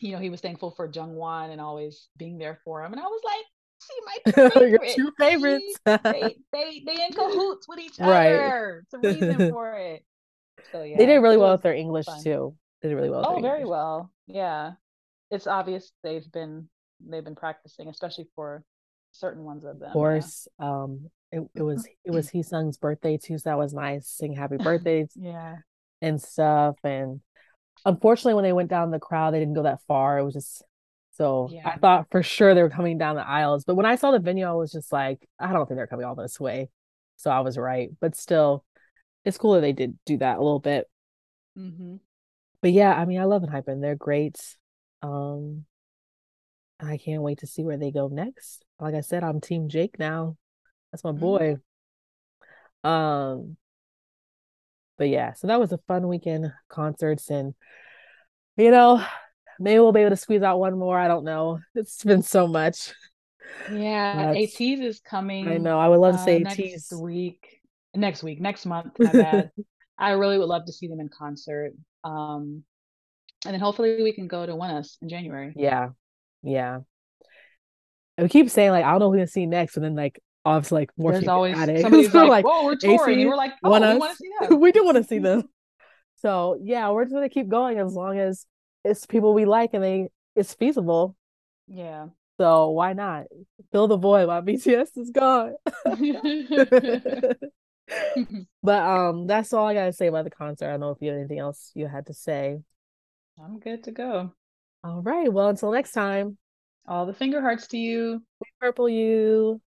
you know he was thankful for Jungwon and always being there for him. And I was like, see, my favorite. two favorites. They they they in cahoots with each Right. other. It's a reason for it. So yeah, They did really well with their English fun. too. They did really well with Oh, very English. well. Yeah, it's obvious they've been they've been practicing, especially for certain ones of them. Of course. Yeah. Um it, it was it was Heeseung's birthday too, so that was nice. Sing happy birthdays. yeah. And stuff. And unfortunately when they went down the crowd, they didn't go that far. It was just so yeah. I thought for sure they were coming down the aisles. But when I saw the venue, I was just like, I don't think they're coming all this way. So I was right. But still, it's cool that they did do that a little bit. Mm-hmm. But yeah, I mean, I love Enhypen. They're great. Um, I can't wait to see where they go next. Like I said, I'm Team Jake now. That's my mm-hmm. boy. Mm-hmm. Um, but yeah, so that was a fun weekend concerts, and you know, maybe we'll be able to squeeze out one more. I don't know. It's been so much. Yeah, ATEEZ is coming. I know. I would love to say uh, ATEEZ next week, next week, next month. I really would love to see them in concert. Um, and then hopefully we can go to ONEUS in January. Yeah, yeah. And we keep saying like I don't know who to see next, and then like obviously like more. There's always somebody's like, like, "Oh, we're touring." And we're like, "Oh, we want to see them." we do want to see them. So yeah, we're just gonna keep going as long as it's people we like and they it's feasible. Yeah. So why not fill the void while BTS is gone? but um, that's all I gotta say about the concert. I don't know if you have anything else you had to say. I'm good to go. All right. Well, until next time. All the finger hearts to you. We purple you.